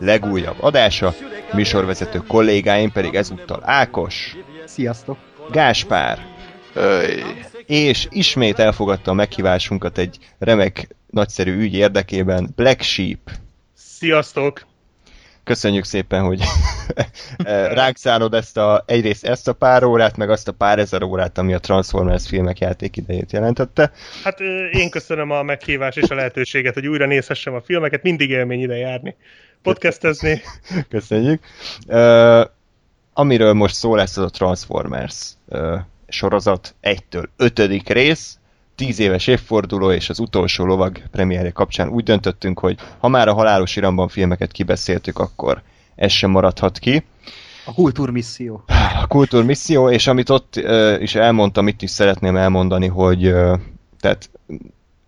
legújabb adása, műsorvezető kollégáim pedig ezúttal Ákos, Sziasztok! Gáspár, Öj. és ismét elfogadta a meghívásunkat egy remek, nagyszerű ügy érdekében Black Sheep. Sziasztok! Köszönjük szépen, hogy ránk szánod ezt a, egyrészt ezt a pár órát, meg azt a pár ezer órát, ami a Transformers filmek játékidejét jelentette. Hát én köszönöm a meghívást és a lehetőséget, hogy újra nézhessem a filmeket, mindig élmény ide járni. Podcastezni. Köszönjük. Uh, amiről most szó lesz, az a Transformers uh, sorozat 1-től 5. rész, 10 éves évforduló és az utolsó lovag premierje kapcsán úgy döntöttünk, hogy ha már a halálos iramban filmeket kibeszéltük, akkor ez sem maradhat ki. A kultúrmisszió. A kultúrmisszió, és amit ott uh, is elmondtam, itt is szeretném elmondani, hogy uh, tehát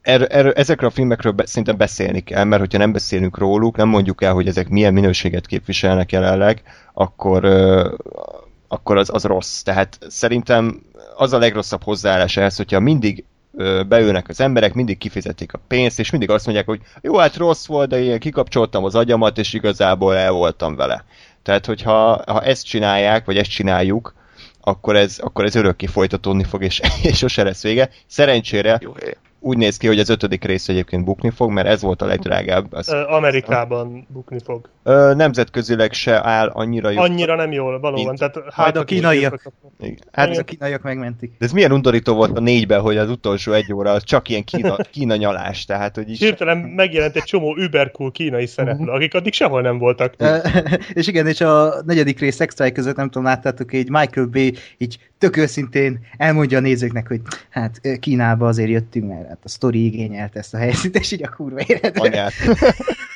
er, er, ezekről a filmekről be, szerintem beszélni kell, mert hogyha nem beszélünk róluk, nem mondjuk el, hogy ezek milyen minőséget képviselnek jelenleg, akkor, uh, akkor az, az rossz. Tehát szerintem az a legrosszabb hozzáállás ehhez, hogyha mindig ö, beülnek az emberek, mindig kifizetik a pénzt, és mindig azt mondják, hogy jó, hát rossz volt, de én kikapcsoltam az agyamat, és igazából el voltam vele. Tehát, hogyha ha ezt csinálják, vagy ezt csináljuk, akkor ez, akkor ez örökké folytatódni fog, és, és sose lesz vége. Szerencsére Jó úgy néz ki, hogy az ötödik rész egyébként bukni fog, mert ez volt a legdrágább. Az, Amerikában bukni fog. Ö, nemzetközileg se áll annyira jó. Annyira nem jól, valóban. Mint- Tehát Majd hátat a kínaiak. Hát Hát a kínaiak megmentik. de ez milyen undorító volt a négyben, hogy az utolsó egy óra az csak ilyen kína, kína nyalás, tehát hogy is... hirtelen megjelent egy csomó übercool kínai szereplő, akik addig sehol nem voltak. És igen, és a negyedik rész extrai között, nem tudom, láttátok, így Michael Bay így tök őszintén elmondja a nézőknek, hogy hát Kínába azért jöttünk, mert hát a sztori igényelte ezt a helyszínt, és így a kurva élet. anyát.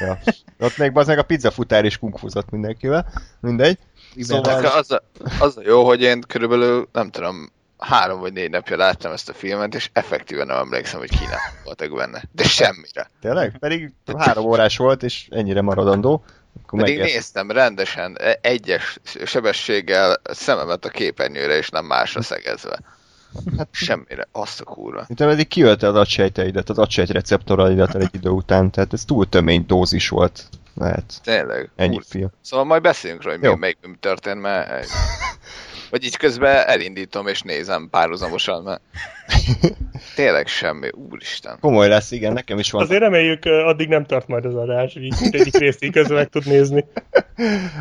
ja. Ott még az meg a pizzafutár is kunkfuzott mindenkivel. Mindegy. Szóval az a, az a jó, hogy én körülbelül, nem tudom, három vagy négy napja láttam ezt a filmet, és effektíven nem emlékszem, hogy Kínában voltak benne. De semmire. Tényleg? Pedig három órás volt, és ennyire maradandó. Akkor Pedig megért. néztem rendesen, e- egyes sebességgel szememet a képernyőre, és nem másra szegezve. Hát semmire, azt a kurva. Mint eddig kiölte az agysejteidet, az agysejt receptoraidat egy idő után, tehát ez túl tömény dózis volt. Lehet. Tényleg. Ennyi Úr. film. Szóval majd beszéljünk róla, hogy mi, melyik mi történt, mert... Vagy így közben elindítom és nézem párhuzamosan, mert tényleg semmi, úristen. Komoly lesz, igen, nekem is van. Azért reméljük, addig nem tart majd az adás, hogy így mindegyik részt így közben meg tud nézni.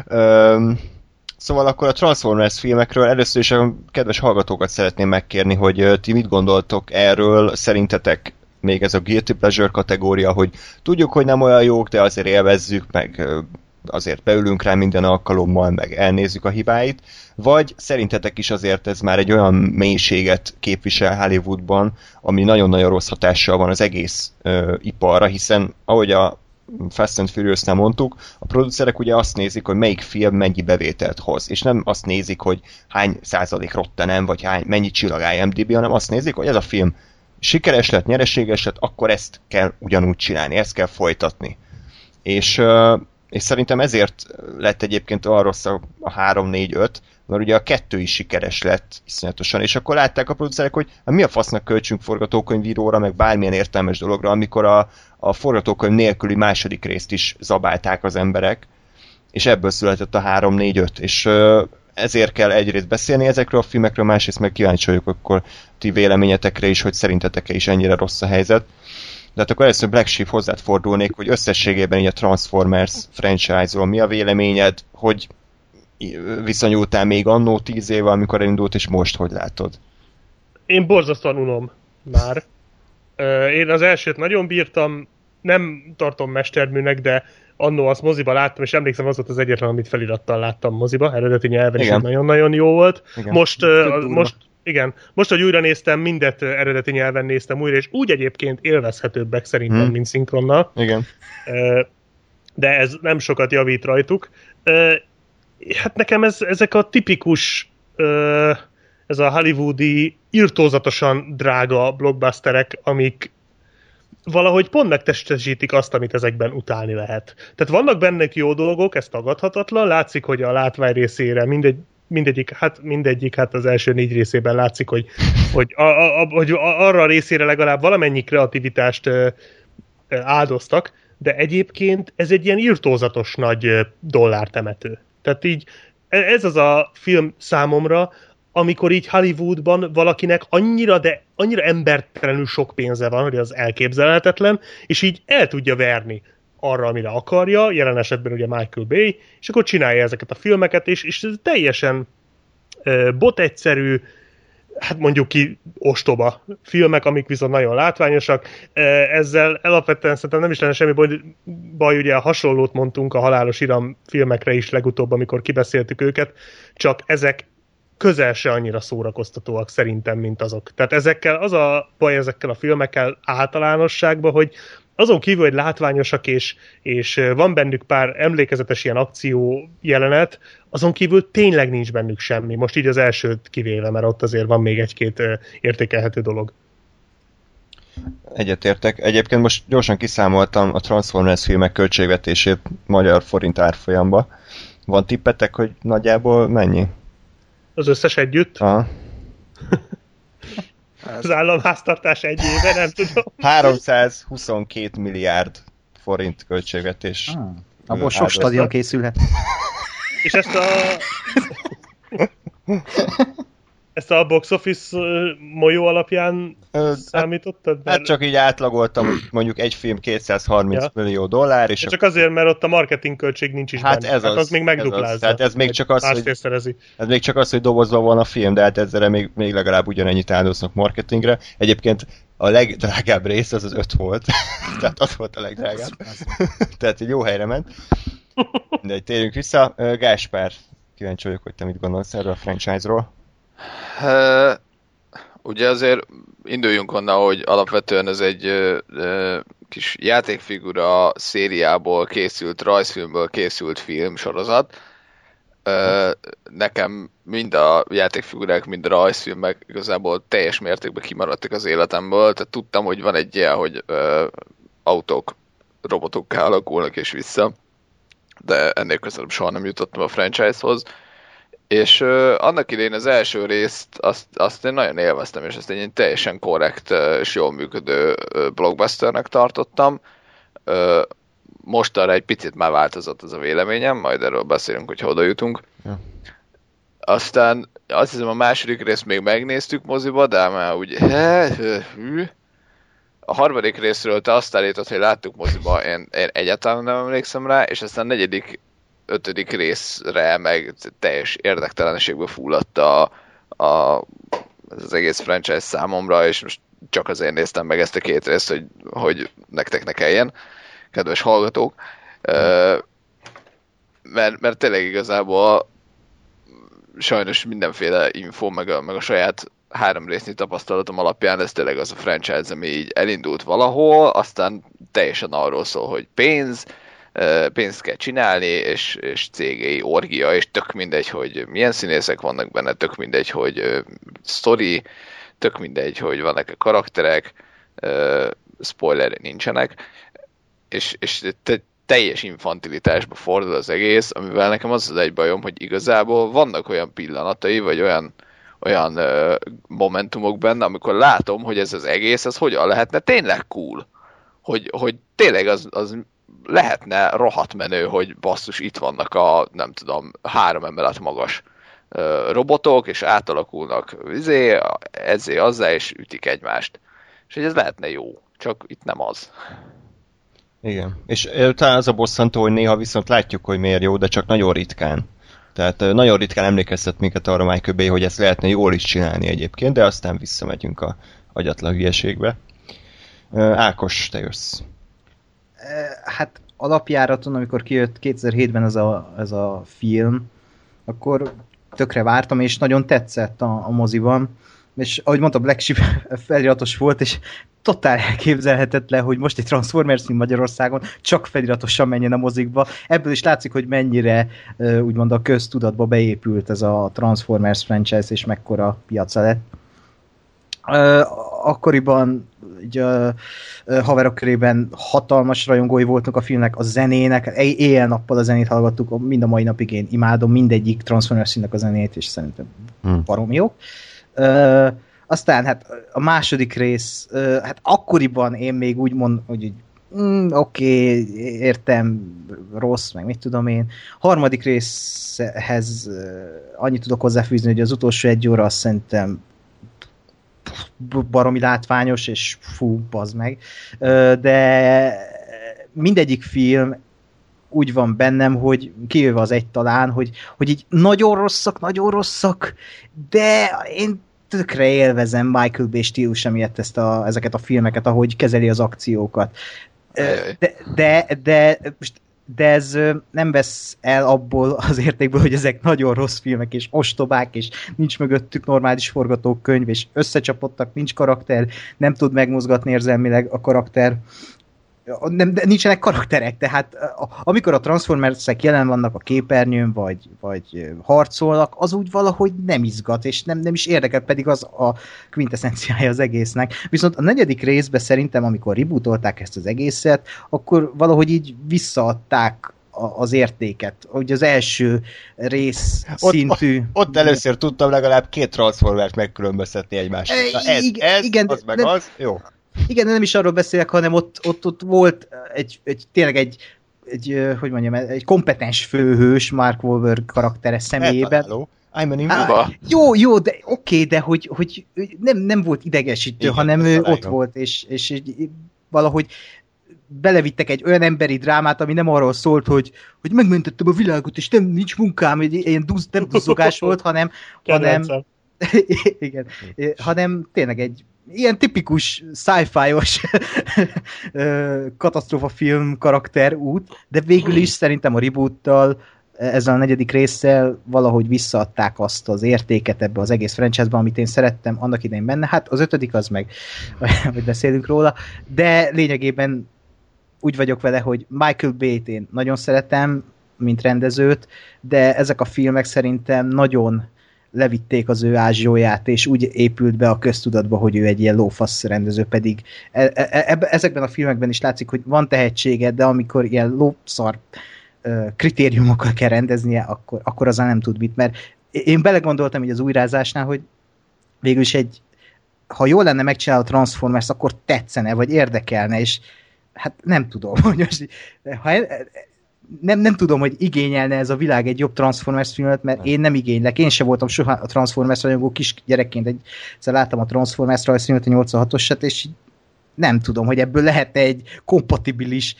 szóval akkor a Transformers filmekről először is a kedves hallgatókat szeretném megkérni, hogy ti mit gondoltok erről, szerintetek még ez a guilty pleasure kategória, hogy tudjuk, hogy nem olyan jók, de azért élvezzük, meg azért beülünk rá minden alkalommal, meg elnézzük a hibáit, vagy szerintetek is azért ez már egy olyan mélységet képvisel Hollywoodban, ami nagyon-nagyon rossz hatással van az egész ö, iparra, hiszen ahogy a Fast and Furious-nál mondtuk, a producerek ugye azt nézik, hogy melyik film mennyi bevételt hoz, és nem azt nézik, hogy hány százalék Rotten vagy hány, mennyi csillag IMDb, hanem azt nézik, hogy ez a film sikeres lett, nyereséges lett, akkor ezt kell ugyanúgy csinálni, ezt kell folytatni. És, és szerintem ezért lett egyébként olyan rossz a, a 3, 4, 5, mert ugye a kettő is sikeres lett iszonyatosan, és akkor látták a producerek, hogy hát mi a fasznak költsünk forgatókönyvíróra, meg bármilyen értelmes dologra, amikor a, a forgatókönyv nélküli második részt is zabálták az emberek, és ebből született a 3, 4, 5, és ezért kell egyrészt beszélni ezekről a filmekről, másrészt meg kíváncsi vagyok akkor ti véleményetekre is, hogy szerintetek-e is ennyire rossz a helyzet. De hát akkor először Black Sheep hozzád fordulnék, hogy összességében így a Transformers franchise-ról mi a véleményed, hogy viszonyultál még annó tíz éve, amikor elindult, és most hogy látod? Én borzasztóan unom már. Én az elsőt nagyon bírtam, nem tartom mesterműnek, de annó azt moziba láttam, és emlékszem, az volt az egyetlen, amit felirattal láttam moziba, eredeti nyelven, Igen. ez nagyon-nagyon jó volt. Igen. Most, most, igen, most, hogy újra néztem, mindet eredeti nyelven néztem újra, és úgy egyébként élvezhetőbbek szerintem, Hmm. mint szinkronnal. Igen. De ez nem sokat javít rajtuk. Hát nekem ez, ezek a tipikus ez a hollywoodi irtózatosan drága blockbusterek, amik valahogy pont megtestesítik azt, amit ezekben utálni lehet. Tehát vannak bennek jó dolgok, ez tagadhatatlan, látszik, hogy a látvány részére mindegy, mindegyik, hát mindegyik, hát az első négy részében látszik, hogy, hogy, a, a, hogy arra a részére legalább valamennyi kreativitást ö, ö, áldoztak, de egyébként ez egy ilyen irtózatos nagy dollártemető. Tehát így e, ez az a film számomra, amikor így Hollywoodban valakinek annyira, de annyira embertelenül sok pénze van, hogy az elképzelhetetlen, és így el tudja verni arra, amire akarja, jelen esetben ugye Michael Bay, és akkor csinálja ezeket a filmeket, és, és ez teljesen bot egyszerű, hát mondjuk ki ostoba filmek, amik viszont nagyon látványosak. Ezzel alapvetően szerintem nem is lenne semmi baj, baj, ugye hasonlót mondtunk a Halálos Iram filmekre is legutóbb, amikor kibeszéltük őket, csak ezek közel se annyira szórakoztatóak szerintem, mint azok. Tehát ezekkel, az a baj ezekkel a filmekkel általánosságban, hogy azon kívül, hogy látványosak, és, és van bennük pár emlékezetes ilyen akció jelenet, azon kívül tényleg nincs bennük semmi. Most így az elsőt kivéve, mert ott azért van még egy-két értékelhető dolog. Egyetértek. Egyébként most gyorsan kiszámoltam a Transformers filmek költségvetését magyar forint árfolyamba. Van tippetek, hogy nagyjából mennyi? Az összes együtt? Aha. Az államháztartás egy éve, nem tudom. 322 milliárd forint költségvetés. Ah, abból sok stadion készülhet. És ezt a... Ezt a box office molyó alapján Ö, számítottad? Mert... Hát csak így átlagoltam, mondjuk egy film 230 ja. millió dollár, és... Csak azért, mert ott a marketing költség nincs is hát benne. Ez hát az, az még megduplázza. Ez az. Tehát ez még csak az, hogy, ez még csak az, hogy dobozva van a film, de hát ezzel még, még legalább ugyanennyit áldoznak marketingre. Egyébként a legdrágább rész az az öt volt. Tehát az volt a legdrágább. Tehát egy jó helyre ment. De térjünk vissza. Gáspár, kíváncsi vagyok, hogy te mit gondolsz erről a franchise-ról. Ugye azért induljunk onnan, hogy alapvetően ez egy uh, kis játékfigura szériából készült, rajzfilmből készült film sorozat. Uh, nekem mind a játékfigurák, mind a rajzfilmek igazából teljes mértékben kimaradtak az életemből, tehát tudtam, hogy van egy ilyen, hogy uh, autók robotokká alakulnak és vissza, de ennél közelebb soha nem jutottam a franchise-hoz. És uh, annak idején az első részt azt, azt én nagyon élveztem, és ezt egy teljesen korrekt és jól működő uh, blockbusternek tartottam. Uh, most arra egy picit már változott az a véleményem, majd erről beszélünk, hogy oda jutunk. Ja. Aztán azt hiszem a második részt még megnéztük moziba, de már úgy a harmadik részről te azt állítod, hogy láttuk moziba, én, én egyáltalán nem emlékszem rá, és aztán a negyedik ötödik részre meg teljes érdektelenségbe fulladt a, a, az egész franchise számomra, és most csak azért néztem meg ezt a két részt, hogy, hogy nektek ne kelljen, kedves hallgatók. Mert, mert tényleg igazából sajnos mindenféle info, meg a, meg a saját három résznyi tapasztalatom alapján ez tényleg az a franchise, ami így elindult valahol, aztán teljesen arról szól, hogy pénz, pénzt kell csinálni, és, és cégei orgia, és tök mindegy, hogy milyen színészek vannak benne, tök mindegy, hogy story, tök mindegy, hogy vannak-e karakterek, spoiler nincsenek, és, és te, teljes infantilitásba fordul az egész, amivel nekem az az egy bajom, hogy igazából vannak olyan pillanatai, vagy olyan, olyan uh, momentumok benne, amikor látom, hogy ez az egész, ez hogyan lehetne tényleg cool. Hogy, hogy tényleg az, az lehetne rohadt menő, hogy basszus, itt vannak a, nem tudom, három emelet magas robotok, és átalakulnak izé, ezzé, azzá, és ütik egymást. És hogy ez lehetne jó, csak itt nem az. Igen. És talán az a bosszantó, hogy néha viszont látjuk, hogy miért jó, de csak nagyon ritkán. Tehát nagyon ritkán emlékeztet minket arra Michael Bay, hogy ezt lehetne jól is csinálni egyébként, de aztán visszamegyünk a agyatlan hülyeségbe. Ákos, te jössz hát alapjáraton, amikor kijött 2007-ben ez a, ez a film, akkor tökre vártam, és nagyon tetszett a, a moziban. és ahogy mondta, Black Sheep feliratos volt, és totál elképzelhetetlen, hogy most egy Transformers film Magyarországon csak feliratosan menjen a mozikba. Ebből is látszik, hogy mennyire úgymond a köztudatba beépült ez a Transformers franchise, és mekkora piaca lett. Akkoriban ugye, haverok körében hatalmas rajongói voltunk a filmnek, a zenének, éjjel-nappal a zenét hallgattuk, mind a mai napig én imádom mindegyik Transformers a zenét, és szerintem hmm. barom jó. Aztán hát a második rész, hát akkoriban én még úgy mondom, hogy így, mm, oké, okay, értem, rossz, meg mit tudom én. Harmadik részhez annyit tudok hozzáfűzni, hogy az utolsó egy óra azt szerintem baromi látványos, és fú, bazd meg. De mindegyik film úgy van bennem, hogy kijöve az egy talán, hogy, hogy így nagyon rosszak, nagyon rosszak, de én tökre élvezem Michael Bay stílusa miatt ezt a, ezeket a filmeket, ahogy kezeli az akciókat. De, de, de most de ez nem vesz el abból az értékből, hogy ezek nagyon rossz filmek, és ostobák, és nincs mögöttük normális forgatókönyv, és összecsapottak, nincs karakter, nem tud megmozgatni érzelmileg a karakter, nem, de nincsenek karakterek, tehát amikor a Transformersek jelen vannak a képernyőn, vagy, vagy harcolnak, az úgy valahogy nem izgat, és nem, nem is érdekel, pedig az a quintessenciája az egésznek. Viszont a negyedik részben szerintem, amikor rebootolták ezt az egészet, akkor valahogy így visszaadták az értéket. Hogy az első rész ott, szintű... Ott, ott először tudtam legalább két Transformert megkülönböztetni egymást. Ez, ez, igen, az meg de, az, jó. Igen, nem is arról beszélek, hanem ott, ott, ott volt egy, egy, tényleg egy, egy, hogy mondjam, egy kompetens főhős Mark Wahlberg karaktere személyében. Hello. I'm an jó, jó, de oké, okay, de hogy, hogy nem, nem volt idegesítő, Igen, hanem ő ott volt, és, és valahogy belevittek egy olyan emberi drámát, ami nem arról szólt, hogy, hogy megmentettem a világot, és nem nincs munkám, egy ilyen duz, nem duzzogás volt, hanem, hanem igen, hanem tényleg egy ilyen tipikus sci-fi-os katasztrófa film karakter út, de végül is szerintem a reboottal ezzel a negyedik résszel valahogy visszaadták azt az értéket ebbe az egész franchise-ba, amit én szerettem annak idején benne. Hát az ötödik az meg, hogy beszélünk róla, de lényegében úgy vagyok vele, hogy Michael Bay-t én nagyon szeretem, mint rendezőt, de ezek a filmek szerintem nagyon levitték az ő ázsióját, és úgy épült be a köztudatba, hogy ő egy ilyen lófasz rendező, pedig e- e- e- ezekben a filmekben is látszik, hogy van tehetsége, de amikor ilyen lószar kritériumokkal kell rendeznie, akkor, akkor azzal nem tud mit, mert én belegondoltam így az újrázásnál, hogy végül is egy ha jól lenne megcsinálni a Transformers, akkor tetszene, vagy érdekelne, és hát nem tudom, hogy most, ha nem, nem tudom, hogy igényelne ez a világ egy jobb Transformers filmet, mert én nem igénylek. Én sem voltam soha a Transformers rajongó kis gyerekként. Egyszer láttam a Transformers rajzfilmet, a 86-osat, és nem tudom, hogy ebből lehet egy kompatibilis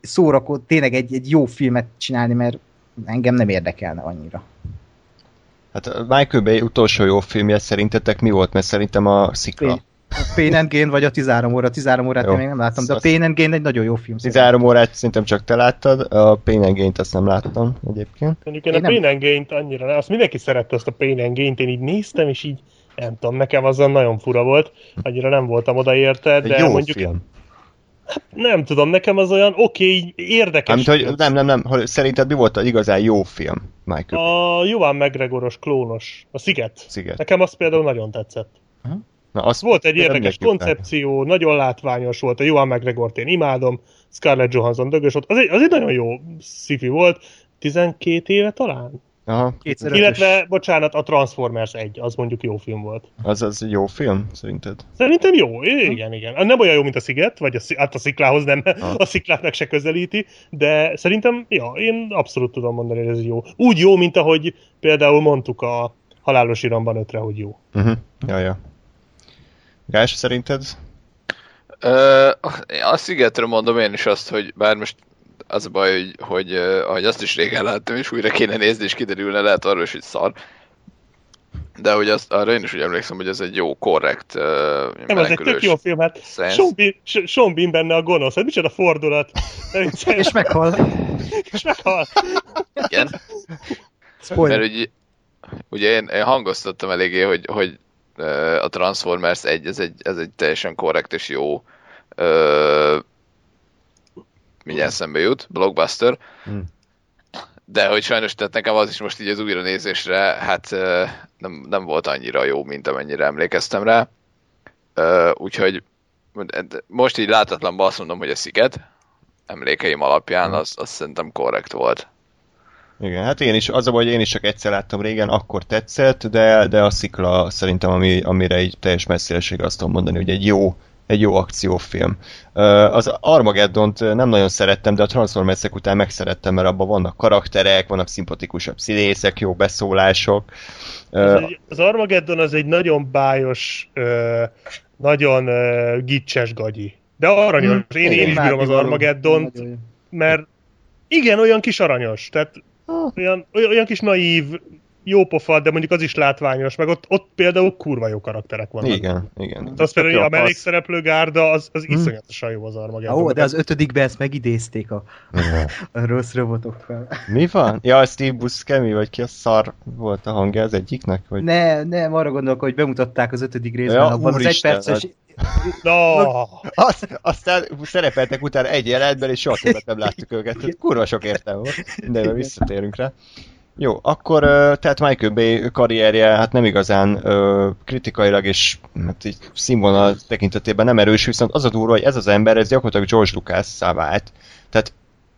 szórakó, tényleg egy, egy jó filmet csinálni, mert engem nem érdekelne annyira. Hát Michael Bay utolsó jó filmje szerintetek mi volt? Mert szerintem a Szikla. A Pain and Gain vagy a 13 óra. 13 órát jó. én még nem láttam, de a Pain and Gain egy nagyon jó film. 13 órát szerintem csak te láttad, a Pain and Gain-t azt nem láttam egyébként. Mondjuk én, én a Pain and Gain-t annyira, azt mindenki szerette azt a Pain and Gain-t, én így néztem, és így nem tudom, nekem azon nagyon fura volt, annyira nem voltam odaérte, de jó mondjuk... Film. Hát nem tudom, nekem az olyan oké, okay, érdekes. Nem, hogy, nem, nem, nem, hogy szerinted mi volt az igazán jó film, Michael? A Johan McGregoros klónos, a Sziget. Sziget. Nekem az például nagyon tetszett. Uh-huh. Na, azt volt egy érdekes koncepció, el. nagyon látványos volt, a Johan mcgregor én imádom, Scarlett Johansson dögös volt, az egy, az egy nagyon jó sci volt, 12 éve talán? Aha. Illetve, bocsánat, a Transformers 1, az mondjuk jó film volt. Az az jó film, szerinted? Szerintem jó, igen, igen. Nem olyan jó, mint a Sziget, vagy a, hát a sziklához nem, ha. a sziklát meg se közelíti, de szerintem, ja, én abszolút tudom mondani, hogy ez jó. Úgy jó, mint ahogy például mondtuk a Halálos Iramban ötre, hogy jó. Uh-huh. Ja, ja. Gás, szerinted? Ö, a Szigetről mondom én is azt, hogy bár most az a baj, hogy, hogy, hogy azt is régen láttam, és újra kéne nézni, és kiderülne, lehet arról is, hogy szar. De hogy azt, arra én is úgy emlékszem, hogy ez egy jó, korrekt uh, Nem, az egy tök jó film, hát Sean Bean, Sean Bean benne a gonosz, hát micsoda fordulat. és meghal. és meghal. Igen. Spoiler. Mert ugye, ugye én, én hangoztattam eléggé, hogy, hogy a Transformers 1, ez egy, ez egy teljesen korrekt és jó ö, mindjárt szembe jut, blockbuster. Hmm. De hogy sajnos, tehát nekem az is most így az újra nézésre, hát nem, nem volt annyira jó, mint amennyire emlékeztem rá. Ö, úgyhogy most így látatlanban azt mondom, hogy a Sziget emlékeim alapján az, az szerintem korrekt volt. Igen, hát én is, az a baj, hogy én is csak egyszer láttam régen, akkor tetszett, de, de a szikla szerintem, ami, amire egy teljes messzéleség azt tudom mondani, hogy egy jó, egy jó akciófilm. Az Armageddont nem nagyon szerettem, de a transformers után megszerettem, mert abban vannak karakterek, vannak szimpatikusabb színészek, jó beszólások. Az, egy, az Armageddon az egy nagyon bájos, nagyon gicses gagyi. De aranyos. Hmm. Én, én is bírom az Armageddont, mert igen, olyan kis aranyos. Tehát olyan, olyan, olyan kis naív, jó pofa, de mondjuk az is látványos, meg ott, ott például kurva jó karakterek vannak. Igen, igen. Az például a mellékszereplő gárda, az, az hmm. iszonyatosan jó az Armageddon. Ó, de az ötödikben ezt megidézték a, a rossz robotokkal. Mi van? Ja, Steve Buscemi, vagy ki a szar volt a hangja az egyiknek? Vagy... Ne, nem, arra gondolok, hogy bemutatták az ötödik részben, ja, abban az egyperces... No. Azt, aztán szerepeltek utána egy jelentben, és soha többet nem láttuk őket. Kurva sok értelme volt. De visszatérünk rá. Jó, akkor tehát Michael Bay karrierje hát nem igazán kritikailag és hát így színvonal tekintetében nem erős, viszont az a durva, hogy ez az ember, ez gyakorlatilag George lucas vált. Tehát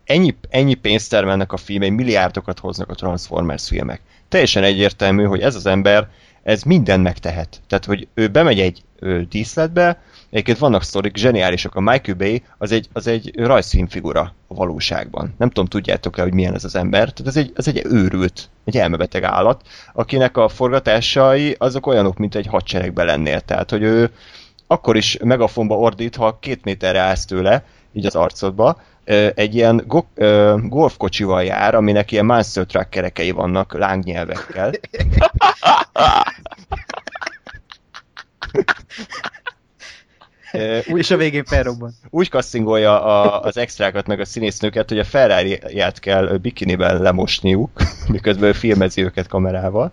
ennyi, ennyi pénzt termelnek a filmei, milliárdokat hoznak a Transformers filmek. Teljesen egyértelmű, hogy ez az ember, ez minden megtehet. Tehát, hogy ő bemegy egy ő, díszletbe, Egyébként vannak sztorik, zseniálisak. A Michael Bay az egy, az egy rajzfilmfigura a valóságban. Nem tudom, tudjátok-e, hogy milyen ez az ember. Tehát ez egy, ez egy őrült, egy elmebeteg állat, akinek a forgatásai azok olyanok, mint egy hadseregben lennél. Tehát, hogy ő akkor is megafonba ordít, ha két méterre állsz tőle, így az arcodba, egy ilyen go- golfkocsival jár, aminek ilyen monster truck kerekei vannak lángnyelvekkel. úgy, és a végén felrobban. Úgy kasszingolja a, az extrákat meg a színésznőket, hogy a ferrari kell bikiniben lemosniuk, miközben filmezi őket kamerával.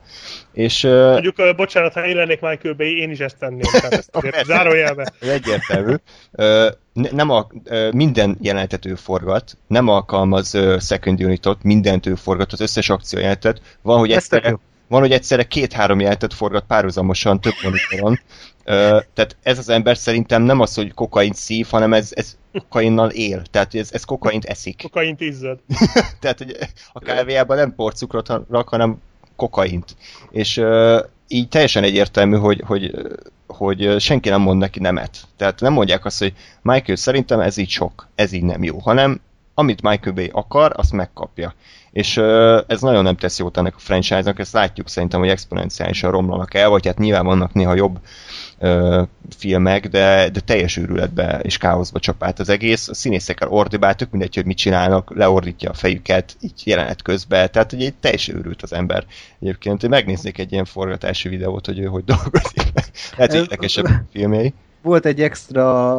És, Mondjuk, uh, bocsánat, ha én lennék Michael Bay, én is ezt tenném. Ezt zárójelbe. Egyértelmű. Uh, nem a, uh, minden jelenetet ő forgat, nem alkalmaz uh, second unitot, mindent ő forgat, az összes akciójelenetet. Van, hogy egyszerre, van, hogy egyszerre két-három jelentet forgat párhuzamosan több monitoron, tehát ez az ember szerintem nem az, hogy kokain szív, hanem ez, ez kokainnal él. Tehát ez, ez kokaint eszik. Kokaint izzad. tehát hogy a kávéjában nem porcukrot rak, hanem kokaint. És így teljesen egyértelmű, hogy, hogy, hogy senki nem mond neki nemet. Tehát nem mondják azt, hogy Michael szerintem ez így sok, ez így nem jó, hanem amit Michael Bay akar, azt megkapja. És ez nagyon nem tesz jót ennek a franchise-nak, ezt látjuk szerintem, hogy exponenciálisan romlanak el, vagy hát nyilván vannak néha jobb ö, filmek, de, de teljes őrületbe és káoszba csapált az egész. A színészekkel ordibál, tök mindegy, hogy mit csinálnak, leordítja a fejüket, így jelenet közben, tehát hogy egy teljes őrült az ember. Egyébként megnéznék egy ilyen forgatási videót, hogy ő hogy dolgozik. Lehet, hogy érdekesebb filmjei volt egy extra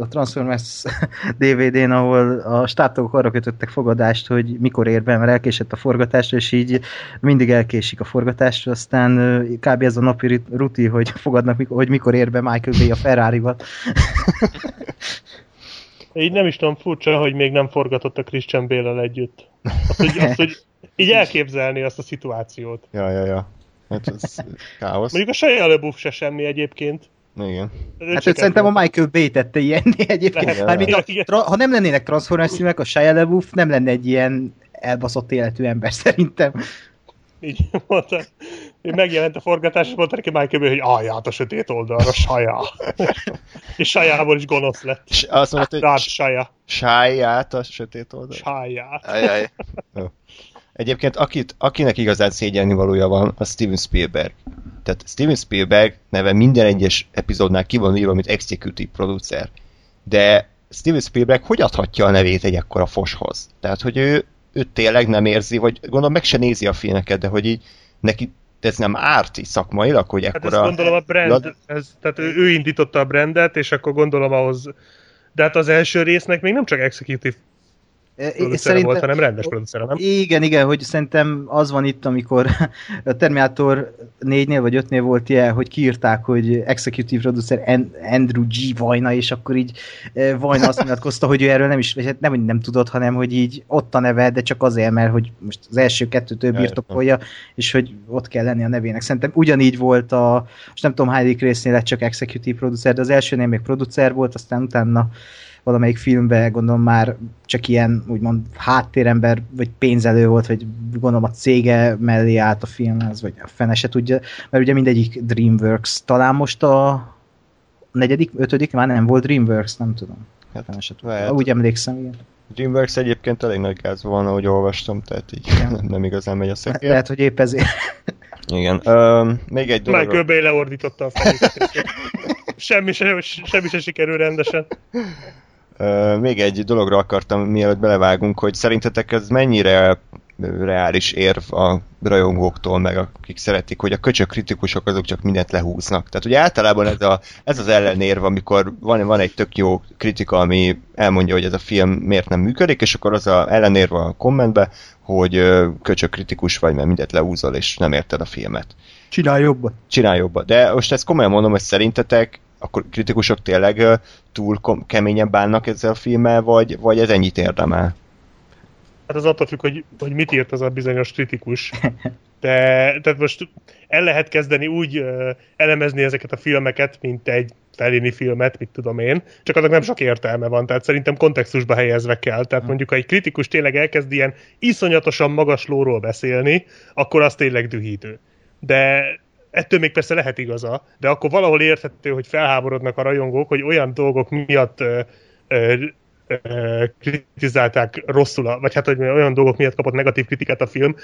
a Transformers DVD-n, ahol a státok arra kötöttek fogadást, hogy mikor ér be, mert elkésett a forgatás, és így mindig elkésik a forgatás, aztán kb. ez a napi ruti, hogy fogadnak, hogy mikor ér be Michael Bay a Ferrari-val. Így nem is tudom, furcsa, hogy még nem forgatott a Christian bale együtt. Azt hogy, azt, hogy így elképzelni azt a szituációt. Ja, ja, ja. Hát ez káosz. Mondjuk a Shia LaBeouf se semmi egyébként. Igen. Hát őt szerintem a Michael Bay tette ilyenné egyébként. Hát, a, tra- ha nem lennének Transformers filmek, a Shia LaBeouf nem lenne egy ilyen elbaszott életű ember szerintem. Így mondta. Megjelent a forgatás, és mondta neki Michael Bay, hogy állját a sötét oldalra, Saja. és Sajából is gonosz lett. És azt mondta, hogy Saja. Sáját a sötét oldalra. Saját. Ajaj. Egyébként akit, akinek igazán szégyenni valója van, a Steven Spielberg. Tehát Steven Spielberg neve minden egyes epizódnál ki van írva, mint executive producer. De Steven Spielberg hogy adhatja a nevét egy ekkora foshoz? Tehát, hogy ő, ő tényleg nem érzi, vagy gondolom meg se nézi a filmeket, de hogy így neki ez nem árt így szakmailag, hogy ekkora... Hát ezt gondolom a brand, ez, tehát ő, ő indította a brandet, és akkor gondolom ahhoz... De hát az első résznek még nem csak executive producere szerintem- volt, hanem rendes producere, nem? Igen, igen, hogy szerintem az van itt, amikor a Terminator 4-nél vagy 5-nél volt ilyen, hogy kiírták, hogy executive producer An- Andrew G. Vajna, és akkor így Vajna azt nyilatkozta, hogy ő erről nem is, vagy hát nem, hogy nem tudott, hanem hogy így ott a neve, de csak azért, mert hogy most az első kettőtől Ja, birtokolja, és hogy ott kell lenni a nevének. Szerintem ugyanígy volt a, most nem tudom, hányadik résznél lett csak executive producer, de az elsőnél még producer volt, aztán utána valamelyik filmben gondolom már csak ilyen úgymond háttérember, vagy pénzelő volt, vagy gondolom a cége mellé állt a filmhez, vagy a fene se tudja, mert ugye mindegyik Dreamworks. Talán most a negyedik, ötödik, már nem volt Dreamworks, nem tudom. Hát, Fene se tudja. lehet. Úgy emlékszem, igen. Dreamworks egyébként elég nagy gázban van, ahogy olvastam, tehát így Igen. nem igazán megy a Le- szekér. Lehet, hogy épp ezért. Igen. Ö, még egy Michael dolog. Bay leordította a fejét. semmi, se, semmi se sikerül rendesen. Még egy dologra akartam, mielőtt belevágunk, hogy szerintetek ez mennyire reális érv a rajongóktól, meg akik szeretik, hogy a köcsök kritikusok azok csak mindent lehúznak. Tehát ugye általában ez, a, ez az ellenérv, amikor van, van egy tök jó kritika, ami elmondja, hogy ez a film miért nem működik, és akkor az a ellenérv a kommentbe, hogy köcsök kritikus vagy, mert mindent lehúzol, és nem érted a filmet Csinálj jobban. csinálj jobban. De most ezt komolyan mondom, hogy szerintetek akkor kritikusok tényleg túl kom- keményen bánnak ezzel a filmmel, vagy, vagy ez ennyit érdemel? Hát az attól függ, hogy, hogy mit írt az a bizonyos kritikus. De tehát most el lehet kezdeni úgy uh, elemezni ezeket a filmeket, mint egy Fellini filmet, mit tudom én, csak annak nem sok értelme van, tehát szerintem kontextusba helyezve kell. Tehát mondjuk, ha egy kritikus tényleg elkezd ilyen iszonyatosan magas lóról beszélni, akkor az tényleg dühítő. De ettől még persze lehet igaza, de akkor valahol érthető, hogy felháborodnak a rajongók, hogy olyan dolgok miatt ö, ö, ö, kritizálták rosszul, a- vagy hát hogy olyan dolgok miatt kapott negatív kritikát a film,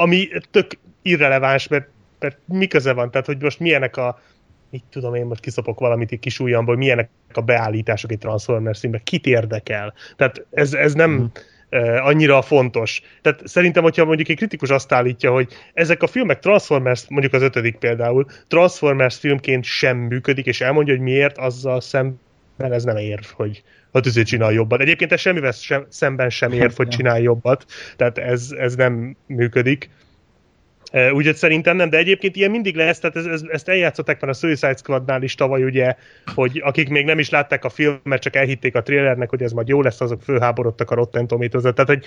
ami tök irreleváns, mert, mert mi köze van, tehát hogy most milyenek a mit tudom én, most kiszopok valamit egy kis ujjamból, milyenek a beállítások egy Transformers filmben, kit érdekel. Tehát ez, ez nem mm. Annyira fontos. Tehát szerintem, hogyha mondjuk egy kritikus azt állítja, hogy ezek a filmek Transformers, mondjuk az ötödik például, Transformers filmként sem működik, és elmondja, hogy miért, azzal szemben ez nem érv, hogy hát ezért csinál jobbat. Egyébként ez semmivel sem, szemben sem érv, hogy csinál jobbat, tehát ez, ez nem működik. Úgyhogy szerintem nem, de egyébként ilyen mindig lesz, tehát ez, ez, ezt eljátszották már a Suicide Squadnál is tavaly, ugye, hogy akik még nem is látták a filmet, csak elhitték a trailernek, hogy ez majd jó lesz, azok fölháborodtak a Rotten tomatoes Tehát, hogy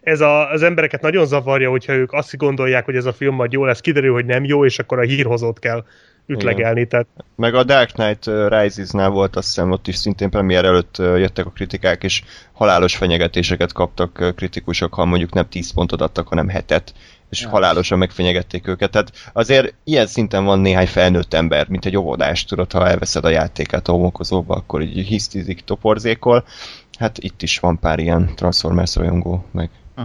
ez a, az embereket nagyon zavarja, hogyha ők azt gondolják, hogy ez a film majd jó lesz, kiderül, hogy nem jó, és akkor a hírhozót kell ütlegelni. Tehát Meg a Dark Knight Rises-nál volt, azt hiszem, ott is szintén premier előtt jöttek a kritikák, és halálos fenyegetéseket kaptak kritikusok, ha mondjuk nem 10 pontot adtak, hanem hetet, és Ja. halálosan megfenyegették őket. Tehát azért ilyen szinten van néhány felnőtt ember, mint egy óvodás, tudod, ha elveszed a játékát a homokozóba, akkor így hisztizik, toporzékol. Hát itt is van pár ilyen Transformers rajongó, meg Hm.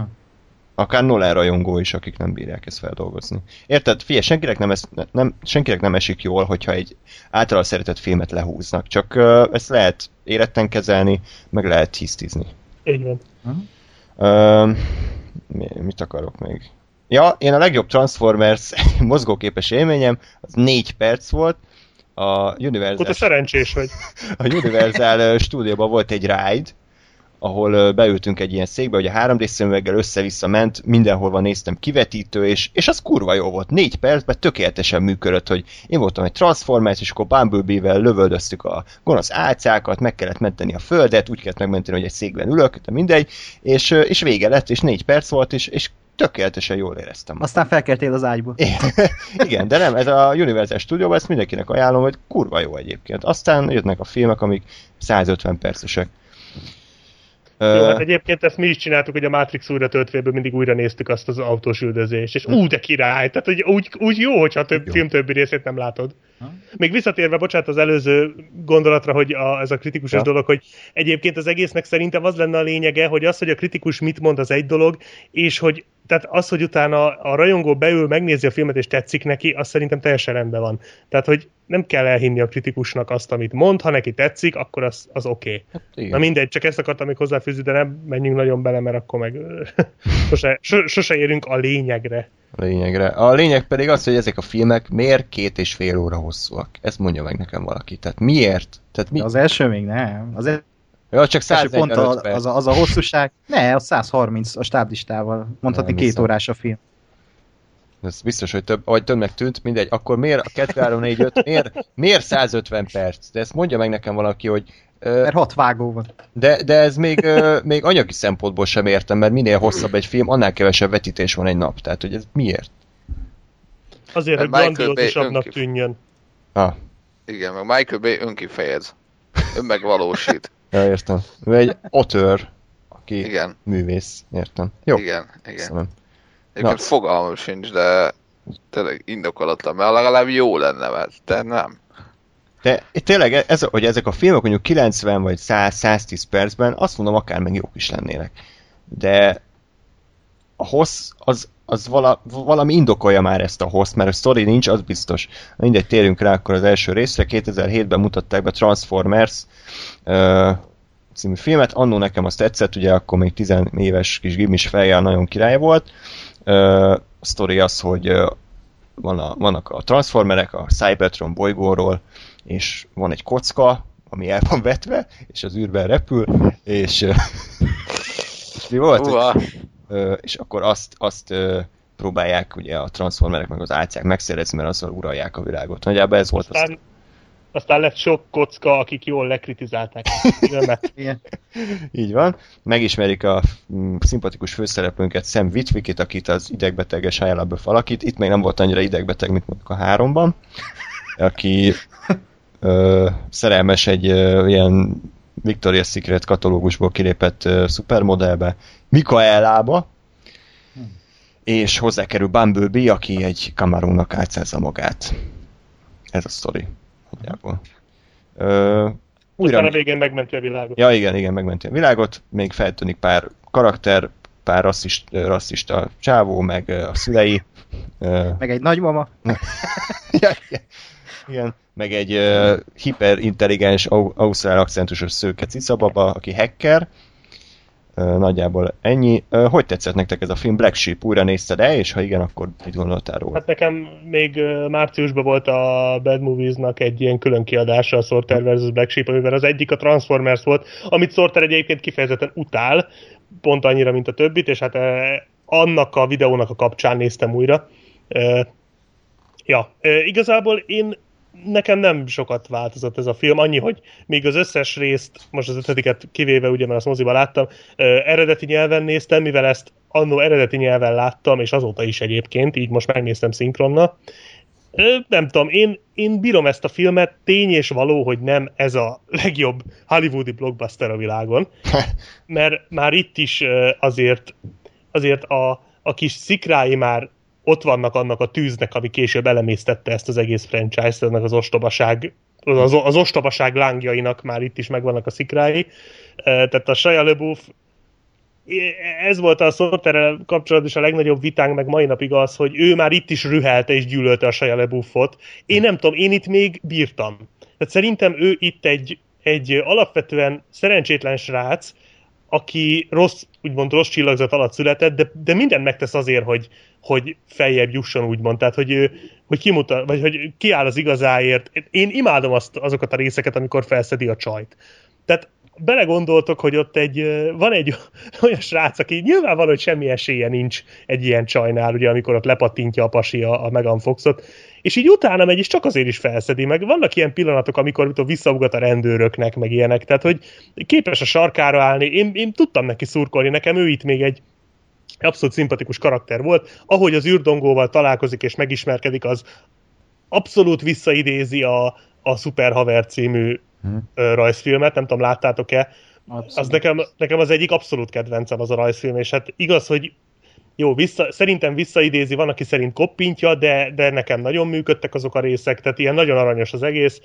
akár Nolan rajongó is, akik nem bírják ezt feldolgozni. Érted? Figyelj, senkinek nem, ez, nem, senkinek nem esik jól, hogyha egy általában szeretett filmet lehúznak. Csak uh, ezt lehet éretten kezelni, meg lehet hisztizni. így van. Uh, mi- mit akarok még? Ja, én a legjobb Transformers mozgóképes élményem, az négy perc volt. A Akkor te Universal, szerencsés vagy. a Universal stúdióban volt egy ride, ahol beültünk egy ilyen székbe, hogy a 3D szemüveggel össze-vissza ment, mindenhol néztem kivetítő, és, és az kurva jó volt. Négy percben tökéletesen működött, hogy én voltam egy Transformers, és akkor Bumblebee-vel lövöldöztük a gonosz álcákat, meg kellett menteni a földet, úgy kellett megmenteni, hogy egy székben ülök, de mindegy, és, és vége lett, és négy perc volt, és, és tökéletesen jól éreztem. Aztán felkeltél az ágyból. Igen, de nem, ez a Universal Studio, ezt mindenkinek ajánlom, hogy kurva jó egyébként. Aztán jönnek a filmek, amik 150 percesek. Jó, hát egyébként ezt mi is csináltuk, hogy a Matrix újra töltvéből mindig újra néztük azt az autós üldözést, és ú, de király! Tehát hogy úgy, úgy jó, hogyha a több, Jó. film többi részét nem látod. Ha? Még visszatérve, bocsánat, az előző gondolatra, hogy a, ez a kritikus Ja. dolog, hogy egyébként az egésznek szerintem az lenne a lényege, hogy az, hogy a kritikus mit mond, az egy dolog, és hogy tehát az, hogy utána a rajongó beül, megnézi a filmet és tetszik neki, az szerintem teljesen rendben van. Tehát, hogy nem kell elhinni a kritikusnak azt, amit mond, ha neki tetszik, akkor az, az oké. Okay. Hát igen. Na mindegy, csak ezt akartam még hozzáfűzni, de nem menjünk nagyon bele, mert akkor meg sose, so, sose érünk a lényegre. a lényegre. A lényeg pedig az, hogy ezek a filmek miért két és fél óra hosszúak. Ezt mondja meg nekem valaki. Tehát miért? Tehát mi? De az első még nem. Az, Ja, csak Első pont 145 a, perc. az, a, az a hosszúság. Ne, a 130 a stáblistával. Mondhatni Nem két órás a film. Ez biztos, hogy több, vagy többnek tűnt, mindegy. Akkor miért a 2, 3, 4, 5, miért, miért 150 perc? De ezt mondja meg nekem valaki, hogy Mert hat vágó van. de, de ez még, még anyagi szempontból sem értem, mert minél hosszabb egy film, annál kevesebb vetítés van egy nap. Tehát, hogy ez miért? Azért, hogy Mert Bay grandiózusabbnak önkif- tűnjön. Ah, Igen, meg Michael Bay önkifejez. Ön megvalósít. Ja, értem. Ő egy otör, aki Igen, művész, értem. Jó, igen, igen. köszönöm. Egyébként Na. fogalmam sincs, de tényleg indokolatlan, mert legalább jó lenne, mert de nem. De tényleg, ez, hogy ezek a filmek mondjuk 90 vagy 100-110 percben, azt mondom, akár meg jók is lennének. De a hossz, az, az vala, valami indokolja már ezt a hossz, mert a story nincs, az biztos. Mindegy, térjünk rá akkor az első részre. 2007-ben mutatták be Transformers uh, című filmet. Annó nekem azt tetszett, ugye akkor még 10 éves kis gimis fejjel nagyon király volt. Uh, a sztori az, hogy uh, van a, vannak a Transformerek a Cybertron bolygóról, és van egy kocka, ami el van vetve, és az űrben repül, és, és mi volt? hogy- Uha, Ö, és akkor azt, azt próbálják ugye a transformerek meg az álcák megszerezni, mert azzal uralják a világot. Nagyjából ez volt az. Aztán, aztán lett sok kocka, akik jól lekritizálták a filmet. Igen. Így van. Megismerik a mm, szimpatikus főszereplőnket Sam Witwickit, akit az idegbeteges Shia LaBeouf alakít. Itt még nem volt annyira idegbeteg, mint mondjuk a háromban. Aki ö, szerelmes egy ö, ilyen Victoria's Secret katalógusból kilépett ö, szupermodellbe, Mikaelába, és hozzákerül Bumblebee, aki egy kamarónak álcázza magát. Ez a sztori. Nagyjából. Ö, Aztán a végén megmenti a világot. Ja, igen, igen, megmenti a világot, még feltűnik pár karakter, pár rasszist, rasszista csávó, meg a szülei. Meg egy nagymama. ja, igen, igen, meg egy uh, hiperintelligens, au- ausztrál akcentusos szőke cicababa, aki hacker. Nagyjából ennyi. Hogy tetszett nektek ez a film? Black Sheep újra nézted el, és ha igen, akkor mit gondoltál róla? Hát nekem még márciusban volt a Bad Movies-nak egy ilyen külön kiadása a Sorter vs. Black Sheep, amiben az egyik a Transformers volt, amit Sorter egyébként kifejezetten utál, pont annyira, mint a többit, és hát annak a videónak a kapcsán néztem újra. Ja, igazából én nekem nem sokat változott ez a film, annyi, hogy még az összes részt, most az ötödiket kivéve, ugye, mert azt moziba láttam, eredeti nyelven néztem, mivel ezt annó eredeti nyelven láttam, és azóta is egyébként, így most megnéztem szinkronnal. Ö, Nem tudom, én, én bírom ezt a filmet, tény és való, hogy nem ez a legjobb hollywoodi blockbuster a világon, mert már itt is azért, azért a, a kis szikrái már ott vannak annak a tűznek, ami később elemésztette ezt az egész franchise-t, ennek az ostobaság, az, az ostobaság lángjainak már itt is megvannak a szikrái. Tehát a Shia LaBeouf ez volt a Sorterrel kapcsolatban is a legnagyobb vitánk, meg mai napig az, hogy ő már itt is rühelte és gyűlölte a Shia LaBeoufot. Én nem tudom, én itt még bírtam. Tehát szerintem ő itt egy, egy alapvetően szerencsétlen srác, aki rossz, úgymond rossz csillagzat alatt született, de, de mindent megtesz azért, hogy, hogy feljebb jusson, úgymond. Tehát, hogy, hogy kimutat, vagy hogy kiáll az igazáért. Én imádom azt, azokat a részeket, amikor felszedi a csajt. Tehát belegondoltok, hogy ott egy, van egy olyan srác, aki nyilvánvaló, hogy semmi esélye nincs egy ilyen csajnál, ugye, amikor ott lepattintja a pasi a, a Megan Foxot, és így utána megy, és csak azért is felszedi, meg vannak ilyen pillanatok, amikor visszaugat a rendőröknek, meg ilyenek, tehát hogy képes a sarkára állni, én, én tudtam neki szurkolni, nekem ő itt még egy abszolút szimpatikus karakter volt, ahogy az űrdongóval találkozik és megismerkedik, az abszolút visszaidézi a, a Super Haver című ö, rajzfilmet, nem tudom, láttátok-e, Abszolút. az nekem, nekem az egyik abszolút kedvencem az a rajzfilm, és hát igaz, hogy jó, vissza, szerintem visszaidézi, van, aki szerint koppintja, de, de nekem nagyon működtek azok a részek, tehát ilyen nagyon aranyos az egész.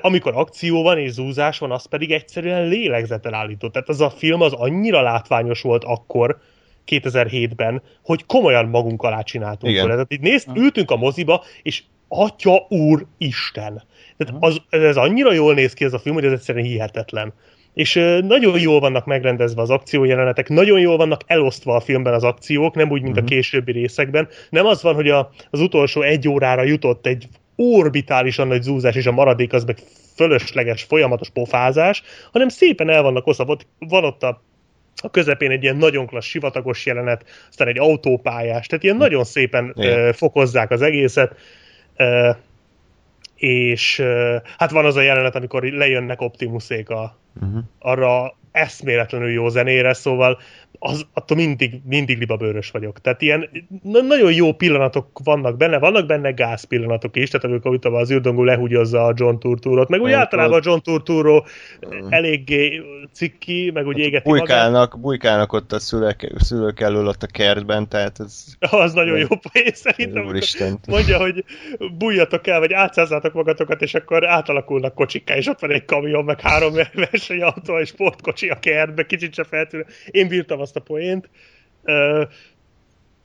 Amikor akció van és zúzás van, az pedig egyszerűen lélegzetel állító. Tehát az a film az annyira látványos volt akkor, 2007-ben, hogy komolyan magunk alá csináltunk Igen. Tehát így nézd, ültünk a moziba, és Atya Úr Isten. Tehát az, ez annyira jól néz ki ez a film, hogy ez egyszerűen hihetetlen. És nagyon jól vannak megrendezve az akciójelenetek, nagyon jól vannak elosztva a filmben az akciók, nem úgy, mint a későbbi részekben. Nem az van, hogy a, az utolsó egy órára jutott egy orbitálisan nagy zúzás, és a maradék az meg fölösleges, folyamatos pofázás, hanem szépen el vannak osztva. Van ott a, a közepén egy ilyen nagyon klassz sivatagos jelenet, aztán egy autópályás, tehát ilyen nagyon szépen Igen. fokozzák az egészet. És hát van az a jelenet, amikor lejönnek Optimusék a, Uh-huh. arra eszméletlenül jó zenére, szóval az, attól mindig, mindig libabőrös vagyok. Tehát ilyen na- nagyon jó pillanatok vannak benne, vannak benne gáz pillanatok is, tehát amikor itt az űrdongó lehúgyozza a John Turturot, meg úgy általában a John Turturro eléggé cikki, meg úgy égeti magát. Bujkálnak, bujkálnak ott a szülők, szülők elől ott a kertben, tehát ez Az nagyon jó poén szerintem. Mondja, hogy bújjatok el, vagy átszázzátok magatokat, és akkor átalakulnak kocsikká, és ott van egy kamion, meg három versenyautó, és sportkocsi a kertbe, kicsit se feltűnő. Én bírtam azt a poént.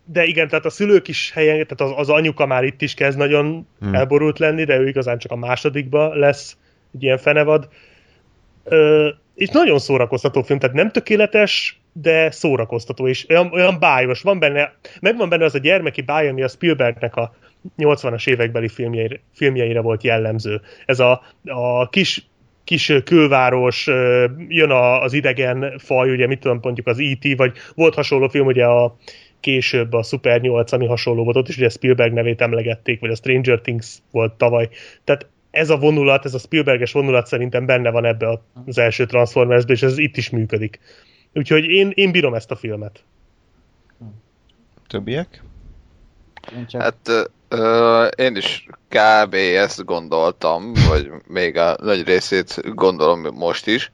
De igen, tehát a szülők is helyen, tehát az, az anyuka már itt is kezd nagyon Hmm. elborult lenni, de ő igazán csak a másodikba lesz egy ilyen fenevad. És nagyon szórakoztató film, tehát nem tökéletes, de szórakoztató, és olyan, olyan bájos. Van benne, megvan benne az a gyermeki báj, ami a Spielbergnek a 80-as évekbeli filmjeire, filmjeire volt jellemző. Ez a, a kis kis külváros, jön az idegen faj, ugye mit tudom, mondjuk az E.T., vagy volt hasonló film, ugye a később a Super 8, ami hasonló volt, ott is ugye Spielberg nevét emlegették, vagy a Stranger Things volt tavaly. Tehát ez a vonulat, ez a Spielberges vonulat szerintem benne van ebbe az első Transformersbe, és ez itt is működik. Úgyhogy én, én bírom ezt a filmet. Többiek? Én csak Hát ö, én is kb. ezt gondoltam, vagy még a nagy részét gondolom most is.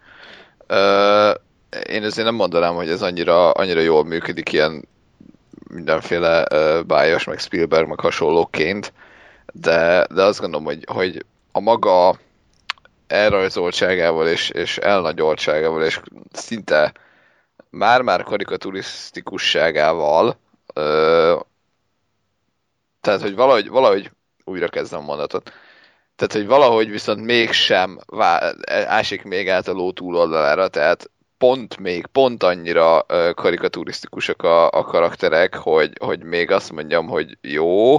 Ö, én azért nem mondanám, hogy ez annyira, annyira jól működik ilyen mindenféle ö, bájos, meg Spielberg, meg hasonlóként, de, de azt gondolom, hogy, hogy a maga elrajzoltságával és, és elnagyoltságával és szinte már-már karikaturisztikusságával ö, tehát, hogy valahogy, valahogy újra kezdem a mondatot. Tehát, hogy valahogy viszont mégsem vá- ásik még át a ló túloldalára, tehát pont még, pont annyira karikaturisztikusak a, a karakterek, hogy, hogy még azt mondjam, hogy jó,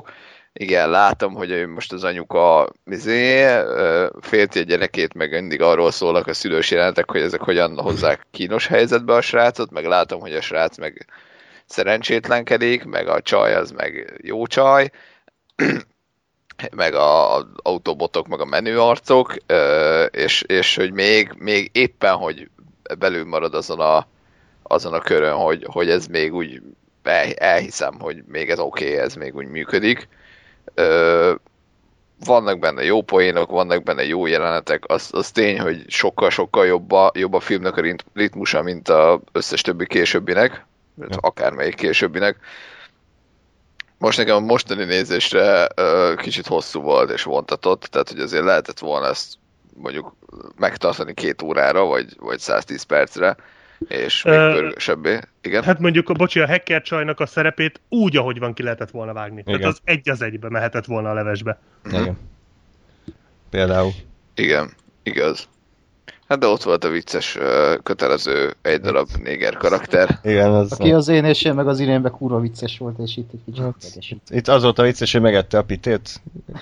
igen, látom, hogy most az anyuka izé, félti a gyerekét, meg mindig arról szólnak a szülős jelentek, hogy ezek hogyan hozzák kínos helyzetbe a srácot, meg látom, hogy a srác meg szerencsétlenkedik, meg a csaj az meg jó csaj, meg a, a autóbotok, meg a menő arcok, ö, és, és hogy még, még éppen, hogy belül marad azon a, azon a körön, hogy, hogy ez még úgy el, elhiszem, hogy még ez oké, okay, ez még úgy működik. Vannak benne jó poénok, vannak benne jó jelenetek, az, az tény, hogy sokkal-sokkal jobb a, jobb a filmnek a rit- ritmusa, mint az összes többi későbbinek, ja. akármelyik későbbinek. Most nekem a mostani nézésre ö, kicsit hosszú volt és vontatott, tehát hogy azért lehetett volna ezt mondjuk megtartani két órára, vagy, vagy 110 percre, és még pörgősebbé. Igen? Hát mondjuk, a bocsi, a hacker csajnak a szerepét úgy, ahogy van, ki lehetett volna vágni. Igen. Tehát az egy az egybe mehetett volna a levesbe. Igen. Például. Igen, igaz. Hát de ott volt a vicces, kötelező egy darab néger karakter. Igen, az... Aki az én és én meg az irénbe kurva vicces volt, és itt egy kicsit Hát. Itt az volt a vicces, hogy megette a pitét.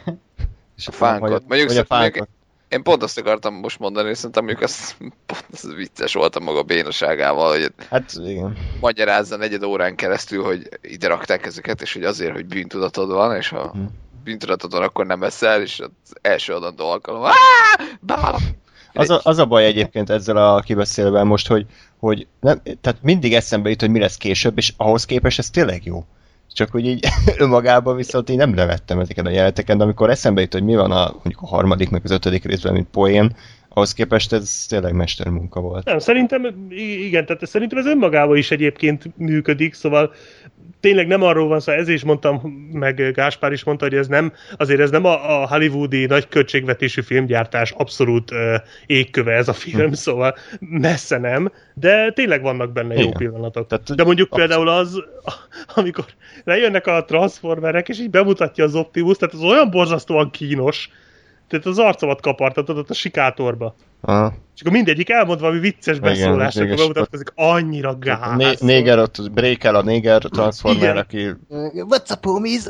És A fánkot. Vagy, Mondjuk vagy a fánkot. Én pont azt akartam most mondani, hogy szerintem mondjuk az, pont az vicces volt a maga bénaságával, hogy Hát igen. magyarázza negyed órán keresztül, hogy ide rakták ezeket, és hogy azért, hogy bűntudatod van, és ha Hm. bűntudatod van, akkor nem eszel, és az első adandó alkalom. Áá! Az a, az a baj egyébként ezzel a kibeszélvel most, hogy, hogy nem, tehát mindig eszembe jut, hogy mi lesz később, és ahhoz képest ez tényleg jó. Csak hogy így önmagában viszont én nem nevettem ezeken a jeleneteken, de amikor eszembe jut, hogy mi van a, mondjuk a harmadik, meg az ötödik részben, mint poén, ahhoz képest ez tényleg mestermunka volt. Nem, szerintem, igen, tehát szerintem ez önmagában is egyébként működik, szóval tényleg nem arról van szó, ez is mondtam, meg Gáspár is mondta, hogy ez nem, azért ez nem a, a hollywoodi nagy költségvetésű filmgyártás abszolút uh, égköve ez a film, szóval messze nem, de tényleg vannak benne jó Igen. pillanatok. Tehát- de mondjuk abszolút. például az, amikor lejönnek a Transformerek, és így bemutatja az Optimus, tehát az olyan borzasztóan kínos, tehát az arcomat kapartatod ott a sikátorba. Aha. És akkor mindegyik elmond valami vicces beszólást, akkor bemutatkozik, annyira gáz. Né- néger ott, breakel a néger transformer, aki What's up, homies?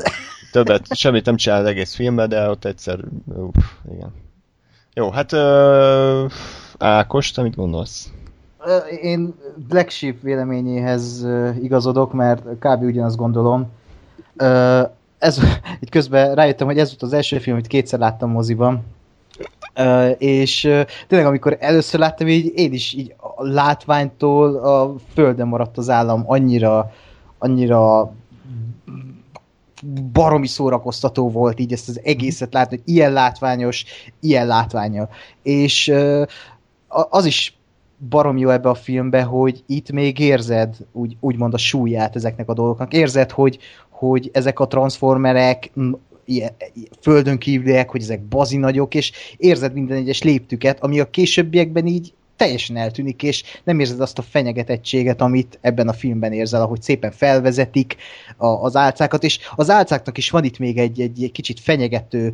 többet, semmit nem csinál az egész filmben, de ott egyszer, uff, igen. Jó, hát uh, Ákos, te mit gondolsz? Én Black Sheep véleményéhez igazodok, mert kb. ugyanazt gondolom. Ez, itt közben rájöttem, hogy ez volt az első film, amit kétszer láttam moziban. És tényleg, amikor először láttam, így én is így a látványtól a földön maradt az állam annyira, annyira baromi szórakoztató volt így ezt az egészet látni, hogy ilyen látványos, ilyen látványa. És az is barom jó ebbe a filmbe, hogy itt még érzed úgy, úgymond a súlyát ezeknek a dolgoknak. Érzed, hogy, hogy ezek a transformerek ilyen, földön kívüliek, hogy ezek bazi nagyok, és érzed minden egyes léptüket, ami a későbbiekben így teljesen eltűnik, és nem érzed azt a fenyegetettséget, amit ebben a filmben érzel, ahogy szépen felvezetik a, az álcákat, és az álcáknak is van itt még egy, egy, egy kicsit fenyegető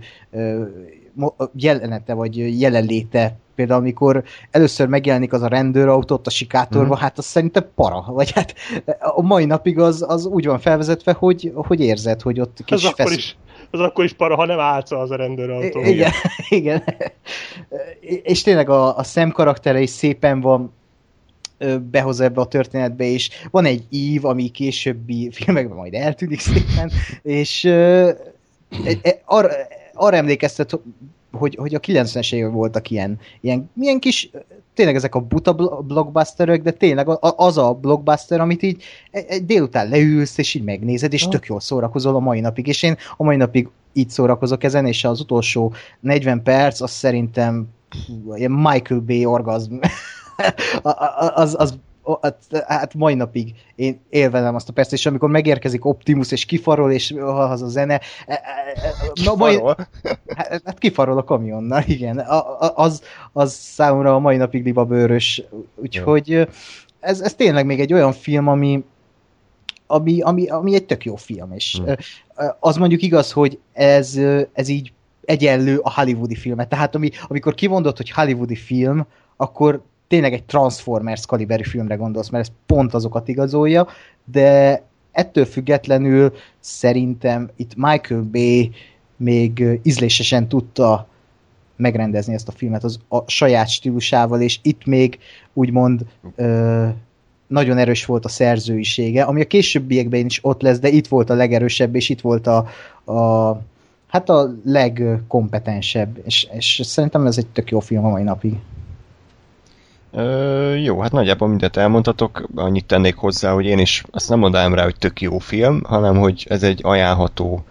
jelenete, vagy jelenléte. Például amikor először megjelenik az a rendőrautó ott a sikátorban, mm. hát az szerintem para. Vagy hát a mai napig az, az úgy van felvezetve, hogy, hogy érzed, hogy ott kis az akkor is az akkor is para, ha nem álca az a rendőrautó. Igen, igen. És tényleg a, a szem karaktere is szépen van behoz ebbe a történetbe, és van egy ív, ami későbbi filmekben majd eltűnik szépen, és uh, arra, arra emlékeztet, hogy, hogy a 90-es évek voltak ilyen, ilyen, ilyen kis, tényleg ezek a buta blockbusterök, de tényleg az a blockbuster, amit így egy délután leülsz, és így megnézed, és tök jól szórakozol a mai napig, és én a mai napig így szórakozok ezen, és az utolsó 40 perc, az szerintem Michael Bay orgazm. az, az hát, hát mai napig én élvezem azt a percet, és amikor megérkezik Optimus, és kifarol, és az a zene... E, e, e, kifarol? Mai, hát, hát kifarol a kamionnal, igen. Az, az számomra a mai napig libabőrös. Úgyhogy ez, ez tényleg még egy olyan film, ami, ami, ami, ami egy tök jó film, és hmm. az mondjuk igaz, hogy ez, ez így egyenlő a hollywoodi filmet. Tehát ami, amikor kivondott, hogy hollywoodi film, akkor tényleg egy Transformers kaliberű filmre gondolsz, mert ez pont azokat igazolja, de ettől függetlenül szerintem itt Michael Bay még ízlésesen tudta megrendezni ezt a filmet az a saját stílusával, és itt még úgymond ö, nagyon erős volt a szerzőisége, ami a későbbiekben is ott lesz, de itt volt a legerősebb, és itt volt a, a hát a legkompetensebb, és, és szerintem ez egy tök jó film a mai napig. Ö, jó, hát nagyjából mindent elmondhatok, annyit tennék hozzá, hogy én is azt nem mondanám rá, hogy tök jó film, hanem hogy ez egy ajánlható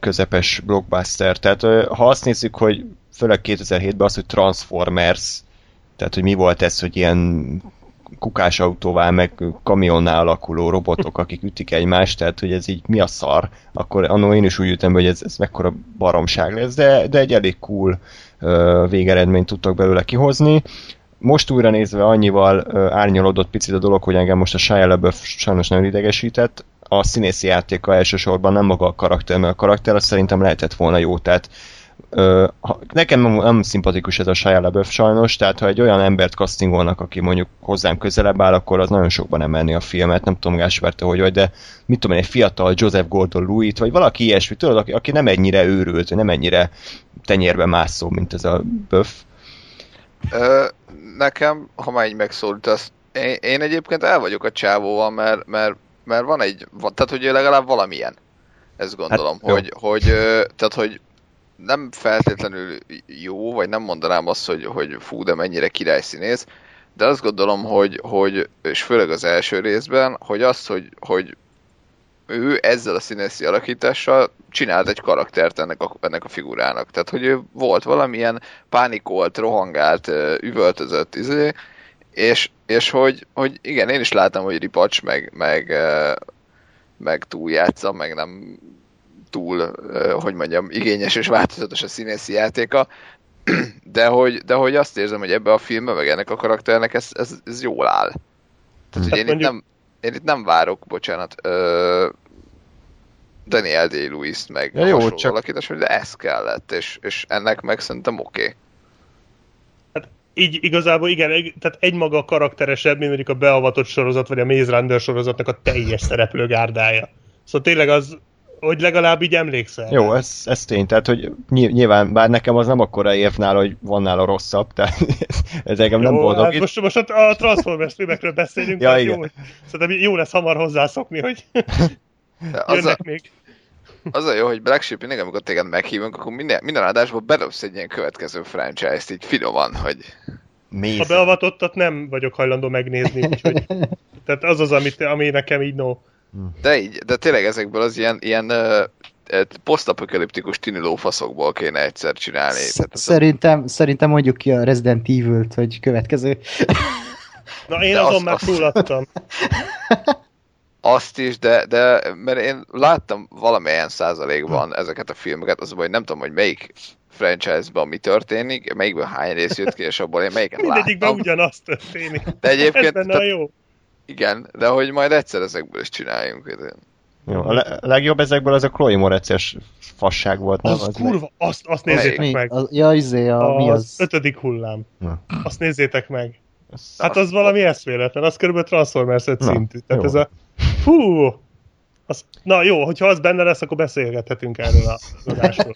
közepes blockbuster. Tehát ha azt nézzük, hogy főleg 2007-ben az, hogy Transformers, tehát hogy mi volt ez, hogy ilyen kukás autóvá, meg kamionnál alakuló robotok, akik ütik egymást, tehát hogy ez így mi a szar, akkor annól én is úgy jöttem, hogy ez, ez mekkora baromság lesz, de, de egy elég cool végeredményt tudtak belőle kihozni most újra nézve annyival árnyalódott picit a dolog, hogy engem most a Shia LaBeouf sajnos nagyon idegesített. A színészi játéka elsősorban nem maga a karakter, mert a karakter az szerintem lehetett volna jó, tehát uh, ha, nekem nem, nem szimpatikus ez a Shia LaBeouf sajnos, tehát ha egy olyan embert castingolnak, aki mondjuk hozzám közelebb áll, akkor az nagyon sokban emelni a filmet, nem tudom Gáspár, te hogy vagy, de mit tudom én, egy fiatal Joseph Gordon-Lewitt, vagy valaki ilyesmi, tudod, aki, aki nem ennyire őrült, nem ennyire tenyérbe mászó, mint ez a Buff nekem, ha már így megszólítasz, én, én egyébként el vagyok a csávóval, mert, mert, mert van egy, tehát hogy legalább valamilyen. Ezt gondolom, hát, hogy, hogy, tehát hogy nem feltétlenül jó, vagy nem mondanám azt, hogy, hogy fú, de mennyire királyszínész, de azt gondolom, hogy, hogy és főleg az első részben, hogy azt, hogy, hogy ő ezzel a színészi alakítással csinált egy karaktert ennek a, ennek a figurának. Tehát, hogy ő volt valamilyen pánikolt, rohangált, üvöltözött, izé, és, és hogy, hogy igen, én is láttam, hogy Ripacs meg, meg, meg túljátsza, meg nem túl, hogy mondjam, igényes és változatos a színészi játéka, de hogy, de hogy azt érzem, hogy ebbe a filmbe, meg ennek a karakternek ez, ez, ez jól áll. Tehát, hogy hát én itt nem, én itt nem várok, bocsánat, ö, Daniel Day-Lewis meg ja, jó, csak... alakítás, de ez kellett, és, és ennek meg szerintem oké. Okay. Hát így igazából igen, tehát egy maga karakteresebb, mint mondjuk a beavatott sorozat, vagy a Maze Runner sorozatnak a teljes szereplőgárdája. Szóval tényleg az, hogy legalább így emlékszel. Jó, ez, ez tény, tehát hogy ny- nyilván, bár nekem az nem akkora érv nála, hogy van nála rosszabb, tehát ez engem nem boldog. hát most, most a, a Transformers filmekről beszélünk, Ja, igen. jó, szerintem jó lesz hamar hozzászokni, hogy De Az a, jönnek még. Az a jó, hogy Black Sheep mindig, amikor téged meghívunk, akkor minden, minden adásban bedobsz egy ilyen következő franchise-t, így finoman, hogy A Mész. beavatottat nem vagyok hajlandó megnézni, úgyhogy tehát az az, amit, ami nekem így no. de így, de tényleg ezekből az ilyen, ilyen posztapokaliptikus tini lófaszokból kéne egyszer csinálni. Tehát ez a, Szerintem, szerintem mondjuk ki a Resident Evil-t, hogy következő. Na én De azon azt- már túladtam. azt is, de, de mert én láttam valamilyen százalékban ezeket a filmeket, az a hogy nem tudom, hogy melyik franchise-ban mi történik, melyikben hány rész jött ki, és abból én melyiket Mindegyikben láttam. ugyanaz történik. De Ez egyébként, benne a tehát, jó. igen, de hogy majd egyszer ezekből is csináljunk. Jó, a le- legjobb ezekből az a Chloe Moretz-es fasság volt, nem? Az kurva, azt, azt nézzétek meg. A, ja, izé, a, mi Az az? ötödik hullám. Na. Azt nézzétek meg. Az- Hát az valami eszméletlen, az körülbelül Transformers 5 Na, szintű. Tehát jó. ez a... Hú! Az, na jó, hogyha az benne lesz, akkor beszélgethetünk erről a adásról.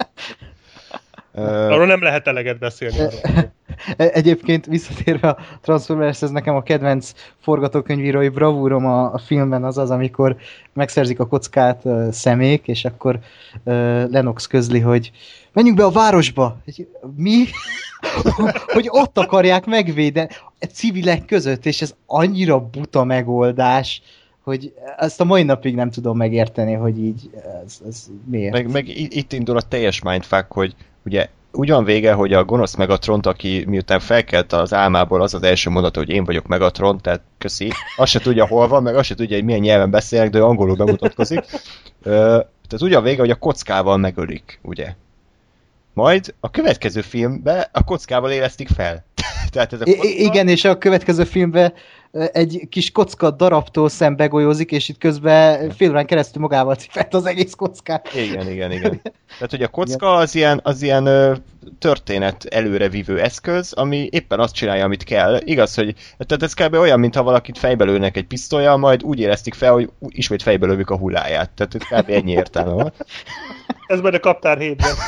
Arról nem lehet eleget beszélni. Arról. E- Egyébként visszatérve a Transformers, ez nekem a kedvenc forgatókönyvírói bravúrom a, a filmben az az, amikor megszerzik a kockát uh, szemék, és akkor uh, Lennox közli, hogy menjünk be a városba. Hogy, Mi? hogy ott akarják megvédeni a civilek között, és ez annyira buta megoldás, hogy ezt a mai napig nem tudom megérteni, hogy így ez, ez miért. meg, meg itt indul a teljes mindfuck, hogy ugye úgy van vége, hogy a gonosz Megatront, aki miután felkelt az álmából, az az első mondat, hogy én vagyok Megatron, tehát köszi, azt se tudja hol van, meg azt se tudja, hogy milyen nyelven beszélnek, de ő angolul bemutatkozik. Ö, tehát úgy van vége, hogy a kockával megölik, ugye. Majd a következő filmben a kockával élesztik fel. tehát ez a kocka, I- igen, és a következő filmben ö, egy kis kocka darabtól szembegolyózik, és itt közben fél órán keresztül magával cipelt az egész kockát. Igen, igen, igen. Tehát, hogy a kocka az ilyen, az ilyen történet előrevívő eszköz, ami éppen azt csinálja, amit kell. Igaz, hogy tehát ez kb. olyan, mintha valakit fejbe lőnek egy pisztolya, majd úgy éreztik fel, hogy ismét fejbe lövük a hulláját. Tehát ez kb. ennyi értelme van. Ez majd a kaptár hétben.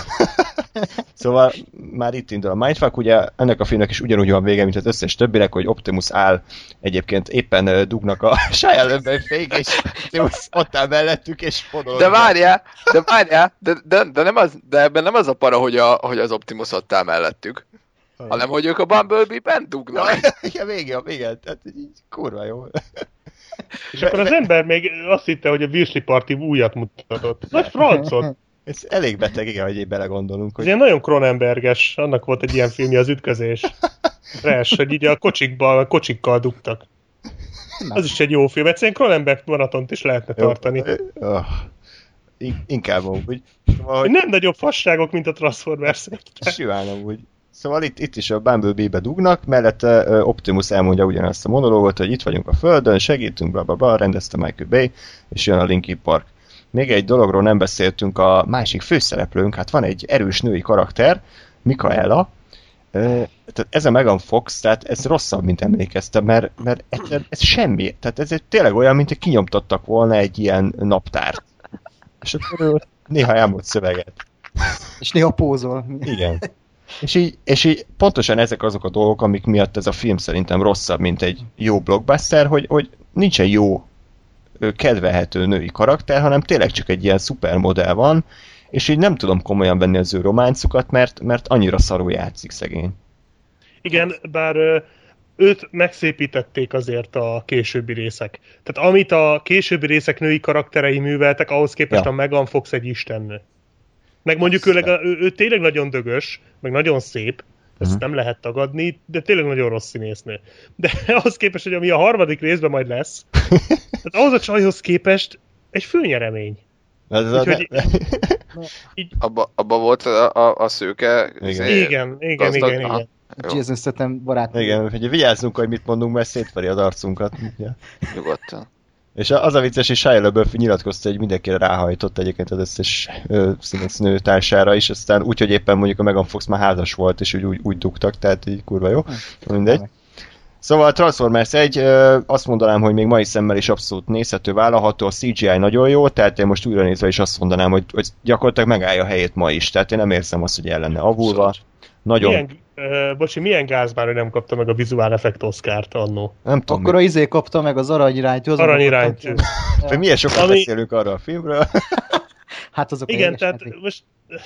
Szóval már itt indul a mindfuck, ugye ennek a filmnek is ugyanúgy van vége, mint az összes többinek, hogy Optimus áll, egyébként éppen dugnak a LaBeouf fék, és Optimus ott áll mellettük, és fodol. De várjál, de várjál, de, de, de, nem az, de ebben nem az a para, hogy, a, hogy az Optimus ott áll mellettük, hanem hogy ők a Bumblebee-ben dugnak. Igen, vége, igen, tehát így kurva jó. És akkor az ember még azt hitte, hogy a Virsli Party újat mutatott. Nagy francot! Ez elég beteg, igen, hogy így belegondolunk, Ez hogy ilyen nagyon Cronenberges, annak volt egy ilyen filmje, az ütközés. Crash, hogy így a kocsikba, a kocsikkal dugtak. Az is egy jó film, egyszerűen Cronenberg maratont is lehetne tartani. Jó. Oh. In- inkább amúgy. Szóval, Hogy nem nagyobb fasságok, mint a Transformers. simán amúgy. Szóval itt, itt is a Bumblebee-be dugnak, mellette Optimus elmondja ugyanazt a monológot, hogy itt vagyunk a Földön, segítünk, bla bla bla, rendezte Michael Bay, és jön a Linkin Park. Még egy dologról nem beszéltünk, a másik főszereplőnk, hát van egy erős női karakter, Mikaela, tehát ez a Megan Fox, tehát ez rosszabb, mint emlékeztem, mert, mert ez, ez semmi. Tehát ez egy, tényleg olyan, mint hogy kinyomtattak volna egy ilyen naptárt. És akkor néha elmond szöveget. És néha pózol. Igen. És így, és így pontosan ezek azok a dolgok, amik miatt ez a film szerintem rosszabb, mint egy jó blockbuster, hogy, hogy nincsen jó kedvelhető női karakter, hanem tényleg csak egy ilyen szupermodell van, és így nem tudom komolyan venni az ő románcukat, mert, mert annyira szarul játszik szegény. Igen, bár őt megszépítették azért a későbbi részek. Tehát amit a későbbi részek női karakterei műveltek, ahhoz képest Ja. a Megan Fox egy istennő. Meg mondjuk ő, ő, ő tényleg nagyon dögös, meg nagyon szép, ezt Mhm. nem lehet tagadni, de tényleg nagyon rossz színésznő. De ahhoz képest, hogy ami a harmadik részben majd lesz, tehát ahhoz a csajhoz képest egy főnyeremény. Ez a, Úgyhogy- ne, Így, Abba, abba volt a, a, a szőke. Igen. izé, igen, igen, gazdag- igen, igen. Jó. Jason Statham barát. igen, hogy vigyázzunk, hogy mit mondunk, mert szétveri az arcunkat. Ja. Nyugodtan. És az a vicces, hogy Shia LaBeouf nyilatkozta, hogy mindenkire ráhajtott egyébként az összes színésznő társára is, aztán úgy, hogy éppen mondjuk a Megan Fox már házas volt, és úgy, úgy, úgy dugtak, tehát így kurva jó. Mindegy. Szóval a Transformers 1, ö, azt mondanám, hogy még mai szemmel is abszolút nézhető, vállalható, a CGI nagyon jó, tehát én most újra nézve is azt mondanám, hogy, hogy gyakorlatilag megállja a helyét ma is, tehát én nem érzem azt, hogy el lenne avulva. Nagyon, Milyen, uh, bocsi, milyen gáz már, hogy nem kapta meg a vizuál effekt Oscar-t annó? nem tudom, Akkor a izé kapta meg az aranyirányt. azon Aranyirányt. kaptam. hogy milyen sokat Ami- beszélünk arról a filmről. Hát azok Igen, tehát jeges most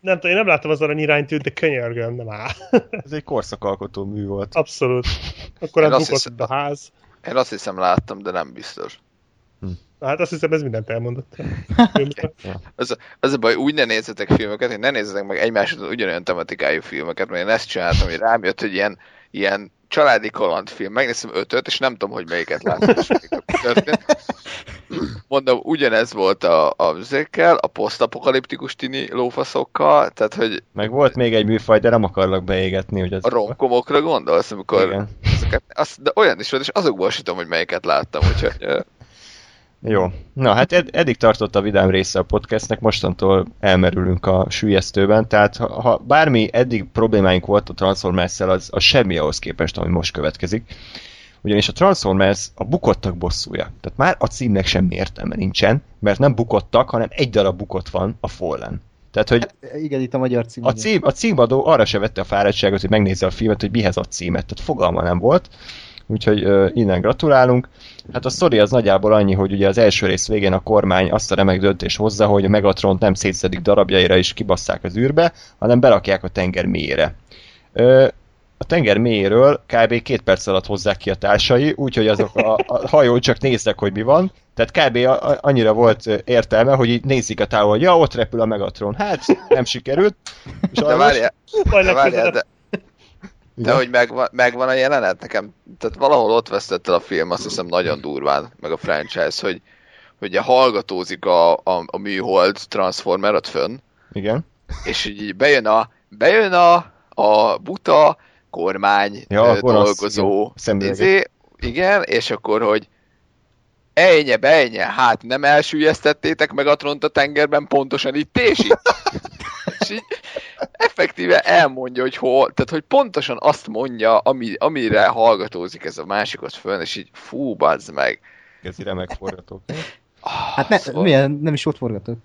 nem tudom, én nem láttam az aranyiránytűt, de könyörgöm, nem áll. Ez egy korszakalkotó mű volt. Abszolút. Akkor Én az azt bukott hiszem- a ház. Én azt hiszem láttam, de nem biztos. Hát azt hiszem, ez mindent elmondott. Az, az a baj, úgy ne nézzetek filmeket, hogy ne nézzetek meg egymás után ugyanolyan tematikájú filmeket, mert én ezt csináltam, hogy rám jött, hogy ilyen, ilyen családi kalandfilm. Megnéztem ötöt, és nem tudom, hogy melyiket láttam. Mondom, ugyanez volt a, a zékkel, a posztapokaliptikus tini lófaszokkal, tehát, hogy Meg volt még egy műfaj, de nem akarlak beégetni, hogy az... a romkomokra gondolsz, amikor Igen. ezeket, azt, de olyan is volt, és azokból sem tudom, hogy melyiket láttam, úgyhogy Jó. Na, hát ed- eddig tartott a vidám része a podcastnek, mostantól elmerülünk a sülyeztőben, tehát ha, ha bármi eddig problémáink volt a transformers az, az semmi ahhoz képest, ami most következik. Ugyanis a Transformers a bukottak bosszúja. Tehát már a címnek semmi értelme nincsen, mert nem bukottak, hanem egy darab bukott van, a Fallen. Tehát, hogy Igen, itt a magyar cím. a, cím, a címadó arra se vette a fáradtságot, hogy megnézze a filmet, hogy mihez ad címet. Tehát fogalma nem volt. Úgyhogy uh, innen gratulálunk. Hát a sztori az nagyjából annyi, hogy ugye az első rész végén a kormány azt a remek döntés hozza, hogy a Megatront nem szétszedik darabjaira és kibasszák az űrbe, hanem berakják a tenger mélyére. Ö, a tenger mélyéről kb. két perc alatt hozzák ki a társai, úgyhogy azok a, a hajó csak néztek, hogy mi van. Tehát kb. A, a, annyira volt ö, értelme, hogy így nézik a távol, hogy ja, ott repül a Megatron. Hát nem sikerült. És de várjál, de, várjál, legközelebb. De, hogy megvan, megvan a jelenet nekem, tehát valahol ott vesztett el a film, azt hiszem nagyon durván, meg a franchise, hogy, hogy hallgatózik a, a, a műhold Transformer ott fönn, Igen. és így bejön a, bejön a, a buta kormány Ja, dolgozó. Izé, igen, és akkor, hogy ejnye, bejnye, hát nem elsüllyesztettétek meg a tront a tengerben pontosan itt és itt. És így effektíve elmondja, hogy hol, tehát hogy pontosan azt mondja, ami, amire hallgatózik ez a másikot fönn, és így fú, bazd meg. Ez remek forgatók. Hát ne, Szóval- milyen, nem is ott forgatok.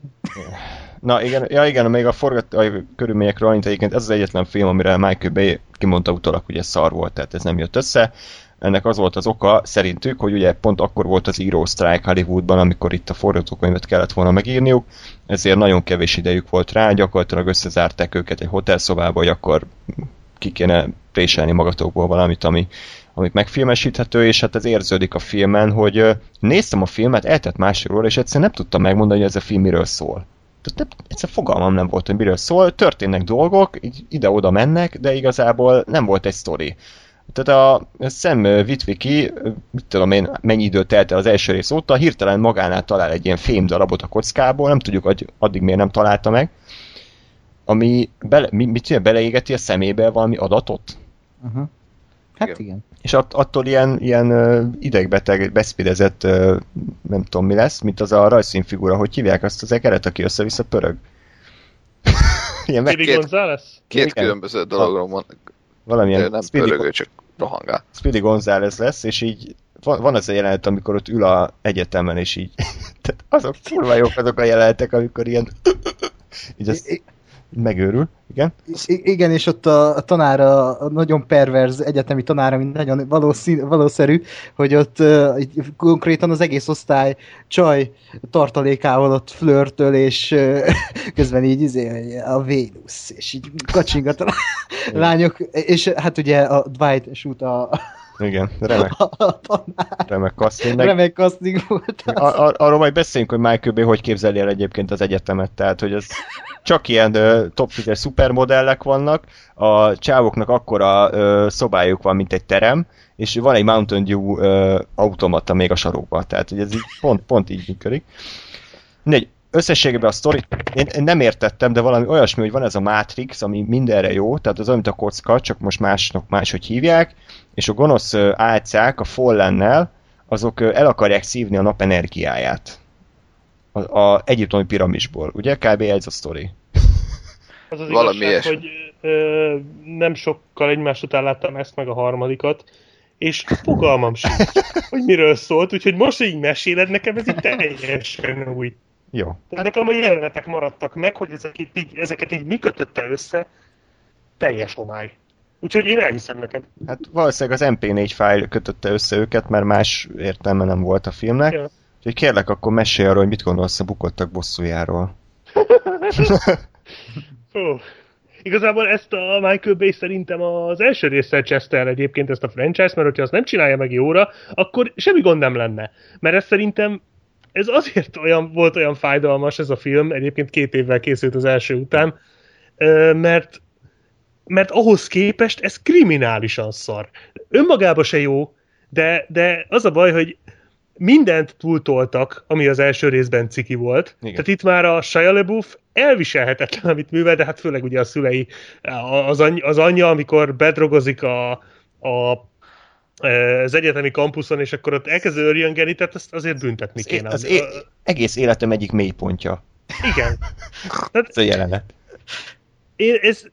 Na igen, ja igen, még a forgat a körülményekről annyit egyébként ez az egyetlen film, amire Michael Bay kimondta utólag, hogy ez szar volt, tehát ez nem jött össze. Ennek az volt az oka szerintük, hogy ugye pont akkor volt az író sztrájk Hollywoodban, amikor itt a forgatókönyvet kellett volna megírniuk, ezért nagyon kevés idejük volt rá, gyakorlatilag összezárták őket egy hotelszobába, hogy akkor ki kéne préselni magatokból valamit, ami, amit megfilmesíthető, és hát ez érződik a filmen, hogy néztem a filmet, eltett másfél óra, és egyszerűen nem tudtam megmondani, hogy ez a film miről szól. Tehát egyszer fogalmam nem volt, hogy miről szól, történnek dolgok, így ide-oda mennek, de igazából nem volt egy sztori. Tehát a Sam Witwicky, mit tudom én, mennyi idő telt el az első rész óta, hirtelen magánál talál egy ilyen fém darabot a kockából, nem tudjuk, hogy addig miért nem találta meg, ami bele, mi, mit csinál, beleégeti a szemébe valami adatot, Uh-huh. Hát Igen. igen. és att, attól ilyen, ilyen idegbeteg, beszpidezett, nem tudom mi lesz, mint az a rajzszínfigura, hogy hívják azt az ekeret, aki össze-vissza pörög. ilyen meg, két-? Két különböző dologról valamilyen nem Speedy, pörögő, csak rohangál. Speedy González lesz, és így van, van az a jelenet, amikor ott ül a egyetemen, és így, tehát azok kurva jók azok a jelenetek, amikor ilyen így az I- megőrül, igen. I- igen, és ott a, a tanára, a nagyon perverz egyetemi tanára, ami nagyon valószín, valószerű, hogy ott uh, konkrétan az egész osztály csaj tartalékával ott flörtöl, és uh, közben így izé, a Vénusz, és így kacsingat a lányok, és hát ugye a Dwight shoot a, Igen, remek, a, a tanár. remek casting. Remek casting volt. az. a, a, arról majd beszéljünk, hogy Michael Bay hogy képzeli el egyébként az egyetemet, tehát hogy ez csak ilyen uh, top 10 szupermodellek vannak, a csávoknak akkora uh, szobájuk van, mint egy terem, és van egy Mountain Dew uh, automata még a sarokban, tehát hogy ez így pont, pont így működik. Mindegy, összességében a sztori, én, én nem értettem, de valami olyasmi, hogy van ez a Matrix, ami mindenre jó, tehát az olyan, mint a kocka, csak most másnak máshogy hívják, és a gonosz álcák a Fallennel, azok el akarják szívni a nap energiáját. A, a egyiptomi piramisból. Ugye? Kb. ez a sztori. Az az Valami igazság, ilyesmi. hogy ö, nem sokkal egymás után láttam ezt meg a harmadikat, és fogalmam sincs, hogy miről szólt, úgyhogy most, hogy így meséled nekem, ez így teljesen új. Jó. Tehát nekem a jelenetek maradtak meg, hogy ezek így, ezeket így mi kötötte össze, teljes homály. Úgyhogy én elhiszem neked. Hát valószínűleg az MP4 fájl kötötte össze őket, mert más értelme nem volt a filmnek. Ja. Úgyhogy kérlek, akkor mesélj arról, hogy mit gondolsz a bukottak bosszújáról. Ó. Igazából ezt a Michael Bay szerintem az első résszel cseszte el egyébként ezt a franchise, mert hogyha azt nem csinálja meg jóra, akkor semmi gond nem lenne. Mert ez szerintem ez azért olyan, volt olyan fájdalmas ez a film, egyébként két évvel készült az első után, mert mert ahhoz képest ez kriminálisan szar. Önmagában se jó, de, de az a baj, hogy mindent túltoltak, ami az első részben ciki volt. Igen. Tehát itt már a Shia LaBeouf elviselhetetlen, amit művel, de hát főleg ugye a szülei, az, any, az anyja, amikor bedrogozik a, a az egyetemi kampuszon, és akkor ott elkezd örjöngeni, tehát ezt azért büntetni Az, kéne. az é- egész életem egyik mélypontja. Igen. Tehát Ez a jelenet. én, ez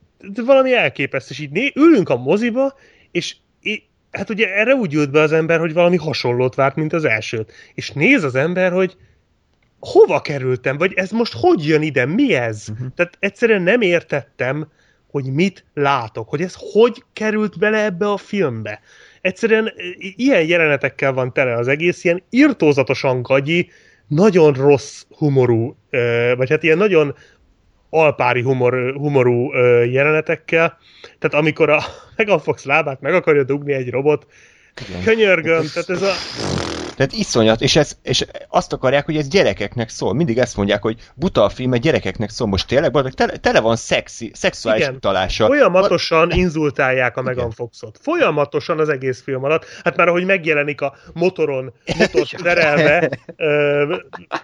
valami elképesztő, és így né, ülünk a moziba, és é, hát ugye erre úgy jut be az ember, hogy valami hasonlót várt, mint az elsőt. És néz az ember, hogy hova kerültem, vagy ez most hogy jön ide, mi ez? Uh-huh. Tehát egyszerűen nem értettem, hogy mit látok, hogy ez hogy került bele ebbe a filmbe. Egyszerűen ilyen jelenetekkel van tele az egész, ilyen irtózatosan gagyi, nagyon rossz humorú, vagy hát ilyen nagyon alpári humor, humorú jelenetekkel. Tehát amikor a Megan Fox lábát meg akarja dugni egy robot, Igen. könyörgöm, tehát ez a... Tehát iszonyat, és, ez, és azt akarják, hogy ez gyerekeknek szól. Mindig ezt mondják, hogy buta a film, mert gyerekeknek szól. Most tényleg, tele, tele van szexi, szexuális Igen. utalása. Folyamatosan inzultálják a Megan Igen. Foxot. Folyamatosan az egész film alatt. Hát már ahogy megjelenik a motoron, motort terelve, ö,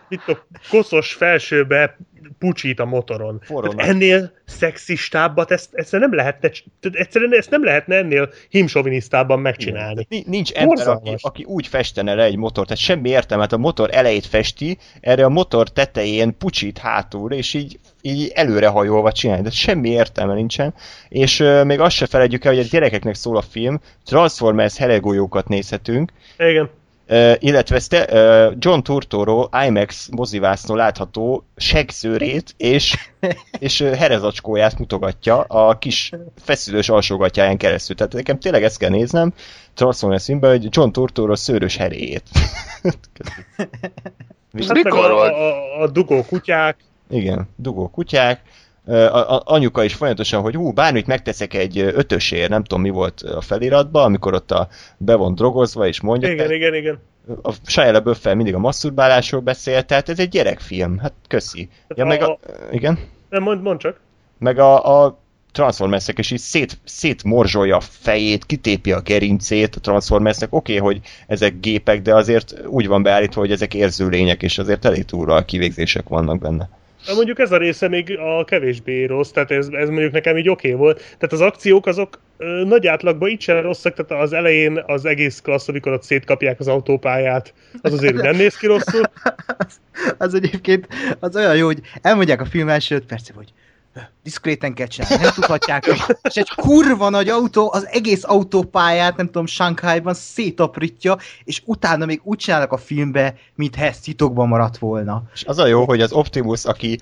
itt a koszos felsőbe pucsít a motoron. Ennél szexistábbat ezt, ezt nem lehetne, egyszerűen ezt nem lehetne ennél himsovinisztábban megcsinálni. Ni- Nincs ember, aki, aki úgy festene le egy motort, tehát semmi értelme, hát a motor elejét festi, erre a motor tetején pucsít hátul, és így, így előrehajolva csinálni, de semmi értelme nincsen, és uh, még azt se felejtjük el, hogy a gyerekeknek szól a film, Transformers heregolyókat nézhetünk, Igen. Illetve John Turturro IMAX mozivásznon látható segszőrét és, és herezacskóját mutogatja a kis feszülős alsógatjáján keresztül. Tehát nekem tényleg ezt kell néznem Transformers filmben, hogy John Turturro szőrös heréjét. Mikor a, a, a dugó kutyák, Igen, dugó kutyák. A, a, anyuka is folyamatosan, hogy hú, bármit megteszek egy ötösért, nem tudom mi volt a feliratban, amikor ott a be van drogozva, és mondja, igen, igen, igen. a Shia LaBeouf mindig a masturbálásról beszél, tehát ez egy gyerekfilm, hát köszi. Ja, meg a, igen, Nem, mond, mond csak. meg a, a Transformersek is így szét, szétmorzsolja a fejét, kitépi a gerincét a Transformersnek. Oké, okay, hogy ezek gépek, de azért úgy van beállítva, hogy ezek érző lények, és azért elég túlra kivégzések vannak benne. Mondjuk ez a része még a kevésbé rossz, tehát ez, ez mondjuk nekem így oké okay volt. Tehát az akciók azok ö, nagy átlagban így sem rosszak, tehát az elején az egész klassz, amikor ott szétkapják az autópályát, az azért nem néz ki rosszul. az, az egyébként az olyan jó, hogy elmondják a film első öt percet, hogy "Ö, diszkréten kell csinálni, nem tudhatják, és egy kurva nagy autó az egész autópályát, nem tudom, Shanghai-ban szétaprítja, és utána még úgy csinálnak a filmbe, mintha ez titokban maradt volna. És az a jó, hogy az Optimus, aki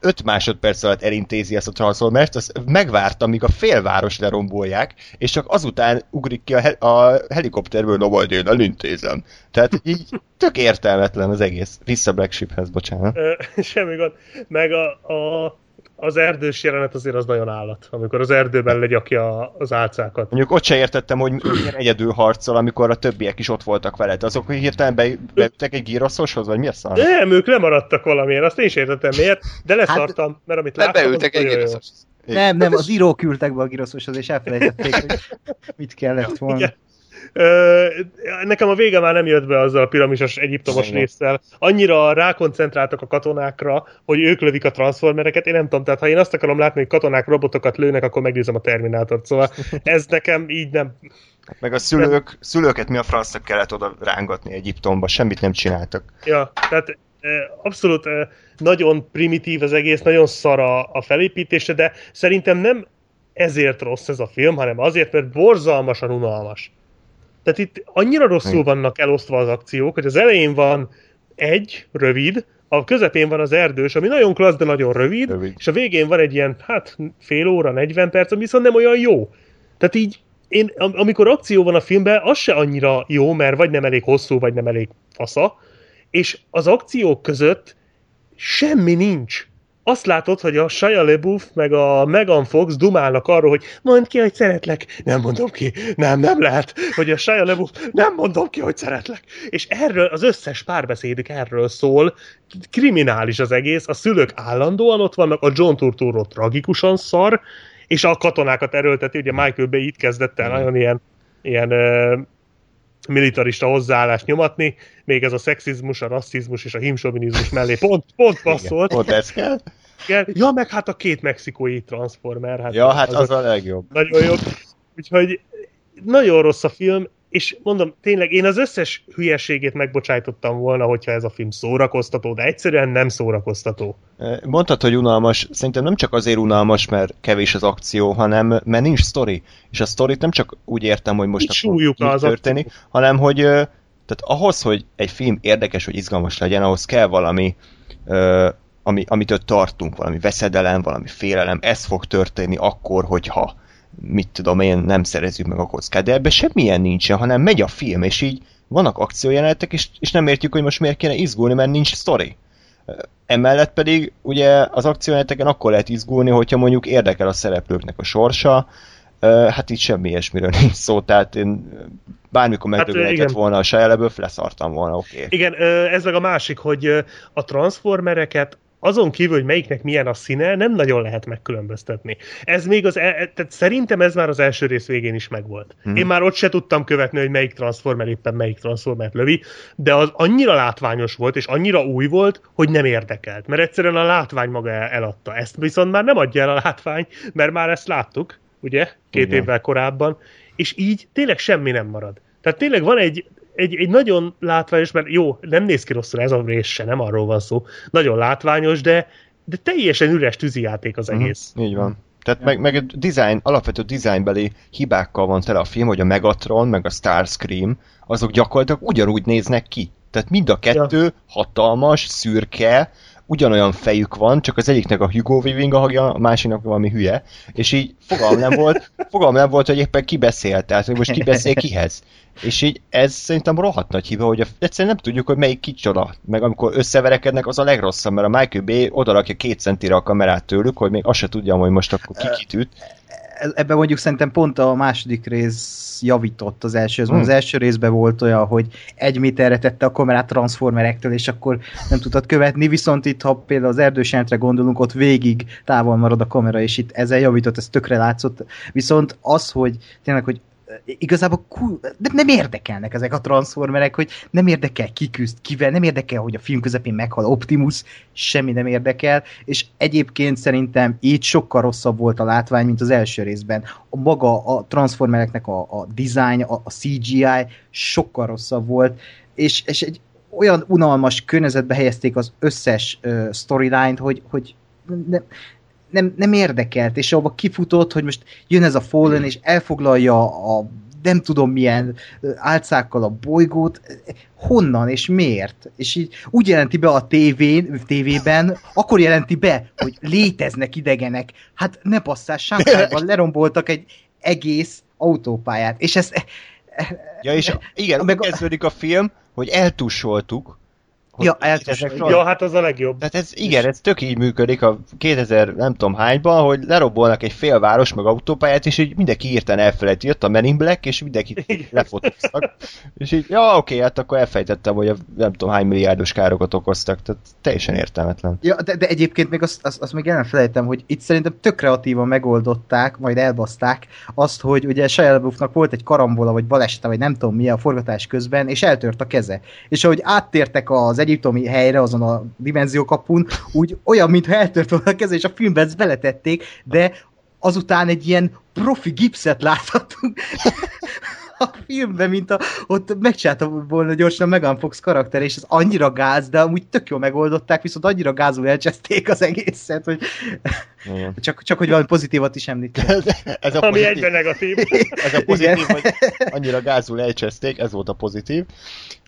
5 másodperc alatt elintézi ezt a Transformers-t, az megvárta, míg a félváros lerombolják, és csak azután ugrik ki a, he- a helikopterből, no majd én elintézem. Tehát így tök értelmetlen az egész. Vissza Black Sheephez, bocsánat. Ö, Semmi gond. Meg a, a, az erdős jelenet azért az nagyon állat, amikor az erdőben legyakja az álcákat. Mondjuk ott se értettem, hogy milyen egyedül harcol, amikor a többiek is ott voltak veled. Azok, hogy hirtelen be, beüttek egy gyroszoshoz, vagy mi a szar? Nem, ők lemaradtak valamilyen, azt én is értettem miért, de leszartam, mert amit láttam, Lebeültek az egy gyroszos. Nem, nem, az írók küldtek be a giroszoshoz, és elfelejtették, hogy mit kellett volna. Igen. Nekem a vége már nem jött be azzal a piramisos egyiptomos résszel. Annyira rákoncentráltak a katonákra, hogy ők lövik a transformereket. Én nem tudom, tehát ha én azt akarom látni, hogy katonák robotokat lőnek, akkor megnézem a Terminátort. Szóval ez nekem így nem... Meg a szülők, szülőket mi a francnak kellett oda rángatni Egyiptomba, semmit nem csináltak. Ja, tehát eh, abszolút nagyon primitív az egész, nagyon szar a, a felépítése, de szerintem nem ezért rossz ez a film, hanem azért, mert borzalmasan unalmas. Tehát itt annyira rosszul vannak elosztva az akciók, hogy az elején van egy, rövid, a közepén van az erdős, ami nagyon klassz, de nagyon rövid, Rövid. és a végén van egy ilyen, hát fél óra, 40 perc, ami viszont nem olyan jó. Tehát így, én, am- amikor akció van a filmben, az se annyira jó, mert vagy nem elég hosszú, vagy nem elég fasza, és az akciók között semmi nincs. Azt látod, hogy a Shia LaBeouf meg a Megan Fox dumálnak arról, hogy mondd ki, hogy szeretlek. Nem mondom ki. Nem, nem lehet. Hogy a Shia LaBeouf, nem mondom ki, hogy szeretlek. És erről az összes párbeszédük erről szól. Kriminális az egész. A szülők állandóan ott vannak, a John Turturro tragikusan szar, és a katonákat erőlteti, ugye Michael Bay itt kezdett el nagyon ilyen, ilyen militarista hozzáállást nyomatni, még ez a szexizmus, a rasszizmus és a himsovinizmus mellé pont, pont Igen, passzolt. Pont ez kell. Igen. Ja, meg hát a két mexikói transformer. Hát Ja, hát az azok a legjobb. Nagyon jó. Úgyhogy nagyon rossz a film, és mondom, tényleg én az összes hülyeségét megbocsájtottam volna, hogyha ez a film szórakoztató, de egyszerűen nem szórakoztató. Mondtad, hogy unalmas. Szerintem nem csak azért unalmas, mert kevés az akció, hanem mert nincs sztori. És a sztorit nem csak úgy értem, hogy most Nincs akkor mi az történik, hanem hogy tehát ahhoz, hogy egy film érdekes vagy izgalmas legyen, ahhoz kell valami, ö, ami, amitől tartunk, valami veszedelem, valami félelem, ez fog történni akkor, hogyha mit tudom én, nem szerezzük meg a kockát. De ebben semmilyen nincsen, hanem megy a film, és így vannak akciójelenetek, és, és nem értjük, hogy most miért kéne izgulni, mert nincs sztori. Emellett pedig ugye az akciójáteken akkor lehet izgulni, hogyha mondjuk érdekel a szereplőknek a sorsa, hát itt semmi ilyesmiről nincs szó, tehát én bármikor Hát, megdögölhetett igen. volna a Shia leszartam volna, oké. Okay. Igen, ez meg a másik, hogy a transformereket azon kívül, hogy melyiknek milyen a színe, nem nagyon lehet megkülönböztetni. Ez még az, el, tehát szerintem ez már az első rész végén is megvolt. Hmm. Én már ott se tudtam követni, hogy melyik transformer éppen melyik transformert lövi, de az annyira látványos volt, és annyira új volt, hogy nem érdekelt. Mert egyszerűen a látvány maga el- eladta. Ezt viszont már nem adja el a látvány, mert már ezt láttuk, ugye, két Igen. évvel korábban, és így tényleg semmi nem marad. Tehát tényleg van egy, egy, egy nagyon látványos, mert jó, nem néz ki rosszul ez a rész se, nem arról van szó, nagyon látványos, de, de teljesen üres tűzijáték az egész. Mhm, Így van. Tehát meg, meg design, alapvető designbeli hibákkal van tele a film, hogy a Megatron, meg a Starscream, azok gyakorlatilag ugyanúgy néznek ki. Tehát mind a kettő ja. hatalmas, szürke, ugyanolyan fejük van, csak az egyiknek a Hugo Weaving a hangja, a másiknak valami hülye, és így fogalm nem volt, fogalm nem volt, hogy éppen ki beszél, tehát hogy most ki beszél kihez. És így ez szerintem rohadt nagy hiba, hogy egyszerűen nem tudjuk, hogy melyik kicsoda. Meg amikor összeverekednek, az a legrosszabb, mert a Michael Bay odarakja két centire a kamerát tőlük, hogy még azt se tudjam, hogy most akkor ki kit üt. E- ebben mondjuk szerintem pont a második rész javított az első. Hmm. Az első részben volt olyan, hogy egy méterre tette a kamerát transformerektől, és akkor nem tudtad követni, viszont itt, ha például az erdős jelentre gondolunk, ott végig távol marad a kamera, és itt ezzel javított, ez tökre látszott. Viszont az, hogy tényleg, hogy igazából nem, nem érdekelnek ezek a transformerek, hogy nem érdekel ki küzd kivel, nem érdekel, hogy a film közepén meghal Optimus, semmi nem érdekel, és egyébként szerintem így sokkal rosszabb volt a látvány, mint az első részben. A maga a transformereknek a, a design, a, a CGI sokkal rosszabb volt, és, és egy olyan unalmas környezetbe helyezték az összes uh, storyline-t, hogy, hogy nem, nem, nem érdekelt, és abba kifutott, hogy most jön ez a Fallen, és elfoglalja a nem tudom milyen álcákkal a bolygót, honnan és miért? És így úgy jelenti be a tévén, tévében, akkor jelenti be, hogy léteznek idegenek. Hát ne passzál, Sánkárban leromboltak egy egész autópályát, és ez Ja, és igen, Meg a- kezdődik a film, hogy eltussoltuk, Ja, rajta- Ja, hát az a legjobb. Tehát ez, igen, ez tök így működik a 2000 nem tudom hányban, hogy lerobbolnak egy félváros meg autópályát, és így mindenki hirtelen elfelejti, jött a Men in Black, és mindenkit lefotóztak. és így, ja oké, hát akkor elfejtettem, hogy a nem tudom hány milliárdos károkat okoztak, tehát teljesen értelmetlen. Ja, de, de egyébként még azt, azt, azt még el nem felejtem, hogy itt szerintem tök kreatívan megoldották, majd elbaszták azt, hogy ugye Shia LaBeoufnak volt egy karambola, vagy balesete, vagy nem tudom mi a forgatás közben, és eltört a keze. És ahogy áttértek az egyiptomi helyre, azon a dimenziókapun, úgy olyan, mintha eltört volna a keze, és a filmben ezt beletették, de azután egy ilyen profi gipszet láthatunk a filmben, mint a, ott megcsinálta volna gyorsan a Megan Fox karakter, és ez annyira gáz, de amúgy tök jól megoldották, viszont annyira gázul elcseszték az egészet, hogy Igen. Csak, csak hogy valami pozitívat is említsek. ez a Ami pozitív, egyben negatív. ez a pozitív hogy annyira gázul elcseszték, ez volt a pozitív.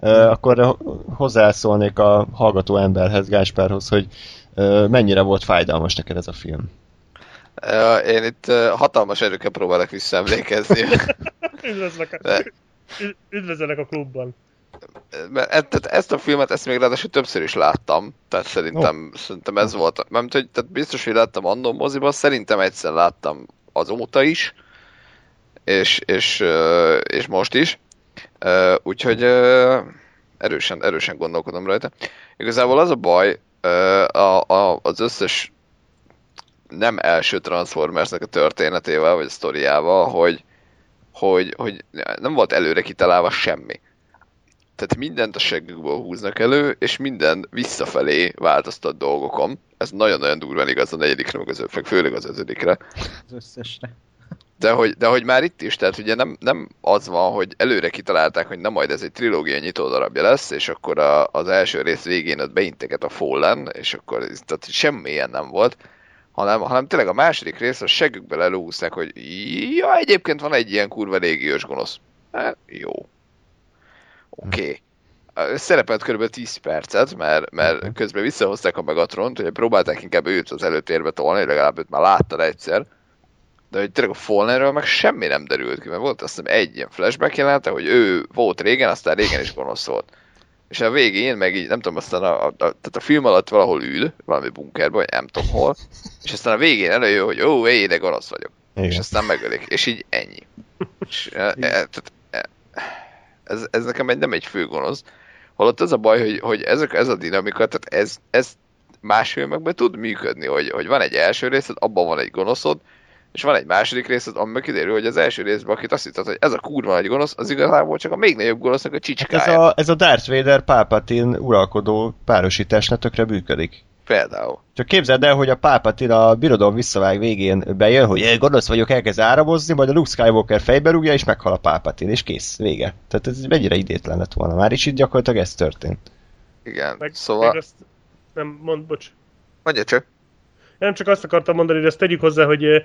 Uh, akkor hozzászólnék a hallgató emberhez, Gáspárhoz, hogy uh, mennyire volt fájdalmas neked ez a film. Ö, Én itt hatalmas erőkkel próbálok visszaemlékezni. Üdvözlök a, De- Ü- üdvözöllek a klubban. Mert e- tehát ezt a filmet, ezt még ráadásul többször is láttam, tehát szerintem, oh. szerintem ez volt, mert hogy tehát biztos, hogy láttam annó moziban, szerintem egyszer láttam azóta is, és, és, és most is, úgyhogy erősen, erősen gondolkodom rajta. Igazából az a baj, a, az összes nem első Transformersnek a történetével, vagy a sztoriával, hogy, hogy, hogy nem volt előre kitalálva semmi tehát mindent a seggükből húznak elő, és minden visszafelé változtat dolgokon. Ez nagyon-nagyon durván igaz a negyedikre, meg az öt, meg főleg az ötödikre. Az összesre. De hogy, de hogy már itt is, tehát ugye nem, nem az van, hogy előre kitalálták, hogy na majd ez egy trilógia nyitó darabja lesz, és akkor a, az első rész végén ott beinteget a Fallen, és akkor tehát semmi ilyen nem volt, hanem, hanem tényleg a második rész a seggükbe előhúzták, hogy ja, egyébként van egy ilyen kurva légiós gonosz. Hát, jó. Oké. Okay. Szerepelt kb. 10 percet, mert, mert közben visszahozták a Megatront, hogy próbálták inkább őt az előtérbe tolni, legalább őt már láttad egyszer. De hogy tényleg a Fallenről meg semmi nem derült ki, mert volt azt hiszem egy ilyen flashback jelenete, hogy ő volt régen, aztán régen is gonosz volt. És a végén meg így, nem tudom, aztán a, a, a, tehát a film alatt valahol ül, valami bunkerben, vagy nem tudom hol, és aztán a végén előjön, hogy ó, éj, de gonosz vagyok. Igen. És aztán megölik, és így ennyi. És, e, e, tehát, e, ez, ez nekem egy, nem egy fő gonosz. Holott az a baj, hogy, hogy ezek, ez a dinamika, tehát ez, ez más filmekben tud működni, hogy, hogy van egy első részed, abban van egy gonoszod, és van egy második részed, amiben kiderül, hogy az első részben, akit azt hitted, hogy ez a kurva nagy gonosz, az igazából csak a még nagyobb gonosznak a Ez csicskája. a, ez a Darth Vader Palpatine uralkodó párosításnak tökre működik. Például. Csak képzeld el, hogy a Palpatine a birodalom visszavág végén bejön, hogy "Jé, gonosz vagyok, elkezd áramozni, majd a Luke Skywalker fejbe rúgja, és meghal a Palpatine, és kész, vége. Tehát ez mennyire idétlen lett volna már, és itt gyakorlatilag ez történt. Igen. Meg, szóval, meg azt, nem, mond, bocs. mondja csak. Nem csak azt akartam mondani, hogy ezt tegyük hozzá, hogy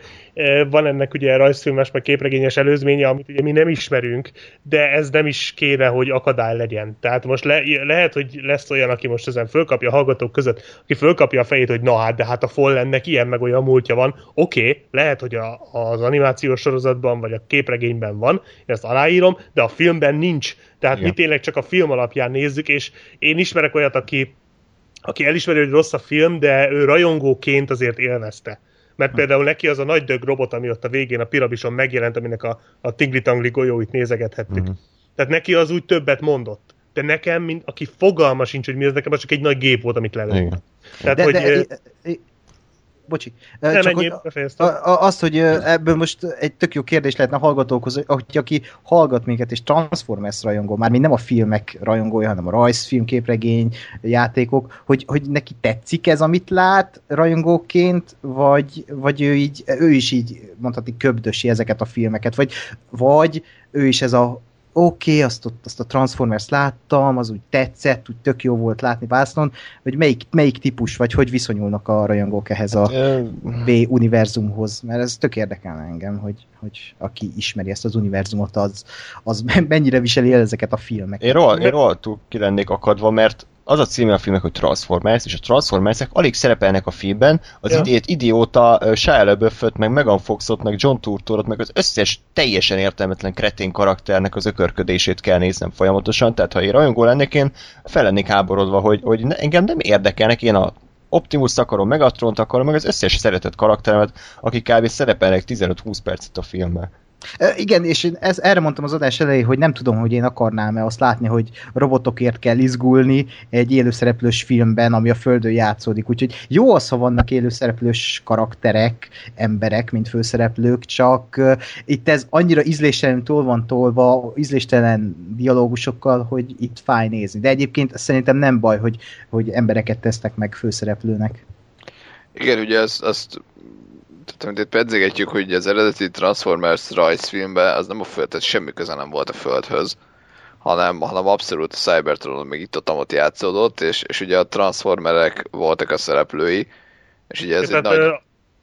van ennek ugye rajzfilmes, meg képregényes előzménye, amit ugye mi nem ismerünk, de ez nem is kéne, hogy akadály legyen. Tehát most le, lehet, hogy lesz olyan, aki most ezen fölkapja a hallgatók között, aki fölkapja a fejét, hogy na hát, de hát a Fallennek ilyen meg olyan múltja van. Oké, okay, lehet, hogy a, az animációs sorozatban, vagy a képregényben van, én ezt aláírom, de a filmben nincs. Tehát Igen. mi tényleg csak a film alapján nézzük, és én ismerek olyat, aki aki elismeri, hogy rossz a film, de ő rajongóként azért élvezte. Mert például neki az a nagy dög robot, ami ott a végén a piramison megjelent, aminek a, a tingli-tangli golyóit nézegethettük. Mhm. Tehát neki az úgy többet mondott. De nekem, mint aki fogalma sincs, hogy mi ez, nekem az csak egy nagy gép volt, amit lelőtt. Tehát, De, hogy... de, ö, e, e, bocsi. Nem csak ennyi, hogy-. A, a, azt, hogy ebből most egy tök jó kérdés lehetne a hallgatókhoz, hogy aki hallgat minket, és Transformers rajongó, már nem a filmek rajongója, hanem a rajzfilm, képregény, játékok, hogy, hogy neki tetszik ez, amit lát rajongóként, vagy, vagy ő, így, ő is így mondhatni köbdösi ezeket a filmeket, vagy, vagy ő is ez a oké, okay, azt, ott- azt a Transformers láttam, az úgy tetszett, úgy tök jó volt látni vásznon, vagy melyik, melyik típus, vagy hogy viszonyulnak a rajongók ehhez a Ö, B univerzumhoz, mert ez tök érdekelne engem, hogy, hogy aki ismeri ezt az univerzumot, az, az mennyire viseli el ezeket a filmeket. Én, roha, én rohadtul ki lennék akadva, mert az a címe a filmnek, hogy Transformers, és a Transformersek alig szerepelnek a filmben, az Ja. idét idióta uh, Shia LaBeoufot, meg Megan Foxot, meg John Turturot, meg az összes teljesen értelmetlen kretén karakternek az ökörködését kell néznem folyamatosan, tehát ha én rajongó lennék, én fel lennék háborodva, hogy, hogy engem nem érdekelnek, én a Optimus akarom, Megatront akarom, meg az összes szeretett karakteremet, akik kb. szerepelnek 15-20 percet a filmben. Igen, és én ez, erre mondtam az adás elején, hogy nem tudom, hogy én akarnám-e azt látni, hogy robotokért kell izgulni egy élőszereplős filmben, ami a Földön játszódik. Úgyhogy jó az, ha vannak élőszereplős karakterek, emberek, mint főszereplők, csak uh, itt ez annyira ízléstelen túl van tolva, ízléstelen dialógusokkal, hogy itt fáj nézni. De egyébként szerintem nem baj, hogy, hogy embereket tesznek meg főszereplőnek. Igen, ugye azt, azt tehát amit itt pedzegetjük, hogy az eredeti Transformers rajzfilmben az nem a föld, tehát semmi köze nem volt a földhöz, hanem, hanem abszolút a Cybertron meg itt ott játszódott, és, és ugye a Transformerek voltak a szereplői, és ugye ez egy Tehát, nagy... ö,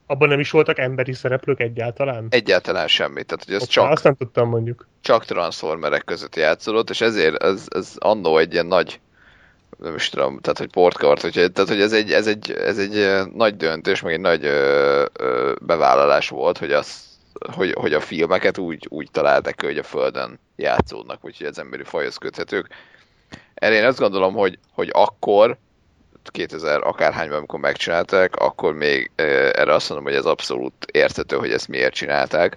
Abban nem is voltak emberi szereplők egyáltalán? Egyáltalán semmi. Tehát, hogy ez csak, Azt nem tudtam mondjuk. csak transformerek között játszódott, és ezért ez, ez annó egy ilyen nagy nem is tudom, tehát hogy portkavart, hogy, tehát hogy ez egy, ez, egy, ez egy nagy döntés, meg egy nagy ö, ö, bevállalás volt, hogy, az, hogy, hogy a filmeket úgy, úgy találták hogy a Földön játszódnak, úgyhogy az emberi fajhoz köthetők. Erre én azt gondolom, hogy, hogy akkor, 2000 akárhányban, amikor megcsinálták, akkor még erre azt mondom, hogy ez abszolút érthető, hogy ezt miért csinálták.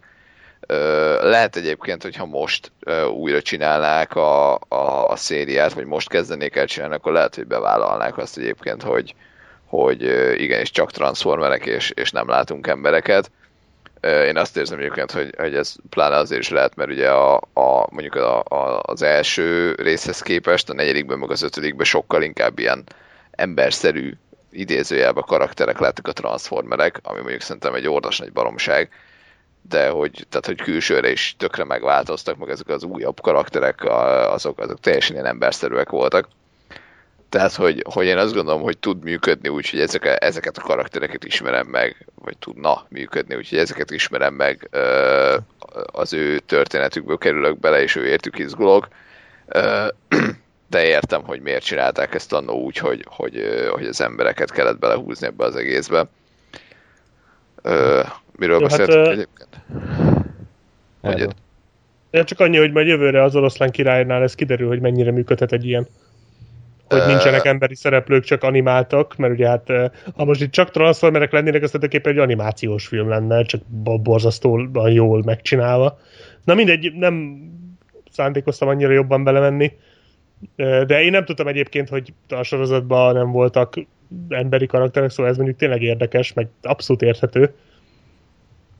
Lehet egyébként, hogyha most újra csinálnák a, a, a szériát, vagy most kezdenék el csinálni, akkor lehet, hogy bevállalnák azt egyébként, hogy, hogy igenis csak transformerek, és, és nem látunk embereket. Én azt érzem egyébként, hogy, hogy ez pláne azért is lehet, mert ugye a, a, mondjuk a, a, az első részhez képest, a negyedikben meg az ötödikben sokkal inkább ilyen emberszerű idézőjelben karakterek lettek a transformerek, ami mondjuk szerintem egy ordas nagy baromság, de hogy, tehát, hogy külsőre is tökre megváltoztak, meg ezek az újabb karakterek, azok, azok teljesen ilyen emberszerűek voltak. Tehát, hogy, hogy én azt gondolom, hogy tud működni úgy, hogy ezek, ezeket a karaktereket ismerem meg, vagy tudna működni, úgyhogy ezeket ismerem meg, az ő történetükből kerülök bele, és ő értük izgulok. De értem, hogy miért csinálták ezt annó úgy, hogy, hogy, hogy az embereket kellett belehúzni ebbe az egészbe. Miről Jó, hát, beszéltünk egyébként? Hogy. Ja, csak annyi, hogy majd jövőre az oroszlán királynál ez kiderül, hogy mennyire működhet egy ilyen. Hogy nincsenek emberi szereplők, csak animáltak, mert ugye hát ha most itt csak transformerek lennének, az tulajdonképpen egy animációs film lenne, csak bo- borzasztóan jól megcsinálva. Na mindegy, nem szándékoztam annyira jobban belemenni, de én nem tudtam egyébként, hogy a sorozatban nem voltak emberi karakterek, szóval ez mondjuk tényleg érdekes, meg abszolút érthető.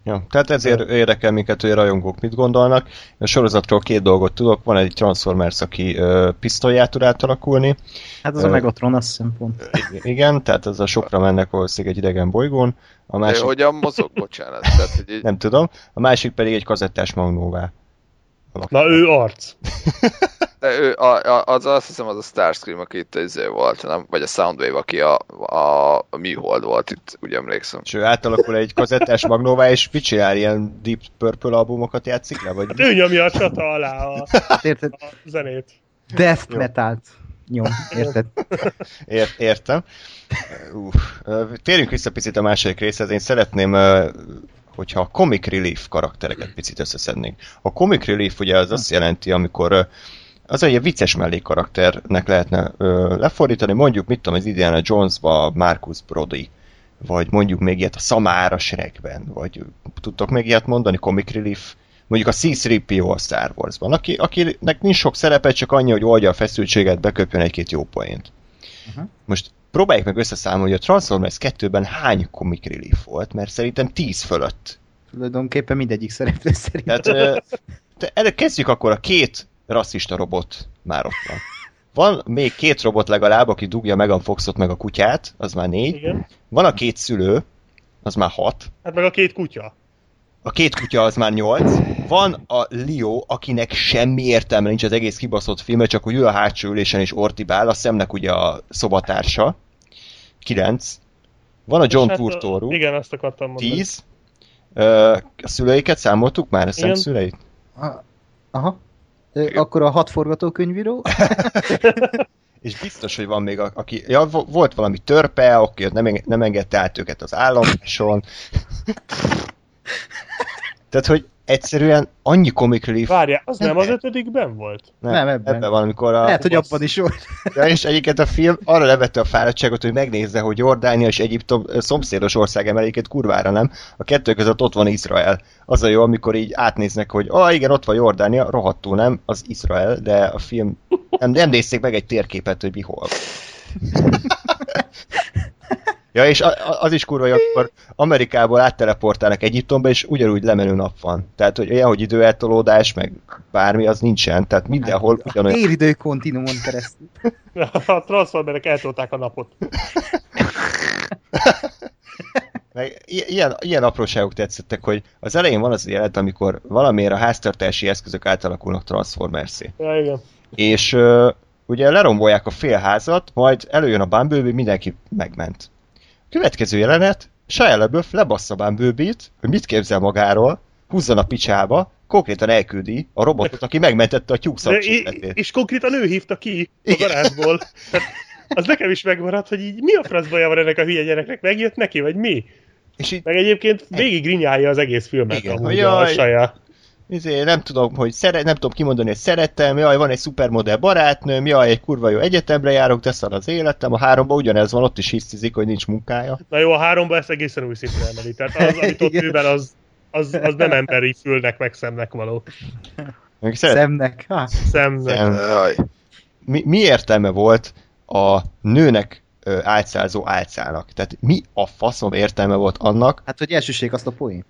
Ja, tehát ezért érdekel minket, hogy a rajongók mit gondolnak. A sorozatról két dolgot tudok. Van egy Transformers, aki ö, pisztolyát tud átalakulni. Hát az a Ö, Megatron, azt hiszem pont. Igen, tehát az a sokra mennek valószínűleg egy idegen bolygón. A másik, hogyan mozog? Bocsánat. Tehát, hogy így, nem tudom. A másik pedig egy kazettás magnóvá. Na ő arc. de ő, a, a, az azt hiszem az a Starscream, aki itt izé volt, nem? vagy a Soundwave, aki a, a, a műhold volt itt, úgy emlékszem. És ő átalakul egy kazettás magnóvá, és mit csinál? Ilyen Deep Purple albumokat játszik le? Vagy Hát ő nyomja a csata alá a, Hát érted? a zenét. Death Jó. metalt nyom, érted? Ér, értem. Uf. Ö, Térjünk vissza picit a második részhez. Én szeretném, ö, hogyha a comic relief karaktereket picit összeszednénk. A comic relief ugye az azt jelenti, amikor az egy vicces mellékkarakternek lehetne ö, lefordítani, mondjuk mit tudom, az Indiana Jonesba Marcus Brody, vagy mondjuk még ilyet a Samara Shrekben, vagy tudtok még ilyet mondani, comic relief, mondjuk a C-3PO a Star Warsban, aki, akinek nincs sok szerepe, csak annyi, hogy oldja a feszültséget, beköpjön egy-két jó poént. Uh-huh. Most próbáljuk meg összeszámolni, hogy a Transformers 2-ben hány comic relief volt, mert szerintem 10 fölött. Tulajdonképpen mindegyik szereplő szerint. Tehát de erre kezdjük akkor a két rasszista robot már ott van. Van még két robot legalább, aki dugja Megan Foxot meg a kutyát, az már négy. Igen. Van a két szülő, az már hat. Hát meg a két kutya. A két kutya az már nyolc. Van a Leo, akinek semmi értelme nincs az egész kibaszott filme, csak hogy ül a hátsó ülésen és ortibál, a szemnek ugye a szobatársa. Kilenc. Van a John És Turturro. Igen, azt akartam mondani. Tíz. Ö, A szüleiket számoltuk már? A Igen. szüleit? Ah, Aha. Ö, Akkor a hat forgatókönyvíró. És biztos, hogy van még, a- aki... Ja, vo- volt valami törpe, aki nem, enge- nem engedte át őket az állomáson. Tehát, hogy egyszerűen annyi comic relief... Várjál, az nem, Nem. az ötödikben volt? Nem, ebben. ebben van, amikor a... Lehet, hogy abban is volt. Ja, és egyébként a film arra levette a fáradtságot, hogy megnézze, hogy Jordánia és Egyiptom szomszédos ország emelékét kurvára nem. A kettő között ott van Izrael. Az a jó, amikor így átnéznek, hogy ah igen, ott van Jordánia, rohadtul nem, az Izrael, de a film nem, nem nézték meg egy térképet, hogy mi hol. Ja, és az is kurva, hogy akkor Amerikából átteleportálnak Egyiptomba, és ugyanúgy lemenő nap van. Tehát, hogy olyan, hogy időeltolódás, meg bármi, az nincsen. Tehát mindenhol ugyanolyan. Téridő kontinuumon keresztül. A transformerek eltolták a napot. Meg ilyen, ilyen apróságok tetszettek, hogy az elején van az a jelenet, amikor valamiért a háztartási eszközök átalakulnak transformersé. Ja, igen. És ö, ugye lerombolják a félházat, majd előjön a Bumblebee, mindenki megment. Következő jelenet, Shia LaBeouf lebassza Bumblebee-t, hogy mit képzel magáról, húzzon a picsába, konkrétan elküldi a robotot, aki megmentette a tyúk és, konkrétan ő hívta ki a garázsból. Tehát az nekem is megmaradt, hogy így mi a frasz baja van ennek a hülye gyereknek, megjött neki, vagy mi? És így Meg egyébként végig grinyálja az egész filmet Igen, amúgy hogy a jaj. saja. Izé, nem tudom, hogy szeret, nem tudom kimondani, hogy szerettem, jaj, van egy szupermodell barátnőm, jaj, egy kurva jó egyetemre járok, de szar az életem, a háromban ugyanez van, ott is hisztizik, hogy nincs munkája. Na jó, a háromba ezt egészen új szintre emeli. Tehát az, amit ott művel, az, az, az nem emberi fülnek, meg szemnek való. Még szeret, Szemnek. Ha. Szemnek. Szem. Jaj. mi, mi értelme volt a nőnek álcázó álcának? Tehát mi a faszom értelme volt annak, Hát, hogy elsőség azt a poén.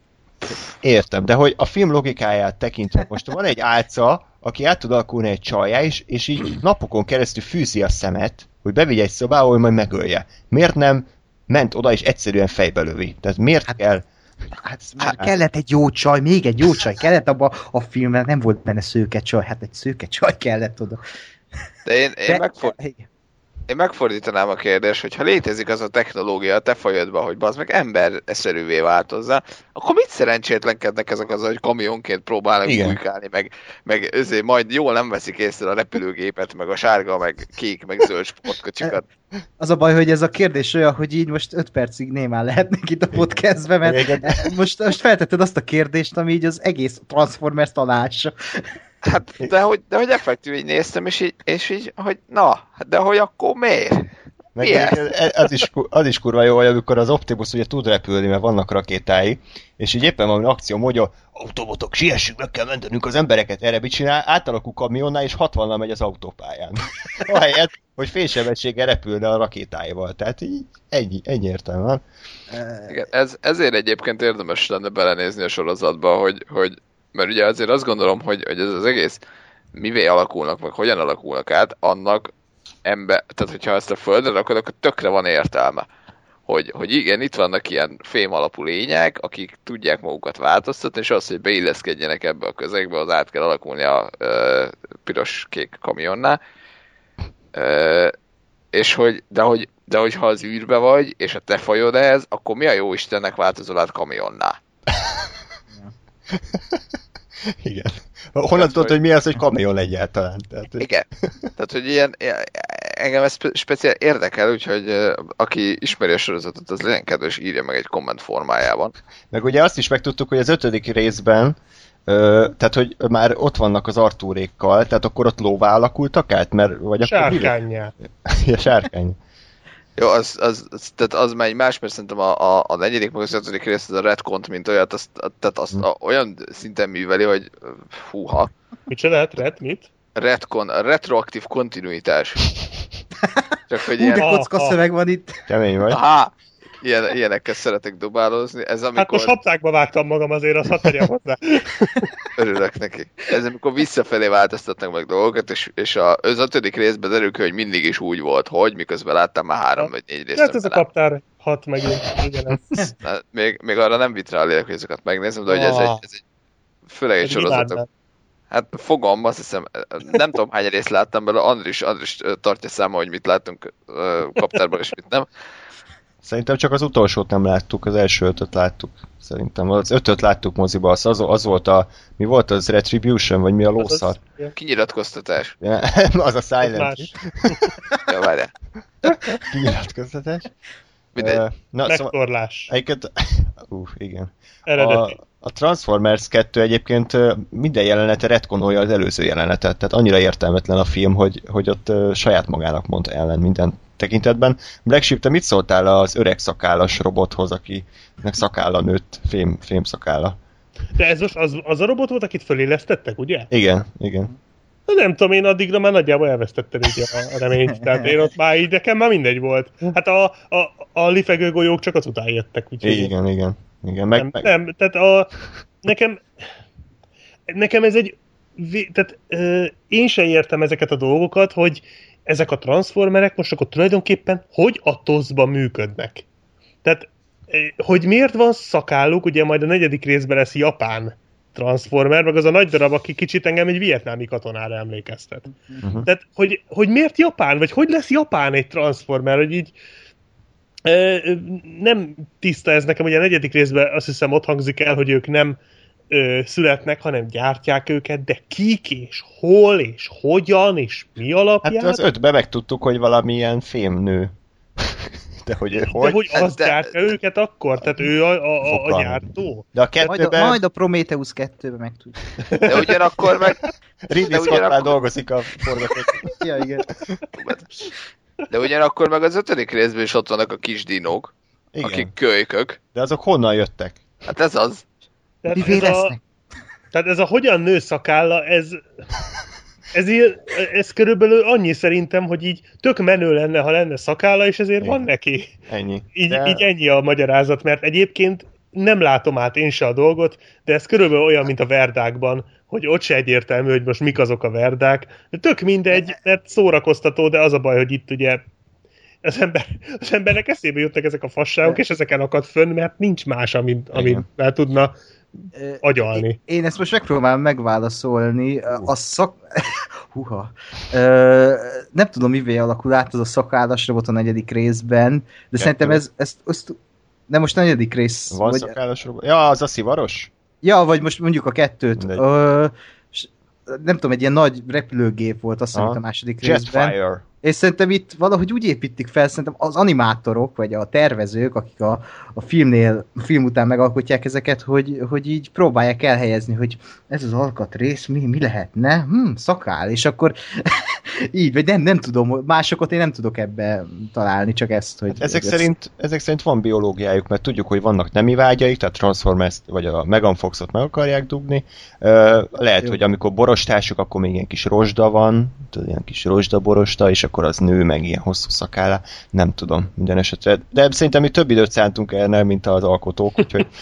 Értem, de hogy a film logikáját tekintve most van egy álca, aki át tud alakulni egy csajá is, és így napokon keresztül fűzi a szemet, hogy bevigye egy szobába, hogy majd megölje. Miért nem ment oda és egyszerűen fejbe lövi? Tehát miért hát, kell... Hát, hát kellett egy jó csaj, még egy jó csaj kellett abba a filmben, nem volt benne szőke csaj, hát egy szőke csaj kellett oda. De én, én, De- megfor, igen. Én megfordítanám a kérdést, hogy ha létezik az a technológia a te fajodban, hogy bazd meg emberszerűvé változza, akkor mit szerencsétlenkednek ezek az, hogy kamionként próbálnak Igen. bujkálni, meg, meg özé, majd jól nem veszik észre a repülőgépet, meg a sárga, meg kék, meg zöld sportkocsikat. Az a baj, hogy ez a kérdés olyan, hogy így most 5 percig némán lehetnék itt a podcastben, mert most, most feltetted azt a kérdést, ami így az egész Transformers talása. Hát, de hogy, de hogy effektív így néztem, és így, és így, hogy na, de hogy akkor miért? Meg egyébként az is, az is kurva jó, hogy amikor az Optimus ugye tud repülni, mert vannak rakétái, és így éppen valami akció mondja, autobotok, siessünk, meg kell mentenünk az embereket, erre mit csinál, átalakul kamionnál, és 60 megy az autópályán. Ahelyett, hogy félsebességgel repülne a rakétáival. Tehát így ennyi, ennyi értelme van. Igen, ez, ezért egyébként érdemes lenne belenézni a sorozatba, hogy, hogy mert ugye azért azt gondolom, hogy, hogy ez az egész mivé alakulnak, meg hogyan alakulnak át, annak ember, tehát hogyha ezt a földre rakod, akkor tökre van értelme. Hogy, hogy igen, itt vannak ilyen fém alapú lények, akik tudják magukat változtatni, és az, hogy beilleszkedjenek ebbe a közegbe, az át kell alakulni a ö, piros-kék kamionnál. Ö, és hogy, de hogy, de hogy ha az űrbe vagy, és a te fajod ez, akkor mi a jó Istennek változol át kamionná? Igen. Honnan tudod, hogy mi az, hogy kamion egyáltalán? Tehát, Igen. Tehát, hogy ilyen, engem ez spe- speciál érdekel, úgyhogy aki ismeri a sorozatot, az legyen kedves, írja meg egy komment formájában. Meg ugye azt is megtudtuk, hogy az ötödik részben, ö, tehát hogy már ott vannak az Artúrékkal, tehát akkor ott lóvá alakultak át, mert vagy akkor? Sárkányjá. Ja, sárkány. Jó, az, az, az, tehát az már egy más, mert szerintem a, a, a negyedik, meg az ötödik rész, az a retcont, mint olyat, azt, tehát azt a, olyan szinten műveli, hogy ö, húha. Micsoda lehet? Ret, mit? Retcon, a retroaktív kontinuitás. Csak hogy Hú, de ilyen, kocka Ah, szöveg van itt. Kemény vagy. aha, ilyen, ilyenekkel szeretek dobálózni. Ez Hát amikor... most haptákba vágtam magam azért, azt hadd tegyem hozzá. Örülök neki. Ez amikor visszafelé változtatnak meg dolgokat, és, és a, az ötödik részben derül ki, hogy mindig is úgy volt, hogy miközben láttam már három vagy négy részt. Hát ez a kaptár hat megint. Igen, Na, még, még arra nem vitt rá a lélek, hogy ezeket megnézem, de hogy ez egy, ez egy főleg egy sorozatok. Hát fogom, azt hiszem, nem tudom hány részt láttam belőle, Andris, Andris tartja száma, hogy mit láttunk ö, kaptárban, és mit nem. Szerintem csak az utolsót nem láttuk, az első ötöt láttuk. Szerintem az ötöt láttuk moziba, az, az, az volt a, mi volt az Retribution, vagy mi a lószar? Az- ja, Kinyilatkoztatás. Ja, az a az Silent. Ja, várjál. kinyilatkoztatás. Mindegy. Na, szóval, Megtorlás. egyébként, uh, igen. Eredeti. A, a Transformers 2 egyébként minden jelenete retkonolja az előző jelenetet, tehát annyira értelmetlen a film, hogy, hogy ott saját magának mondta ellen minden tekintetben. Black Sheep, te mit szóltál az öreg szakállas robothoz, akinek szakálla nőtt, fém, fém szakálla? De ez most az, az a robot volt, akit fölélesztettek, ugye? Igen, igen. Na nem tudom, én addigra már nagyjából elvesztettem így a a reményt. Tehát én ott már így, nekem már mindegy volt. Hát a, a, a lifegő golyók csak azután jöttek. Úgyhogy Igen, igen. igen. Meg, nem, meg, nem, tehát a, nekem, nekem ez egy, tehát ö, én sem értem ezeket a dolgokat, hogy ezek a transformerek most akkor tulajdonképpen hogy a toszban működnek. Tehát, hogy miért van szakálluk, ugye majd a negyedik részben lesz japán transformer, meg az a nagy darab, aki kicsit engem egy vietnámi katonára emlékeztet. uh-huh. Tehát, hogy, hogy miért Japán? Vagy hogy lesz Japán egy Transformer? Hogy így Ö, nem tiszta ez nekem, ugye a negyedik részben azt hiszem ott hangzik el, hogy ők nem ö, születnek, hanem gyártják őket, de kik és hol és hogyan és mi alapján. Hát az ötbe megtudtuk, hogy valamilyen fémnő. De hogy ő de hogy? hogy az De- gyártja őket akkor? Tehát ő a, a, a, gyártó? De a Majd a, kettőben majd a Prometheus 2-ben megtudjuk. De ugyanakkor meg, Ridley de Scott már ugyanakkor- dolgozik a forgatókönyv. Ja, igen. de ugyanakkor meg az ötödik részben is ott vannak a kis dinók, Igen, akik kölykök. de azok honnan jöttek? Hát ez az. Tehát Mivé ez a, tehát ez a hogyan nő szakálla, ez, ez, ilyen, ez körülbelül annyi szerintem, hogy így tök menő lenne, ha lenne szakálla, és ezért Igen. van neki. Ennyi. Így, De- így ennyi a magyarázat, mert egyébként nem látom át én se a dolgot, de ez körülbelül olyan, mint a verdákban, hogy ott se egyértelmű, hogy most mik azok a verdák. De tök mindegy, mert szórakoztató, de az a baj, hogy itt ugye az, ember, az embernek eszébe jutnak ezek a fasságok, és ezeken akad fönn, mert nincs más, amit, amit tudna agyalni. Én ezt most megpróbálom megválaszolni. A szak... Huha. Ö, nem tudom, mivé alakul át az a szakállas robot a negyedik részben, de szerintem ez, ezt, ezt de most a negyedik rész. Van vagy, szakállas robot? Ja, az a szivaros? ja, vagy most mondjuk a kettőt. Mindegy. Ö, nem tudom, egy ilyen nagy repülőgép volt azt hiszem a második részben. Jetfire. És szerintem itt valahogy úgy építik fel, szerintem az animátorok, vagy a tervezők, akik a, a filmnél, a film után megalkotják ezeket, hogy, hogy így próbálják elhelyezni, hogy ez az alkatrész, mi, mi lehetne? Hm, szakál. És akkor így, vagy nem, nem tudom, másokat én nem tudok ebbe találni, csak ezt, hogy... Hát ezek, hogy szerint, ezek szerint van biológiájuk, mert tudjuk, hogy vannak nemi vágyaik, tehát Transformers vagy a Megan Foxot meg akarják dugni. Lehet, Jó. hogy amikor borostásuk, akkor még ilyen kis rozsda van, tudod, ilyen kis rozsda borosta, és akkor az nő meg ilyen hosszú szakállá. Nem tudom, minden esetre. De szerintem mi több időt szántunk erre, mint az alkotók, úgyhogy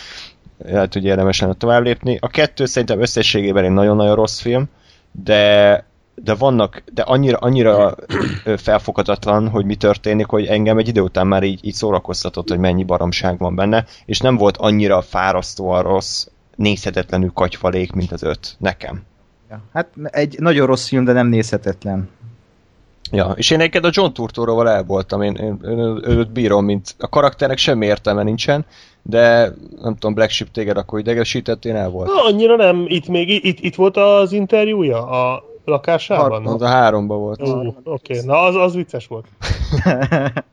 lehet, hogy érdemes lenne tovább lépni. A kettő szerintem összességében egy nagyon-nagyon rossz film, de de vannak, de annyira, annyira felfoghatatlan, hogy mi történik, hogy engem egy idő után már így, így szórakoztatott, hogy mennyi baromság van benne, és nem volt annyira fárasztóan rossz, nézhetetlenül kagyfalék, mint az öt, nekem. Ja, hát egy nagyon rossz film, de nem nézhetetlen. Ja, és én egyébként a John Turturroval el voltam, én, én, én őt bírom, mint a karakternek semmi értelme nincsen, de nem tudom, Black Sheep téged akkor idegesített, én el voltam. Na, annyira nem, itt még, itt, itt volt az interjúja a lakásában? Az a háromba volt. Ó, Oké, okay. na az, az vicces volt.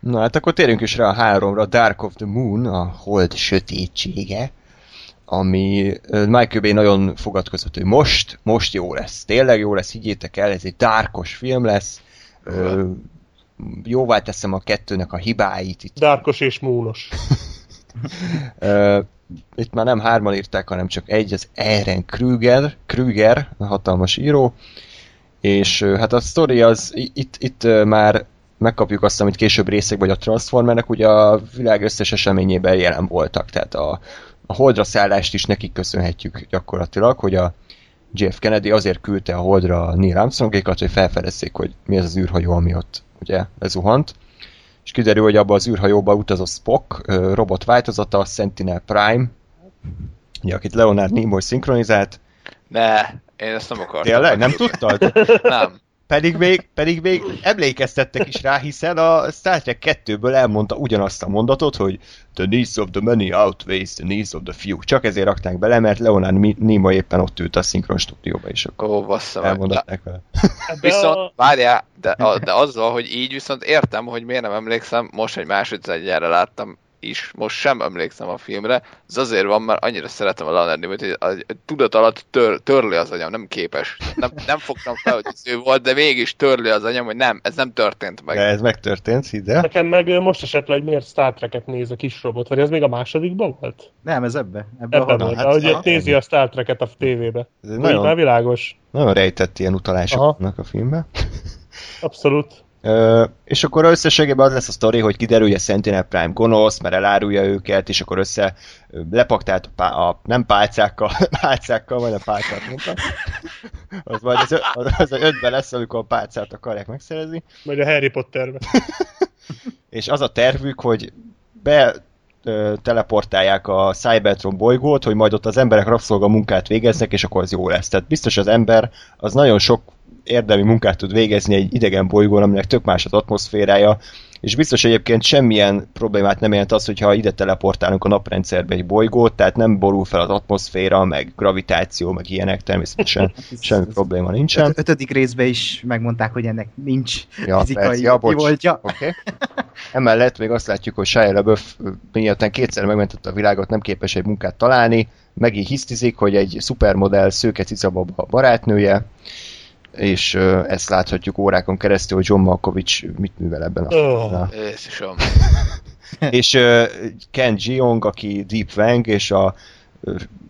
Na hát akkor térjünk is rá a háromra, Dark of the Moon, a hold sötétsége, ami Michael Bay nagyon fogadkozott, hogy most, most jó lesz, tényleg jó lesz, higgyétek el, ez egy dárkos film lesz, ö, jóvá teszem a kettőnek a hibáit, itt, Dárkos és múnos. ö, itt már nem hárman írták, hanem csak egy, az Eren Krüger, Krüger, a hatalmas író, és hát a sztori az, itt, itt már megkapjuk azt, amit később részek vagy a Transformernek, ugye a világ összes eseményében jelen voltak, tehát a, a holdra szállást is nekik köszönhetjük gyakorlatilag, hogy a JF Kennedy azért küldte a holdra Neil Armstrongékat, hogy felfedezzék, hogy mi ez az űrhajó, ami ott ugye lezuhant. És kiderül, hogy abba az űrhajóba utazó Spock, robot változata, a Sentinel Prime, ugye, akit Leonard Nimoy szinkronizált. Ne, én ezt nem akartam. Tényleg? Nem tudtad? Nem. Pedig még, pedig még emlékeztettek is rá, hiszen a Star Trek 2-ből elmondta ugyanazt a mondatot, hogy the needs of the many outweighs the needs of the few. Csak ezért rakták bele, mert Leonard Mi- Nimoy éppen ott ült a szinkron stúdióba, és akkor Ó, bassza elmondatták vele. Viszont, a... várjál, de, a, de azzal, hogy így viszont értem, hogy miért nem emlékszem, most, hogy másodszorjára láttam is, most sem emlékszem a filmre, ez azért van, mert annyira szeretem a Leonard Nimoy-t, hogy a, a tudat alatt tör, törli az agyam, nem képes. Nem, nem fogtam fel, hogy ez ő volt, de mégis törli az agyam, hogy nem, ez nem történt meg. De ez megtörtént, hidd el. Nekem meg most esett le, hogy miért Star Trek-et néz a kis robot, vagy ez még a másodikban volt? Nem, ez ebbe. Ebbe, Ebben a volt, hát, ahogy ott nézi a Star Trek-et a tévébe. Ez Nagyon... Már világos. nagyon rejtett ilyen utalások a filmben. Abszolút. Ö, és akkor összességében az lesz a sztori, hogy kiderül, hogy a Sentinel Prime gonosz, mert elárulja őket, és akkor össze lepaktált a, pá- a nem pálcákkal, pálcákkal, majd a pálcát mondtam. Az majd az, ö- az, az ötben lesz, amikor a pálcát akarják megszerezni. Majd a Harry Potterbe. És az a tervük, hogy be teleportálják a Cybertron bolygót, hogy majd ott az emberek rabszolga munkát végeznek, és akkor az jó lesz. Tehát biztos az ember az nagyon sok érdemi munkát tud végezni egy idegen bolygón, aminek tök más az atmoszférája, És biztos egyébként semmilyen problémát nem jelent az, hogyha ide teleportálunk a naprendszerbe egy bolygót, tehát nem borul fel az atmoszféra, meg gravitáció, meg ilyenek, természetesen semmi probléma nincsen. Öt, ötödik részben is megmondták, hogy ennek nincs Ja, fizikai persze, ja, bocs. Oké. Okay. Emellett még azt látjuk, hogy Shia LaBeouf miután kétszer megmentette a világot, nem képes egy munkát találni, megint hisztizik, hogy egy szupermodell szőke cicababa a barátnője, és ezt láthatjuk órákon keresztül, hogy John Malkovich mit művel ebben a Oh. Jézusom. És Ken Jeong, aki Deep Wang, és a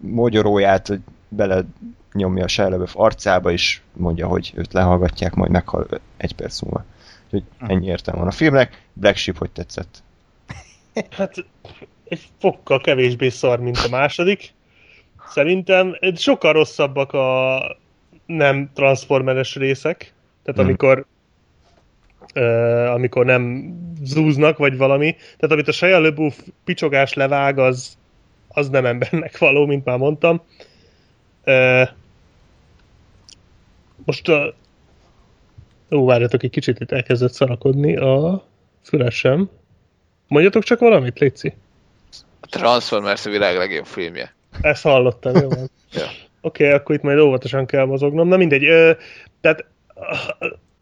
mogyoróját hogy bele nyomja a Shia arcába, és mondja, hogy őt lehallgatják, majd meghal egy perc múlva. Úgyhogy ennyi értelme van a filmnek. Black Sheep hogy tetszett? Hát egy fokkal kevésbé szar, mint a második. Szerintem sokkal rosszabbak a nem transformeres részek. Tehát Hmm. amikor uh, amikor nem zúznak, vagy valami. Tehát amit a Shia LaBeouf picsogás levág, az, az nem embernek való, mint már mondtam. Uh, most a... Ó, várjatok, egy kicsit itt elkezdett szarakodni a fülesem. Mondjatok csak valamit, Léci. A Transformers a világ legjobb filmje. Ezt hallottam, jó van. Ja. Oké, okay, akkor itt majd óvatosan kell mozognom. Na mindegy, ö, tehát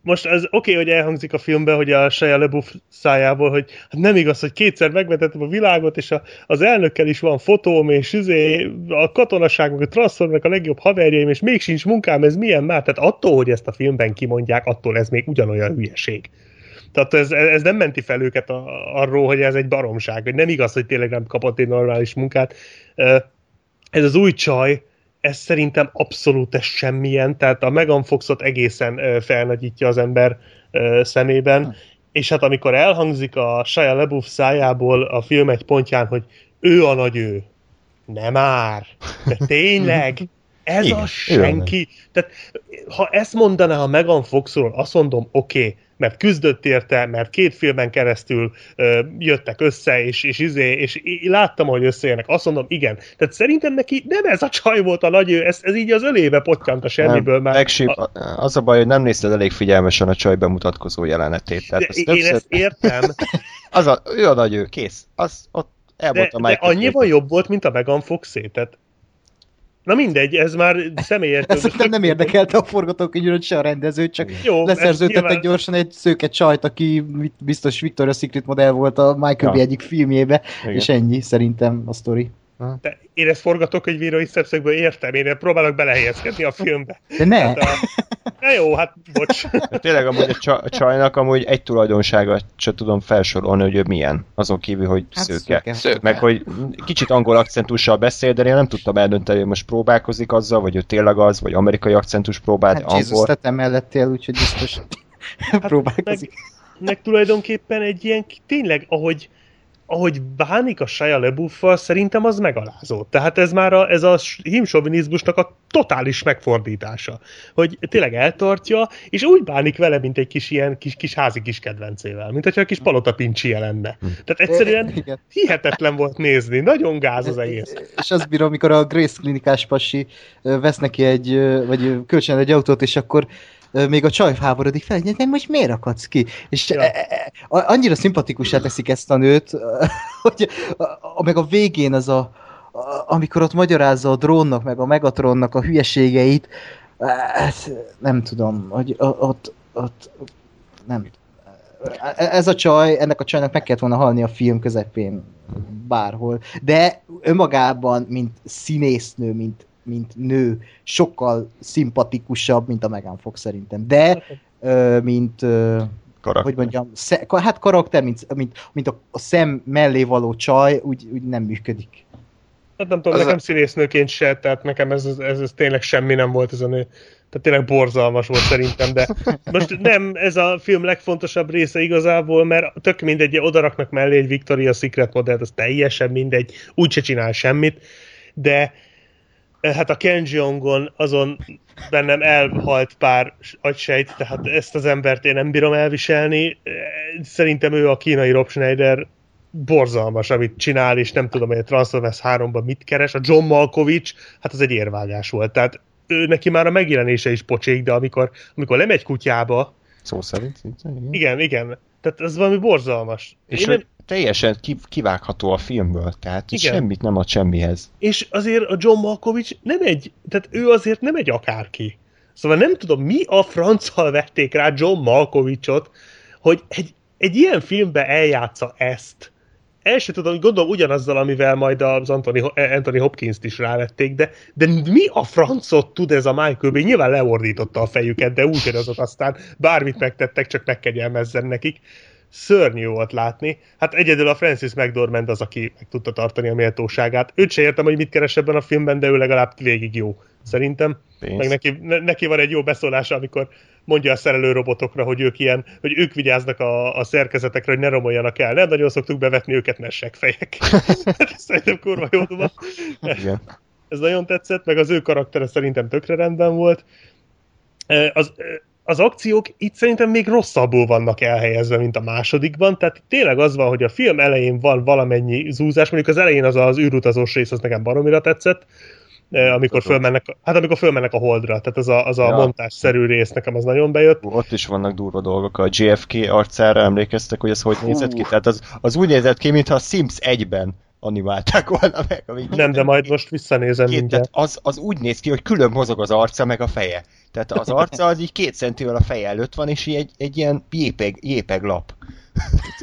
most ez oké, okay, hogy elhangzik a filmben, hogy a Shia LaBeouf szájából, hogy hát nem igaz, hogy kétszer megvetettem a világot, és a, az elnökkel is van fotóm, és izé, a katonaság, meg a Transformernek a legjobb haverjaim, és még sincs munkám, ez milyen már? Tehát attól, hogy ezt a filmben kimondják, attól ez még ugyanolyan hülyeség. Tehát ez, ez nem menti fel őket a, arról, hogy ez egy baromság, hogy nem igaz, hogy tényleg nem kapott egy normális munkát. Ez az új csaj, ez szerintem abszolút ez semmilyen, tehát a Megan Foxot egészen felnagyítja az ember szemében, és hát amikor elhangzik a Shia LaBeouf szájából a film egy pontján, hogy ő a nagy ő, nem már, de tényleg, ez Igen, a senki. Tehát ha ezt mondaná a Megan Foxról, azt mondom, oké, okay, mert küzdött érte, mert két filmen keresztül ö, jöttek össze, és, és, izé, és í- láttam, hogy összejönnek. Azt mondom, igen. Tehát szerintem neki nem ez a csaj volt a nagy ő, ez, ez így az ölébe pottyant a semmiből. Már, Black Sheep, az a baj, hogy nem nézted elég figyelmesen a csaj bemutatkozó jelenetét. Tehát de azt én többször, ezt értem, az a, ő a nagy ő, kész. Az, ott el de, a de annyival jobb volt, mint a Megan Foxé. Tehát Na mindegy, ez már személyes. Ezt szerintem nem érdekelte a forgatókönyvről se a rendező, csak Jó, leszerződtettek ez nyilván- gyorsan egy szőke csajt, aki biztos Victoria's Secret modell volt a Michael Ja. Bay egyik filmjébe, Igen. és ennyi szerintem a sztori. De én ezt forgatókönyvírói szemszögből értem, én próbálok belehelyezkedni a filmbe. De ne! Hát a... Na jó, hát bocs. De tényleg amúgy a, csa- a csajnak amúgy egy tulajdonsága se tudom felsorolni, hogy ő milyen. Azon kívül, hogy Hát szőke. Szőke. Meg hogy kicsit angol akcentussal beszél, de én nem tudtam eldönteni, hogy most próbálkozik azzal, vagy ő tényleg az, vagy amerikai akcentus próbál, Hát Jézus angol. tettem mellettél, úgyhogy biztos próbálkozik. meg tulajdonképpen egy ilyen, tényleg, ahogy, ahogy bánik a Shia LaBeouf-val, szerintem az megalázó. Tehát ez már a, ez a himsovinizmusnak a totális megfordítása. Hogy tényleg eltartja, és úgy bánik vele, mint egy kis ilyen kis, kis házi kis kedvencével. Mint hogyha a kis palota pincsie lenne. Tehát egyszerűen Igen. hihetetlen volt nézni. Nagyon gáz az egész. És azt bírom, amikor a Grace klinikás pasi vesz neki egy, vagy kölcsön egy autót, és akkor még a csaj háborodik fel, hogy most miért akadsz ki? És Ja. ja. annyira szimpatikussá teszik ezt a nőt, hogy meg a végén az a, amikor ott magyarázza a drónnak, meg a Megatronnak a hülyeségeit, hát nem tudom, hogy ott, ott nem ez a csaj, ennek a csajnak meg kellett volna halni a film közepén bárhol. De önmagában, mint színésznő, mint, mint nő, sokkal szimpatikusabb, mint a Megan Fox szerintem. De, ö, mint, ö, Karakter. hogy mondjam, sze, hát karakter, mint, mint, mint a, a szem mellé való csaj, úgy, úgy nem működik. Hát nem tudom, Az nekem a- színésznőként se, tehát nekem ez, ez, ez tényleg semmi nem volt ez a nő. Tehát tényleg borzalmas volt szerintem, de most nem ez a film legfontosabb része igazából, mert tök mindegy, odaraknak mellé egy Victoria's Secret modellt, az teljesen mindegy, úgyse csinál semmit, de hát a Ken Jeongon azon bennem elhalt pár agysejt, tehát ezt az embert én nem bírom elviselni. Szerintem ő a kínai Rob Schneider borzalmas, amit csinál, és nem tudom, hogy a Transformers 3-ban mit keres. A John Malkovich, hát az egy érvágás volt. Tehát ő neki már a megjelenése is pocsék, de amikor, amikor lemegy kutyába, Szó szerint? Igen. igen, igen, Tehát ez valami borzalmas. És Én hogy nem, teljesen ki, kivágható a filmből, tehát Igen. semmit nem ad semmihez. és azért a John Malkovich nem egy, tehát ő azért nem egy akárki. Szóval nem tudom, mi a franccal vették rá John Malkovichot, hogy egy, egy ilyen filmbe eljátsza ezt. El sem tudom, hogy gondolom ugyanazzal, amivel majd az Anthony, Anthony Hopkins-t is rávették, de, de mi a francot tud ez a Michael Bay? Nyilván leordította a fejüket, de úgy, azok aztán bármit megtettek, csak megkegyelmezzen nekik. Szörnyű volt látni. Hát egyedül a Francis McDormand az, aki meg tudta tartani a méltóságát. Őt se értem, hogy mit keres ebben a filmben, de ő legalább végig jó, szerintem. Pénz. Meg neki, ne, neki van egy jó beszólása, amikor mondja a szerelő robotokra, hogy ők ilyen, hogy ők vigyáznak a, a szerkezetekre, hogy ne romoljanak el. Nem nagyon szoktuk bevetni őket, mert ez Szerintem kurva jó van. Igen. Ez nagyon tetszett, meg az ő karaktere szerintem tökre rendben volt. Az, az akciók itt szerintem még rosszabbul vannak elhelyezve, mint a másodikban, tehát tényleg az van, hogy a film elején van valamennyi zúzás, mondjuk az elején az az űrutazós rész, az nekem baromira tetszett, e, amikor fölmennek, hát amikor fölmennek a holdra, tehát az a, az a Ja. montásszerű rész nekem az nagyon bejött. Ott is vannak durva dolgok. A JFK arcára emlékeztek, hogy ez hogy nézett ki? Tehát az, az úgy nézett ki, mintha a Sims 1-ben animálták volna meg. Ami Nem, de majd most visszanézem Két, mindjárt. az, az úgy néz ki, hogy külön mozog az arca meg a feje. Tehát az arca az így két centivel a feje előtt van, és így egy, egy ilyen jépeg, jépeg lap.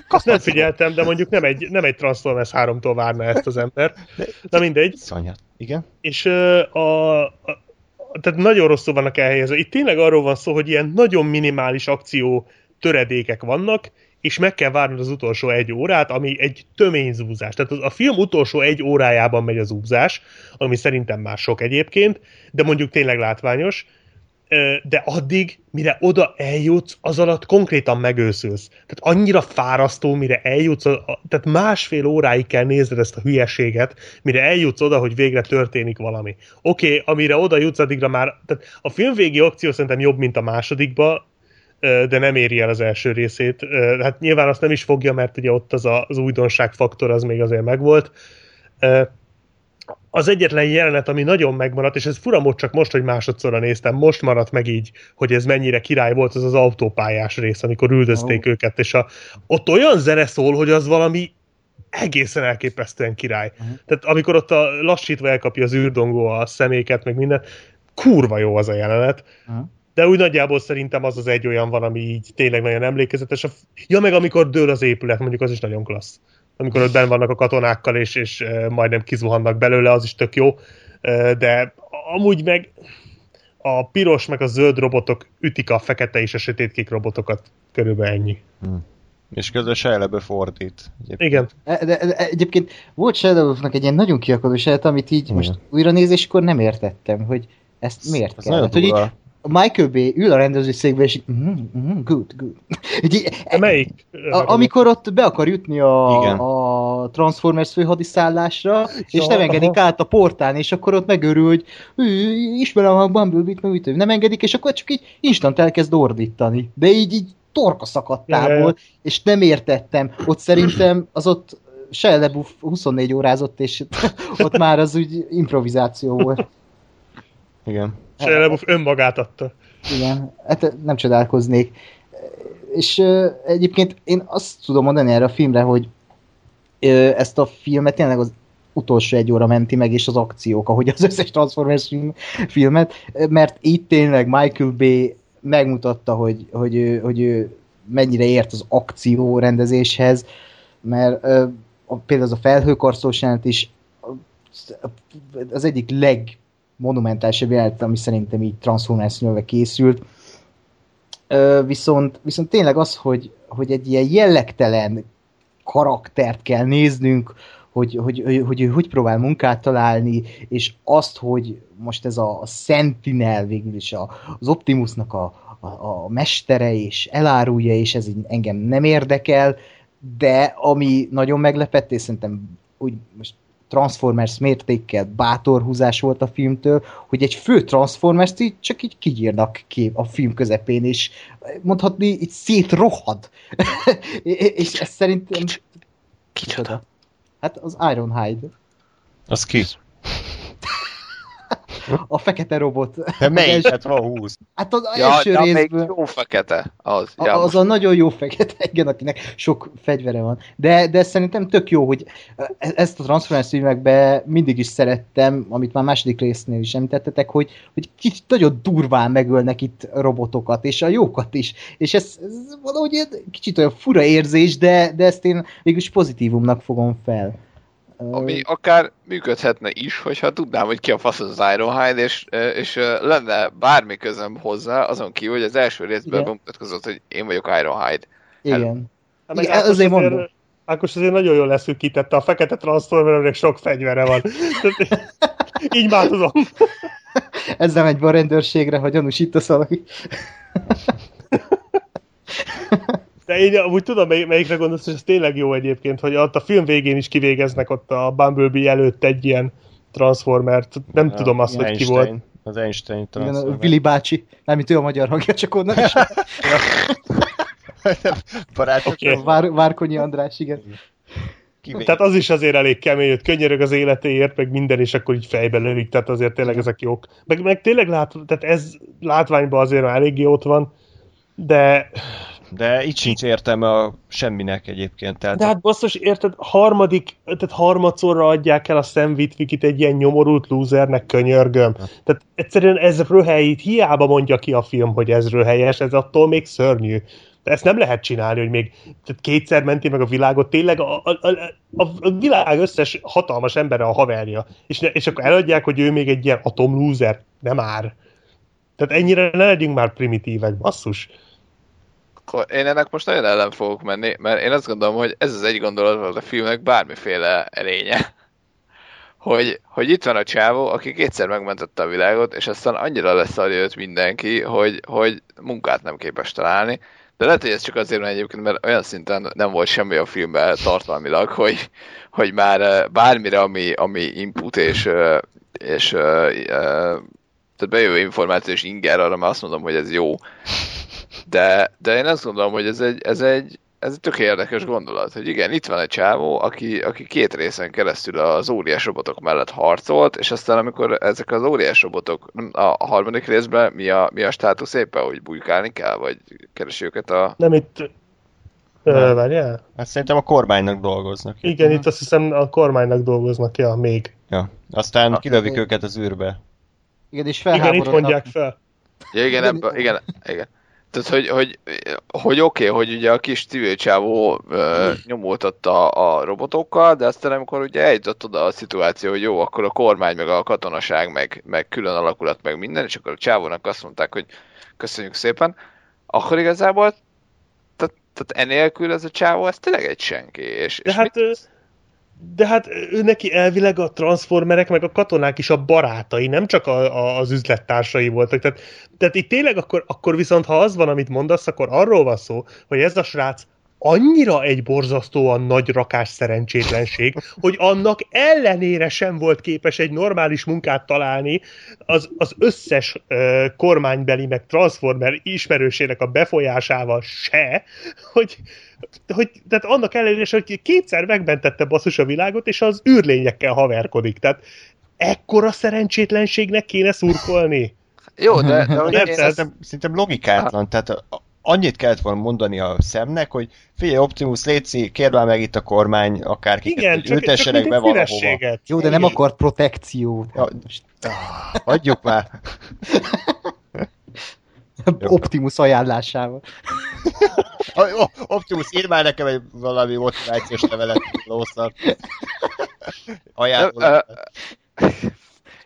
Azt nem figyeltem, de mondjuk nem egy, nem egy Transformers 3-tól várna ezt az ember. Na mindegy. Szanyat. Igen? És a, a, tehát nagyon rosszul vannak elhelyezve. Itt tényleg arról van szó, hogy ilyen nagyon minimális akció töredékek vannak, és meg kell várnod az utolsó egy órát, ami egy tömény zúzás. Tehát az, a film utolsó egy órájában megy az zúzás, ami szerintem már sok egyébként, de mondjuk tényleg látványos, de addig, mire oda eljutsz, az alatt konkrétan megőszülsz. Tehát annyira fárasztó, mire eljutsz, tehát másfél óráig kell nézned ezt a hülyeséget, mire eljutsz oda, hogy végre történik valami. Oké, okay, amire oda jutsz, addigra már, tehát a film végi akció szerintem jobb, mint a másodikba, de nem éri el az első részét. Hát nyilván azt nem is fogja, mert ugye ott az, a, az újdonság faktor az még azért megvolt. Az egyetlen jelenet, ami nagyon megmaradt, és ez fura most csak most, hogy másodszorra néztem, most maradt meg így, hogy ez mennyire király volt, az az autópályás rész, amikor üldözték oh. őket, és a, ott olyan zene szól, hogy az valami egészen elképesztően király. Uh-huh. Tehát amikor ott a lassítva elkapja az űrdongó a szeméket, meg minden, kurva jó az a jelenet. Uh-huh. De úgy nagyjából szerintem az az egy olyan van, ami így tényleg nagyon emlékezetes. Ja, meg amikor dől az épület, mondjuk az is nagyon klassz. Amikor ott benn vannak a katonákkal, és, és majdnem kizuhannak belőle, az is tök jó. De amúgy meg a piros meg a zöld robotok ütik a fekete és a sötétkék robotokat. Körülbelül ennyi. És közben Shia fordít. Egyébként. Igen. De, de, de egyébként volt Shadow egy ilyen nagyon kiakadó jelenet, amit így Igen. most újra nézéskor nem értettem, hogy ezt miért Ez kell. nagyon hogy így. Michael Bay ül a rendezőszékbe, és így, mm, mm, good, good. Így, De melyik? a, amikor ott be akar jutni a, Igen. a Transformers főhadiszállásra, és Ja, nem engedik aha. át a portán, és akkor ott megörül, hogy "Ű, ismerem a Bumblebee-t, meg úgy, nem engedik, és akkor csak így instant elkezd ordítani. De így, így torka ja, ja. és nem értettem. Ott szerintem az ott Shia LaBeouf 24 órázott, és ott már az úgy improvizáció volt. Igen. Shia önmagát adta. Igen, hát nem csodálkoznék. És egyébként én azt tudom mondani erre a filmre, hogy ezt a filmet tényleg az utolsó egy óra menti meg, és az akciók, ahogy az összes Transformers film, filmet, mert itt tényleg Michael Bay megmutatta, hogy, hogy, ő, hogy ő mennyire ért az akció rendezéshez, mert például az a felhőkarszós jelent is az egyik legmonumentálisabb jelenet, ami szerintem így Transformers nyelve készült. Ö, viszont, viszont tényleg az, hogy, hogy egy ilyen jellegtelen karaktert kell néznünk, hogy hogy, hogy, hogy hogy próbál munkát találni, és azt, hogy most ez a Sentinel végül is a, az Optimusnak a, a, a mestere, és elárulja, és ez így engem nem érdekel, de ami nagyon meglepett, és szerintem úgy most Transformers mértékkel bátor húzás volt a filmtől, hogy egy fő Transformers-t így csak így kiírnak ki a film közepén, és mondhatni, így szétrohad. és ez szerintem... Kicsoda? Hát az Ironhide. Az ki? a fekete robot. De Az melyik? első- Hát van 20. Hát az Ja, első de még részből... jó fekete. Az. A, Ja, az most- a nagyon jó fekete, igen, akinek sok fegyvere van. De, de szerintem tök jó, hogy e- ezt a Transformers filmekben mindig is szerettem, amit már második résznél is említettetek, hogy, hogy kicsit nagyon durván megölnek itt robotokat, és a jókat is. És ez, ez valahogy kicsit olyan fura érzés, de, de ezt én mégis pozitívumnak fogom fel. Ami akár működhetne is, hogyha tudnám, hogy ki a fasz az Ironhide, és, és lenne bármi közöm hozzá, azon kívül, hogy az első részben Igen. bemutatkozott, hogy én vagyok Ironhide. Igen. Hát meg Igen, Ákos azért mondom. Ákos azért nagyon jól leszűkítette, a fekete Transformernek sok fegyvere van. Így már tudom. Ezzel megy be a rendőrségre, ha gyanúsítasz valaki. De én amúgy tudom, mely, melyikre gondolsz, és ez tényleg jó egyébként, hogy ott a film végén is kivégeznek ott a Bumblebee előtt egy ilyen Transformert. Nem tudom azt, hogy ki volt. Az Einstein Igen, a Transformer. Willy bácsi, nem mint ő a magyar hangja, csak onnan is. Barátok, okay. Vár, Várkonyi András, igen. Tehát az is azért elég kemény, hogy könyörög az életéért, meg minden, és akkor így fejbe lövik, tehát azért tényleg ezek jók. Meg, meg tényleg lát, tehát ez látványban azért már eléggé ott van, de, De itt sincs értelme a semminek egyébként. Tehát de hát basszus, érted, harmadik, tehát harmadszorra adják el a Sam Witwikit egy ilyen nyomorult lúzernek, könyörgöm. Tehát egyszerűen ez röhelyít, hiába mondja ki a film, hogy ez röhelyes, ez attól még szörnyű. De ezt nem lehet csinálni, hogy még tehát kétszer menti meg a világot, tényleg a, a, a, a, a világ összes hatalmas embere a haverja. És, ne, és akkor eladják, hogy ő még egy ilyen atomlúzer. Nem már. Tehát ennyire ne legyünk már primitívek, basszus. Akkor én ennek most nagyon ellen fogok menni, mert én azt gondolom, hogy ez az egy gondolat volt a filmnek bármiféle erénye. Hogy, hogy itt van a csávó, aki kétszer megmentette a világot, és aztán annyira leszarja őt mindenki, hogy, hogy munkát nem képes találni. De lehet, hogy ez csak azért van egyébként, mert olyan szinten nem volt semmi a filmben tartalmilag, hogy, hogy már eh, bármire, ami, ami input és, eh, és eh, eh, tehát bejövő információ és inger, arra már azt mondom, hogy ez jó. De, de én azt gondolom, hogy ez egy, ez egy, ez egy tök érdekes gondolat, hogy igen, itt van egy csávó, aki, aki két részen keresztül az óriás robotok mellett harcolt, és aztán amikor ezek az óriás robotok a harmadik részben mi a, mi a státusz éppen, hogy bujkálni kell, vagy keresi őket a... Nem itt... Ö, várjál? hát szerintem a kormánynak dolgoznak. Igen, itt azt hiszem a kormánynak dolgoznak, ja, még. Ja. Aztán Na. kilövik őket az űrbe. Igen, és Igen, itt felháborodnak. mondják fel. Ja, igen, ebbe, igen, igen. Tehát, hogy, hogy, hogy oké, okay, hogy ugye a kis civil csávó ö, nyomultatta a robotokkal, de aztán amikor ugye eljutott oda a szituáció, hogy jó, akkor a kormány, meg a katonaság, meg, meg külön alakulat, meg minden, és akkor a csávónak azt mondták, hogy köszönjük szépen, akkor igazából tehát, enélkül ez a csávó, ez tényleg egy senki. És, De és hát, ö, de hát ő neki elvileg a transformerek meg a katonák is a barátai, nem csak a, a, az üzlettársai voltak. Tehát, tehát itt tényleg akkor, akkor viszont, ha az van, amit mondasz, akkor arról van szó, hogy ez a srác annyira egy borzasztóan nagy rakás szerencsétlenség, hogy annak ellenére sem volt képes egy normális munkát találni az, az összes ö, kormánybeli meg transformer ismerősének a befolyásával se, hogy, hogy tehát annak ellenére, hogy kétszer megmentette basszus a világot, és az űrlényekkel haverkodik. Tehát ekkora szerencsétlenségnek kéne szurkolni. Jó, de, de Nem, én ezt, Szerintem, szerintem logikátlan. Tehát annyit kellett volna mondani a szemnek, hogy figyelj Optimus, Léci, kérd már meg itt a kormány, akárkiket, Igen, hogy csak, csak ültessenek mint be valahova. Jó, de nem akart protekciót. Ja, Hagyjuk már. Optimus ajánlásával. Optimus, írd már nekem egy valami motivációs levelet, lószak. Ajánlom.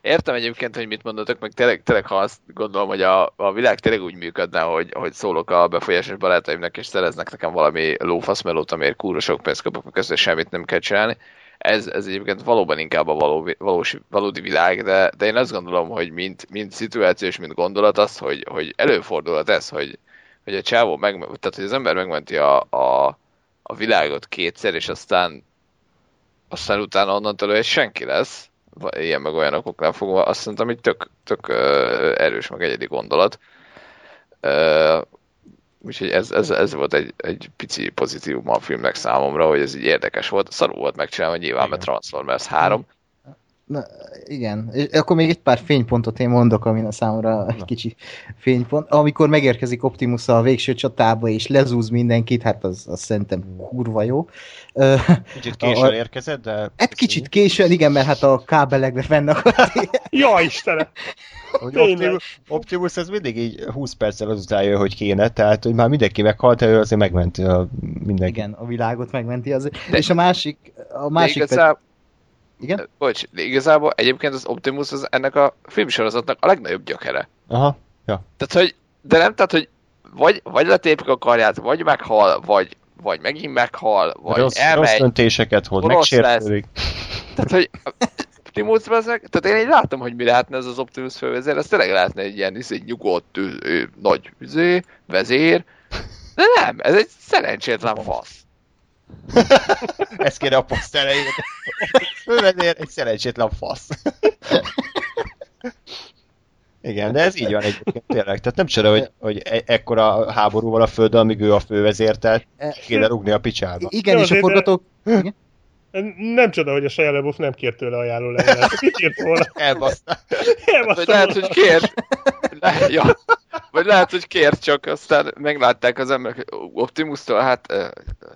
Értem egyébként, hogy mit mondatok, meg tényleg, tényleg ha azt gondolom, hogy a, a világ tényleg úgy működne, hogy, hogy szólok a befolyásos barátaimnak, és szereznek nekem valami lófaszmelót, amiért kúra sok pénzt kapok, közben semmit nem kell csinálni. Ez, ez egyébként valóban inkább a való, valós, valódi világ, de, de én azt gondolom, hogy mint, mint szituáció és mint gondolat az, hogy, hogy előfordulhat ez, hogy, hogy a csávó meg, tehát hogy az ember megmenti a, a, a világot kétszer, és aztán aztán utána onnantól ő egy senki lesz, ilyen meg olyan okoknál fogva, azt szerintem egy tök, tök erős, meg egyedi gondolat. Úgyhogy ez, ez, ez volt egy, egy pici pozitívum a filmnek számomra, hogy ez így érdekes volt. Szarú volt megcsinálni, nyilván, mert Transformers 3. Na, igen, és akkor még egy pár fénypontot én mondok, ami a számomra egy kicsi fénypont. Amikor megérkezik Optimus a végső csatába, és lezúz mindenkit, hát az, az szerintem kurva jó. Kicsit A- későn érkezett, de... Hát kicsit későn, igen, mert hát a kábelekbe fennakadt. Ja, Istenem! Hogy. Optimus, Optimus ez mindig így 20 perccel azután jön, hogy kéne, tehát hogy már mindenki meghalt, ő azért megmenti a mindenki. igen, a világot megmenti az. És a másik, a De másik pedig, igen? bocs, de igazából egyébként az Optimus az ennek a filmsorozatnak a legnagyobb gyökere. Aha, ja. Tehát, hogy, de nem, tehát, hogy vagy, vagy letépik a karját, vagy meghal, vagy, vagy megint meghal, vagy rossz, rossz elmegy. döntéseket hoz, Rossz megsértődik. Tehát, hogy Optimus vezek, tehát én így látom, hogy mi lehetne ez az Optimus fővezér, ez tényleg lehetne egy ilyen izé, nyugodt, ő, ő, nagy izé, vezér, de nem, ez egy szerencsétlen fasz. Ezt kéne a poszt elejére. Fővezér egy szerencsétlen fasz. Igen, de ez így van egyébként tényleg. Tehát nem csoda, hogy, hogy e- ekkora háború van a földön, amíg ő a fővezér, tehát kéne rugni a picsába. Igen, Jó, és a de- forgatók... Igen? Nem csoda, hogy a Shia LaBeouf nem kért tőle ajánló levelet. Mit írt volna? Elbaszta. Vagy Elbasztam lehet, hogy kért, le, ja. Vagy lehet, hogy kért, csak aztán meglátták az emberek Optimus-tól, hát ö,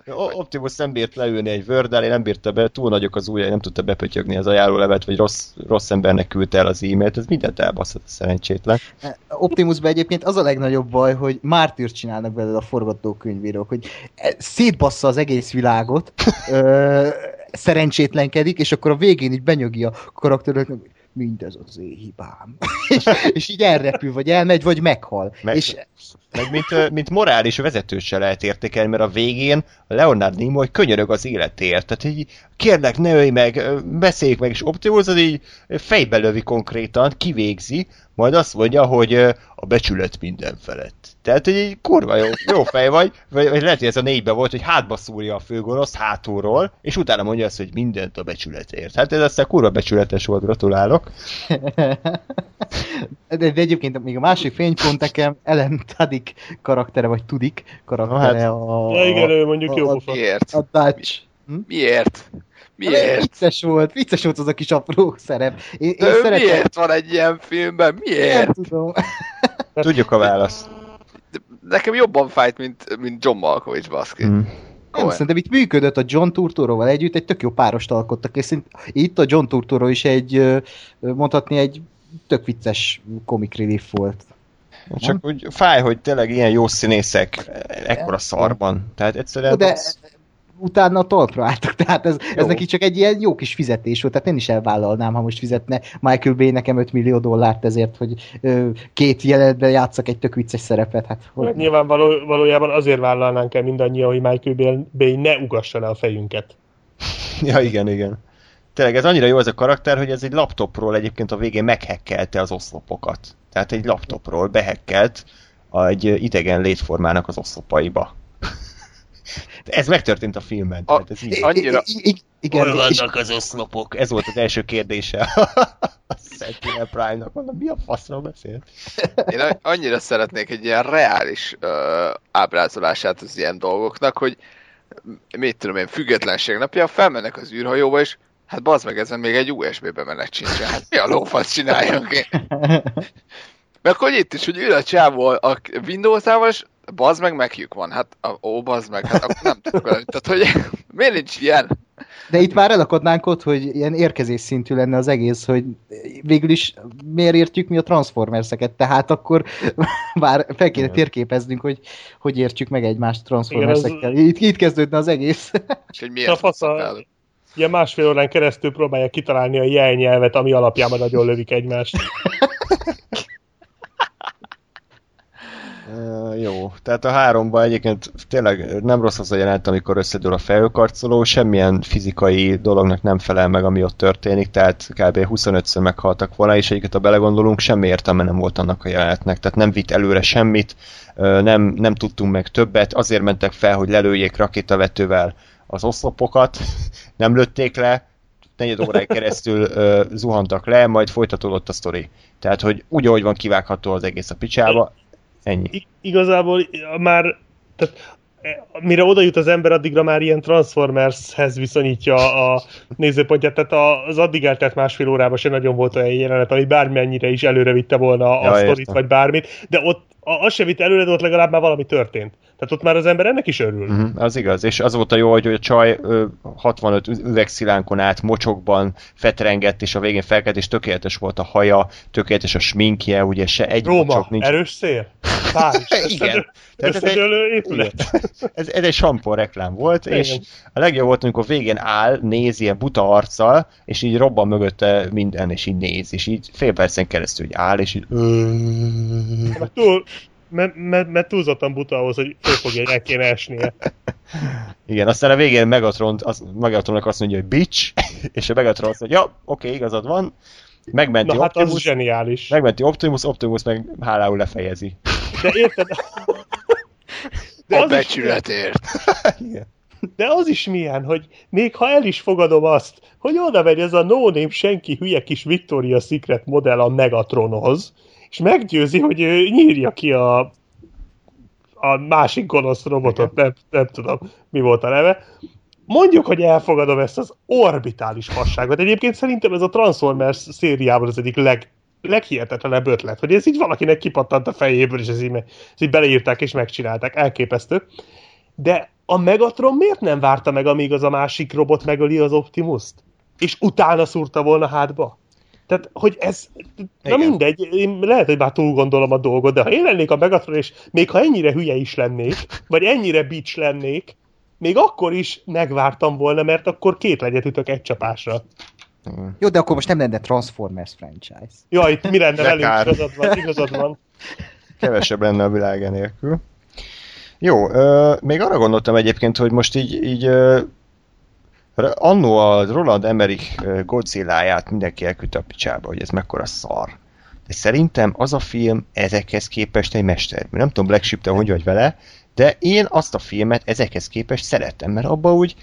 O- Optimus nem bírt leülni egy word elé, nem bírta be, túl nagyok az ujjai, nem tudta bepötyögni az ajánlólevet, vagy rossz, rossz embernek küldte el az e-mailt, ez mindent elbaszott a szerencsétlen. Optimusban egyébként az a legnagyobb baj, hogy mártűrt csinálnak belőle a forgatókönyvírók, hogy szétbassza az egész világot, ö, szerencsétlenkedik, és akkor a végén így benyögi a karakteröknek, mindez az én hibám. és, és így elrepül, vagy elmegy, vagy meghal. Meg- És Meg mint, mint morális vezetőt se lehet értékelni, mert a végén Leonard Nimoy könyörög az életért. Tehát így kérlek, ne ölj meg, beszéljük meg, és Optimus az így fejbe lövi konkrétan, kivégzi, majd azt mondja, hogy a becsület minden felett. Tehát, hogy egy kurva jó, jó fej vagy, vagy, vagy lehet, hogy ez a négybe volt, hogy hátba szúrja a főgonoszt hátulról, és utána mondja azt, hogy mindent a becsületért. Hát ez aztán kurva becsületes volt, gratulálok. de, de egyébként még a másik fénypont nekem Ellen Tudyk karaktere, vagy Tudik karaktere hát- a, Ja, igen, ő mondjuk a- jó a- miért? a Dutch. Miért? Miért? Vicces volt, vicces volt az a kis apró szerep. Én, én szeretem, miért van egy ilyen filmben? nem Miért? tudom. Tudjuk a választ. Nekem jobban fájt, mint, mint John Malkovich, baszki. Mm. Nem, szerintem itt működött a John Turturroval együtt, egy tök jó párost alkottak, és itt a John Turturro is egy, mondhatni egy tök vicces comic relief volt. Csak úgy fáj, hogy tényleg ilyen jó színészek ekkora szarban. Tehát egyszerűen... De az- utána a talpra álltak, tehát ez, ez Jó. neki csak egy ilyen jó kis fizetés volt, tehát én is elvállalnám, ha most fizetne Michael Bay nekem 5 millió dollárt ezért, hogy ö, két jelenetben játszak egy tök vicces szerepet. Hát, hogy... Hát Nyilván való, valójában azért vállalnánk el mindannyian, hogy Michael Bay- ne ugassa le a fejünket. Ja, igen, igen. Tényleg ez annyira jó ez a karakter, hogy ez egy laptopról egyébként a végén meghekkelte az oszlopokat. Tehát egy laptopról behekkelt a, egy idegen létformának az oszlopaiba. Ez megtörtént a filmben. A- Tehát ez így. Annyira- I- I- igen, Hol és, vannak az oszlopok? Ez volt az első kérdése a Sentinel Prime-nak. Mondom, mi a faszról beszél? Én annyira szeretnék egy ilyen reális ö, ábrázolását az ilyen dolgoknak, hogy mit tudom én, függetlenség napja, felmennek az űrhajóba, és hát bazd meg ezen még egy USB bemenet sincsen. Hát mi a lófasz csináljunk én? Meg hogy itt is, hogy ül a csávó a Windows-ával, és bazd meg, meghjuk van. Hát, a- ó, bazd meg, hát akkor nem tudok vele. Tehát, hogy miért nincs ilyen? De itt már elakadnánk ott, hogy ilyen érkezés szintű lenne az egész, hogy végül is miért értjük mi a Transformers-eket, tehát akkor már fel kéne Igen. térképeznünk, hogy hogy értjük meg egymást Igen, Transformers-ekkel. Itt, itt kezdődne az egész. És hogy miért? Ilyen másfél órán keresztül próbálja kitalálni a jelnyelvet, ami alapjában nagyon lövik egymást. Uh, jó, tehát a háromban egyébként tényleg nem rossz az a jelenet, amikor összedől a felhőkarcoló, semmilyen fizikai dolognak nem felel meg, ami ott történik, tehát kb. 25-ször meghaltak volna, és egyiket, ha belegondolunk, semmi értelme nem volt annak a jelenetnek, tehát nem vitt előre semmit, nem, nem tudtunk meg többet, azért mentek fel, hogy lelőjék rakétavetővel az oszlopokat, nem lőtték le, negyed óráig keresztül ö, zuhantak le, majd folytatódott a sztori. Tehát, hogy úgy, ahogy van kivágható az egész a picsába, ennyi. I- igazából már tehát mire oda jut az ember, addigra már ilyen Transformershez viszonyítja a nézőpontját, tehát az addig eltelt másfél órában se nagyon volt olyan jelenet, ami bármennyire is előre vitte volna a Ja, sztorit, vagy bármit, de ott az se vitt előre, de ott legalább már valami történt. Tehát ott már az ember ennek is örül. Uh-huh, az igaz, és az volt a jó, hogy a csaj ö, 65 ü- üvegszilánkon át mocsokban fetrengett, és a végén felkelt, és tökéletes volt a haja, tökéletes a sminkje, ugye se egy Róma, mocsok nincs. erős szél, Párizs, Igen. Tehát ez egy- épület. Ez, ez egy sampon reklám volt, Igen. és a legjobb volt, amikor végén áll, néz ilyen buta arccal, és így robban mögötte minden, és így néz, és így fél percen keresztül így áll, és így... Túl, mert, mert, mert túlzottan buta ahhoz, hogy fölfogja, hogy el kéne esnie. Igen, aztán a végén Megatron, az, Megatronnak azt mondja, hogy bitch, és a Megatron azt mondja, ja, oké, igazad van, megmenti Na hát az Optimus, zseniális. megmenti Optimus, Optimus meg hálául lefejezi. De érted? De A az, is, becsületért. Igen. de az is milyen, hogy még ha el is fogadom azt, hogy oda megy ez a no senki hülye kis Victoria Secret modell a Megatronhoz, és meggyőzi, hogy ő nyírja ki a, a másik gonosz robotot, nem, nem tudom, mi volt a neve. Mondjuk, hogy elfogadom ezt az orbitális fasságot. Egyébként szerintem ez a Transformers szériában az egyik leg, leghihetetlenebb ötlet, hogy ez így valakinek kipattant a fejéből, és ez így, ezt így beleírták és megcsinálták. Elképesztő. De a Megatron miért nem várta meg, amíg az a másik robot megöli az Optimus-t? És utána szúrta volna hátba? Tehát, hogy ez... Na Igen. mindegy, én lehet, hogy már túl gondolom a dolgot, de ha én lennék a Megatron, és még ha ennyire hülye is lennék, vagy ennyire bics lennék, még akkor is megvártam volna, mert akkor két legyet ütök egy csapásra. Jó, de akkor most nem lenne Transformers franchise. Ja, itt mi lenne velünk? Igazad van, igazad van. Kevesebb lenne a világ enélkül. Jó, ö, még arra gondoltam egyébként, hogy most így, így ö, annó a Roland Emmerich ö, Godzilla-ját mindenki elküldte a picsába, hogy ez mekkora szar. De szerintem az a film ezekhez képest egy mestermű. Nem tudom, Black Sheep, te hogy vagy vele, de én azt a filmet ezekhez képest szeretem, mert abban úgy,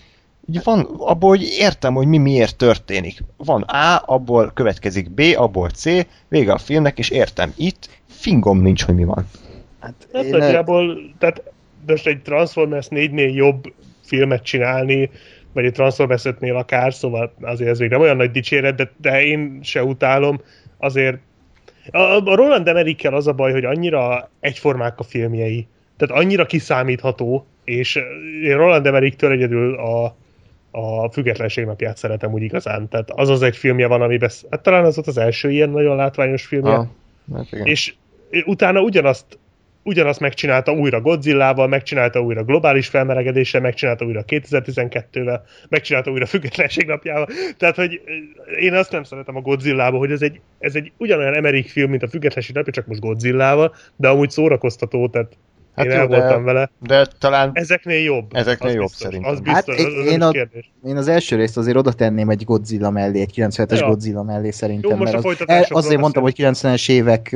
úgy van, abból úgy értem, hogy mi miért történik. Van A, abból következik B, abból C, vége a filmnek, és értem. Itt fingom nincs, hogy mi van. Hát, Hát én, nagyjából, tehát most egy Transformers 4-nél jobb filmet csinálni, vagy egy Transformers 5-nél akár, szóval azért ez még nem olyan nagy dicséret, de, de én se utálom, azért a, a Roland Emmerich-kel az a baj, hogy annyira egyformák a filmjei, tehát annyira kiszámítható, és én Roland Emmerich-től egyedül a, a függetlenség napját szeretem úgy igazán. Tehát az az egy filmje van, amiben, hát talán az volt az első ilyen nagyon látványos filmje, Ah, hát igen. és utána ugyanazt ugyanazt megcsinálta újra Godzilla-val, megcsinálta újra globális felmelegedéssel, megcsinálta újra 2012-vel, megcsinálta újra függetlenség napjával. Tehát, hogy én azt nem szeretem a Godzilla-ba, hogy ez egy, ez egy ugyanolyan Emmerich film, mint a függetlenség napja, csak most Godzilla-val, de amúgy szórakoztató, tehát Hát én jó, el de- voltam vele. De talán Ezeknél jobb. Ezeknél Az jobb biztos, szerintem. Az biztos, Hát az, az én a- kérdés. én az első részt azért oda tenném egy Godzilla mellé, egy 97-es Ja. Godzilla mellé szerintem. Jó, most mert a az, folytatásokról azért mondtam, hogy beszélünk. 90-es évek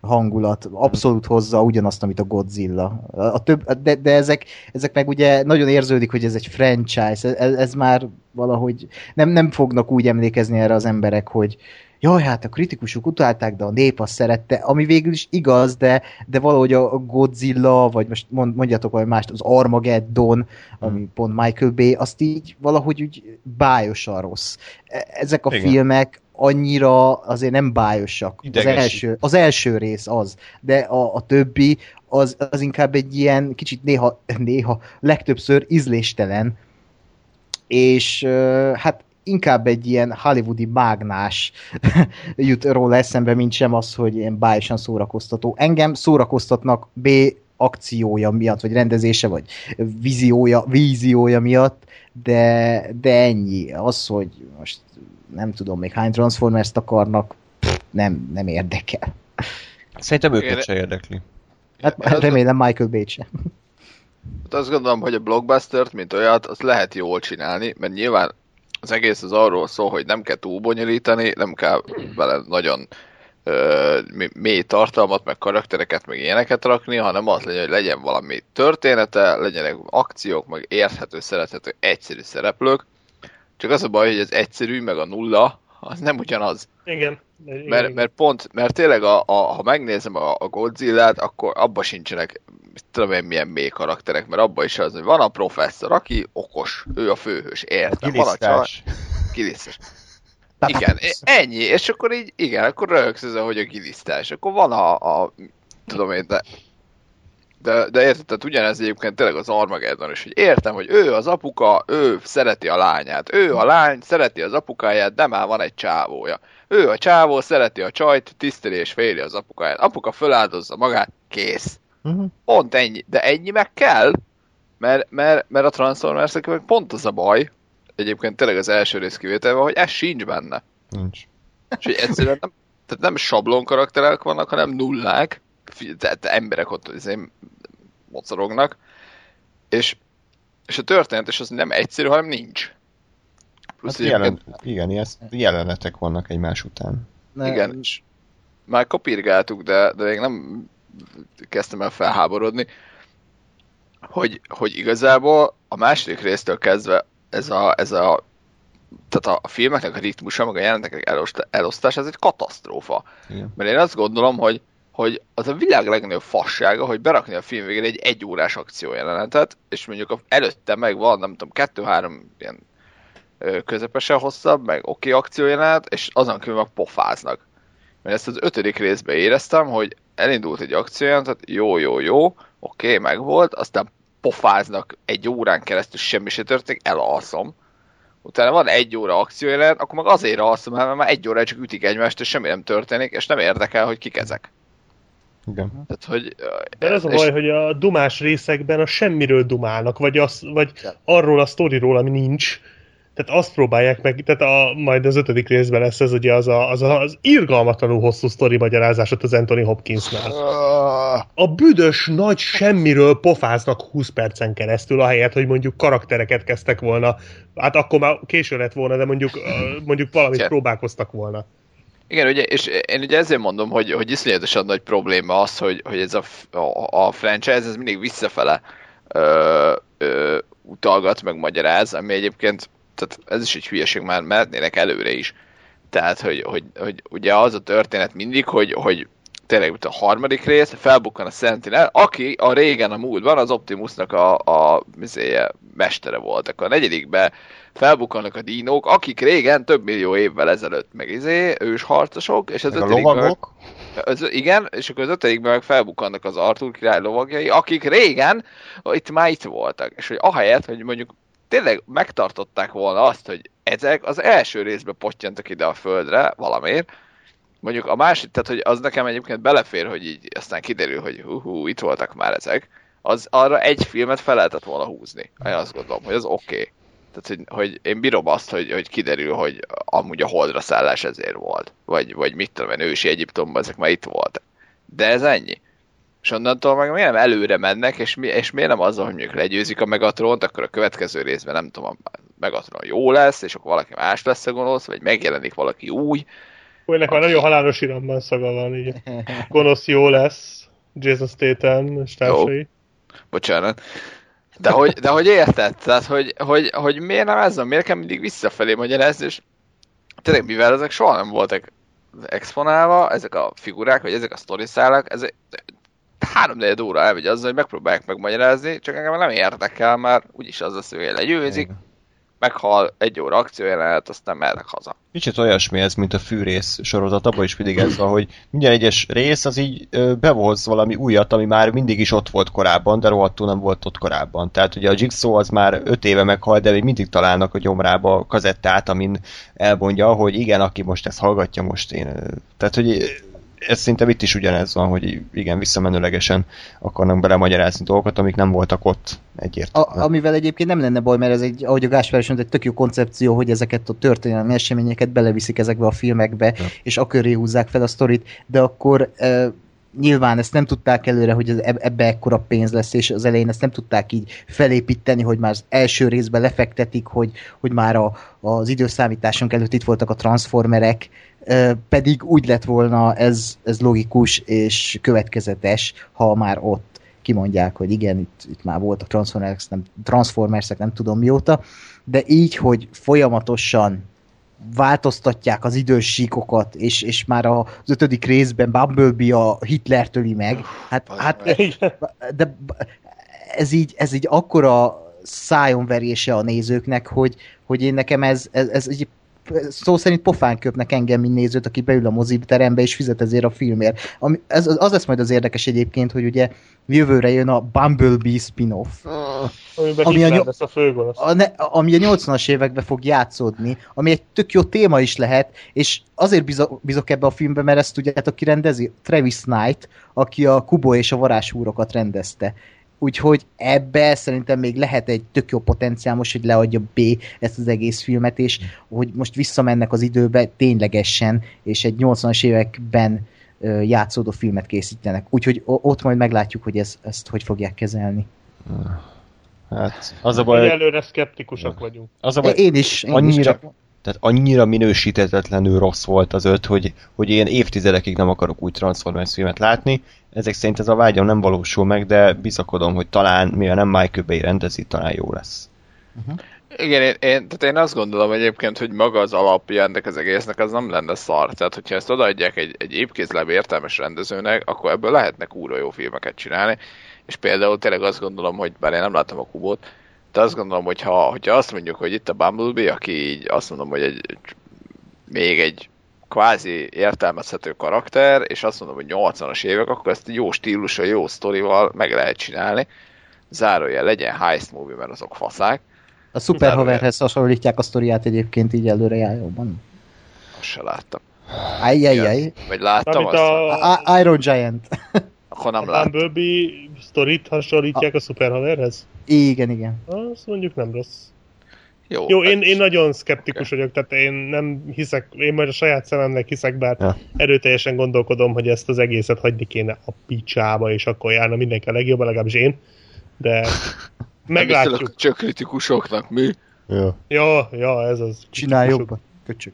hangulat, abszolút hozza ugyanazt, amit a Godzilla. A, a több, de, de ezek, ezek meg ugye nagyon érződik, hogy ez egy franchise, ez, ez már valahogy nem, nem fognak úgy emlékezni erre az emberek, hogy jaj, hát a kritikusok utálták, de a nép azt szerette, ami végül is igaz, de, de valahogy a Godzilla, vagy most mond, mondjatok valami mást, az Armageddon, ami pont Michael Bay, azt így valahogy úgy bájosan rossz. E- Ezek a Igen. filmek annyira azért nem bájosak. Az első, az első rész az, de a, a többi az, az inkább egy ilyen kicsit néha, néha legtöbbször ízléstelen, és hát inkább egy ilyen hollywoodi mágnás jut róla eszembe, mint sem az, hogy ilyen bájosan szórakoztató. Engem szórakoztatnak B akciója miatt, vagy rendezése, vagy víziója, víziója miatt, de, de ennyi. Az, hogy most nem tudom még hány Transformers-t akarnak, pff, nem, nem érdekel. szerintem őket Igen. se érdekli. Hát Én azt- remélem Michael Bay sem. Hát azt gondolom, hogy a blockbustert, mint olyat, azt lehet jól csinálni, mert nyilván az egész az arról szól, hogy nem kell túl bonyolítani, nem kell vele nagyon ö, mély tartalmat, meg karaktereket, meg ilyeneket rakni, hanem az legyen, hogy legyen valami története, legyenek akciók, meg érthető, szerethető, egyszerű szereplők. Csak az a baj, hogy az egyszerű, meg a nulla, az nem ugyanaz. Igen. Igen, Mert, igen. mert pont, mert tényleg, a, a, ha megnézem a, a Godzilla-t, akkor abba sincsenek tudom én, milyen mély karakterek, mert abban is az, hogy van a professzor, aki okos, ő a főhős, értem, van a csaj. Igen, e- ennyi, és akkor így, igen, akkor röhögsz ezen, hogy a gilisztás. Akkor van a, a tudom én, de de, de érted, tehát ugyanez egyébként tényleg az Armageddon is, hogy értem, hogy ő az apuka, ő szereti a lányát, ő a lány szereti az apukáját, de már van egy csávója. Ő a csávó szereti a csajt, tiszteli és féli az apukáját. Apuka föláldozza magát, kész. Mhm. Pont ennyi. De ennyi meg kell, mert, mert, mert a transformers meg pont az a baj, egyébként tényleg az első rész kivételve, hogy ez sincs benne. Nincs. És hogy egyszerűen nem, tehát nem sablon karakterek vannak, hanem nullák, tehát emberek ott izé mocorognak, és, és a történetes az nem egyszerű, hanem nincs. Plusz Hát jelen, igen, ilyen jelenetek vannak egymás után. Ne- igen, és már kopirgáltuk, de, de még nem kezdtem el felháborodni, hogy, hogy igazából a második résztől kezdve ez a, ez a tehát a, a filmeknek a ritmusa, meg a jelenteknek elosztás, elosztás, ez egy katasztrófa. Igen. Mert én azt gondolom, hogy, hogy az a világ legnagyobb fassága, hogy berakni a film végére egy egyórás akciójelenetet, és mondjuk előtte meg van, nem tudom, kettő-három ilyen közepesen hosszabb, meg oké okay, akciójelenet, és azon kívül meg pofáznak. Mert ezt az ötödik részben éreztem, hogy elindult egy akciójelenet, jó, jó, jó, oké, okay, megvolt, aztán pofáznak egy órán keresztül, semmi se történik, elalszom. Utána van egy óra akciójelenet, akkor meg azért alszom mert már egy óra csak ütik egymást, és semmi nem történik, és nem érdekel, hogy kik ezek. Igen. Tehát, hogy... De ez a és- baj, hogy a dumás részekben a semmiről dumálnak, vagy, az, vagy arról a sztoriról, ami nincs. Tehát azt próbálják meg, tehát a, majd az ötödik részben lesz ez ugye az a, az, a, az irgalmatlanul hosszú sztori magyarázásot az Anthony Hopkinsnál. A büdös nagy semmiről pofáznak 20 percen keresztül, ahelyett, hogy mondjuk karaktereket kezdtek volna. Hát akkor már késő lett volna, de mondjuk, mondjuk valamit Igen. próbálkoztak volna. Igen, ugye, és én ugye ezért mondom, hogy, hogy iszonyatosan nagy probléma az, hogy, hogy ez a, a, a franchise ez mindig visszafele ö, ö, utalgat, meg magyaráz, ami egyébként, tehát ez is egy hülyeség, már mehetnének előre is. Tehát, hogy, hogy, hogy ugye az a történet mindig, hogy, hogy tényleg mint a harmadik rész, felbukkan a Sentinel, aki a régen a múltban az Optimusnak a, a mizéje, mestere volt. Akkor a negyedikben felbukkannak a dinók, akik régen több millió évvel ezelőtt meg izé, ős harcosok, és az Meg a ötödikben lovagok. az, igen, és akkor az ötödikben meg felbukkannak az Arthur király lovagjai, akik régen itt már itt voltak. És hogy ahelyett, hogy mondjuk tényleg megtartották volna azt, hogy ezek az első részben pottyantak ide a földre valamiért, mondjuk a másik, tehát hogy az nekem egyébként belefér, hogy így aztán kiderül, hogy hú, hú itt voltak már ezek, az arra egy filmet fel lehetett volna húzni. Én azt gondolom, hogy az oké. Okay. Tehát, hogy, hogy én bírom azt, hogy, hogy kiderül, hogy amúgy a holdra szállás ezért volt. Vagy, vagy mit tudom én, ősi Egyiptomban ezek már itt voltak. De ez ennyi. És onnantól meg miért nem előre mennek, és, mi, és miért nem azzal, hogy mondjuk legyőzik a Megatront, akkor a következő részben nem tudom, a Megatron jó lesz, és akkor valaki más lesz a gonosz, vagy megjelenik valaki új. Ó, ennek már nagyon halálos iramban szaga van, így. Gonosz jó lesz, Jason Statham és társai. Bocsánat. De hogy, de hogy érted? Tehát, hogy, hogy, hogy miért nem ez van? Miért kell mindig visszafelé magyarázni, és tényleg, mivel ezek soha nem voltak exponálva, ezek a figurák, vagy ezek a sztoriszálak, ezek három negyed óra elmegy azzal, hogy megpróbálják megmagyarázni, csak engem nem érdekel, mert úgyis az lesz, hogy legyőzik, meghal egy óra akciójelenet, aztán mehetek haza. Kicsit olyasmi ez, mint a fűrész sorozat, abban is mindig ez van, hogy minden egyes rész az így ö, behoz valami újat, ami már mindig is ott volt korábban, de rohadtul nem volt ott korábban. Tehát ugye a Jigsaw az már öt éve meghalt, de még mindig találnak a gyomrába a kazettát, amin elmondja, hogy igen, aki most ezt hallgatja, most én... Tehát, hogy ez szerintem itt is ugyanez van, hogy igen, visszamenőlegesen akarnak belemagyarázni dolgokat, amik nem voltak ott egyértelműen. A, amivel egyébként nem lenne baj, mert ez egy, ahogy a Gáspár is mondta, egy tök jó koncepció, hogy ezeket a történelmi eseményeket beleviszik ezekbe a filmekbe, Ja. és a köré húzzák fel a sztorit, de akkor e, nyilván ezt nem tudták előre, hogy ebbe ekkora pénz lesz, és az elején ezt nem tudták így felépíteni, hogy már az első részben lefektetik, hogy, hogy már a, az időszámításunk előtt itt voltak a transformerek, pedig úgy lett volna ez, ez logikus és következetes, ha már ott kimondják, hogy igen, itt, itt már voltak Transformers, nem, Transformersek, nem tudom mióta, de így, hogy folyamatosan változtatják az idős síkokat, és, és már az ötödik részben Bumblebee a Hitler töli meg. Hát, hát de ez így, ez így akkora szájonverése a nézőknek, hogy, hogy én nekem ez, ez, ez egy szó szerint pofán köpnek engem, mint nézőt, aki beül a moziterembe és fizet ezért a filmért. Ami, ez, az lesz majd az érdekes egyébként, hogy ugye jövőre jön a Bumblebee spin-off, Amiben Ami a lesz a főgonosz. a ne, ami a 80-as években fog játszódni, ami egy tök jó téma is lehet, és azért bizok, bizok ebbe a filmbe, mert ezt tudjátok, ki rendezi? Travis Knight, aki a Kubo és a varázsúrokat rendezte. Úgyhogy ebbe szerintem még lehet egy tök jó potenciál most, hogy leadja B ezt az egész filmet, és hogy most visszamennek az időbe ténylegesen, és egy 80-as években játszódó filmet készítenek. Úgyhogy ott majd meglátjuk, hogy ez, ezt hogy fogják kezelni. Hát, az a Baj, Egyelőre szkeptikusak vagyunk. az a baj, Én is, én is annyira, csak tehát annyira minősítetetlenül rossz volt az öt, hogy, hogy én évtizedekig nem akarok új Transformers filmet látni. Ezek szerint ez a vágyam nem valósul meg, de bizakodom, hogy talán, mivel nem Michael Bay rendezi, talán jó lesz. Igen, én, én, tehát én azt gondolom egyébként, hogy maga az alapja ennek az egésznek az nem lenne szar. Tehát, hogyha ezt odaadják egy, egy épkézlebb értelmes rendezőnek, akkor ebből lehetnek kurva jó filmeket csinálni. És például tényleg azt gondolom, hogy bár én nem láttam a kubot, de azt gondolom, hogy ha, hogyha azt mondjuk, hogy itt a Bumblebee, aki így azt mondom, hogy egy, még egy kvázi értelmezhető karakter, és azt mondom, hogy 80-as évek, akkor ezt jó stílussal, jó sztorival meg lehet csinálni. Zárójel legyen heist movie, mert azok faszák. A szuperhaverhez hasonlítják a sztoriát egyébként így előre járjóban. Azt se láttam. Ajjajjaj. Vagy láttam Amit azt, a, A- Iron Giant. Akkor nem a láttam. Bumblebee sztorit hasonlítják a szuperhaverhez? Igen, igen. Az mondjuk nem rossz. Jó, Jó, hát én, én nagyon szkeptikus vagyok, tehát én nem hiszek, én majd a saját szememnek hiszek, bár Ja. erőteljesen gondolkodom, hogy ezt az egészet hagyni kéne a picsába, és akkor járna mindenki a legjobban, legalábbis én. De meglátjuk. Csak kritikusoknak mi? Jó. Ja, ja, ez az. Csinálj jobban. Köcsög.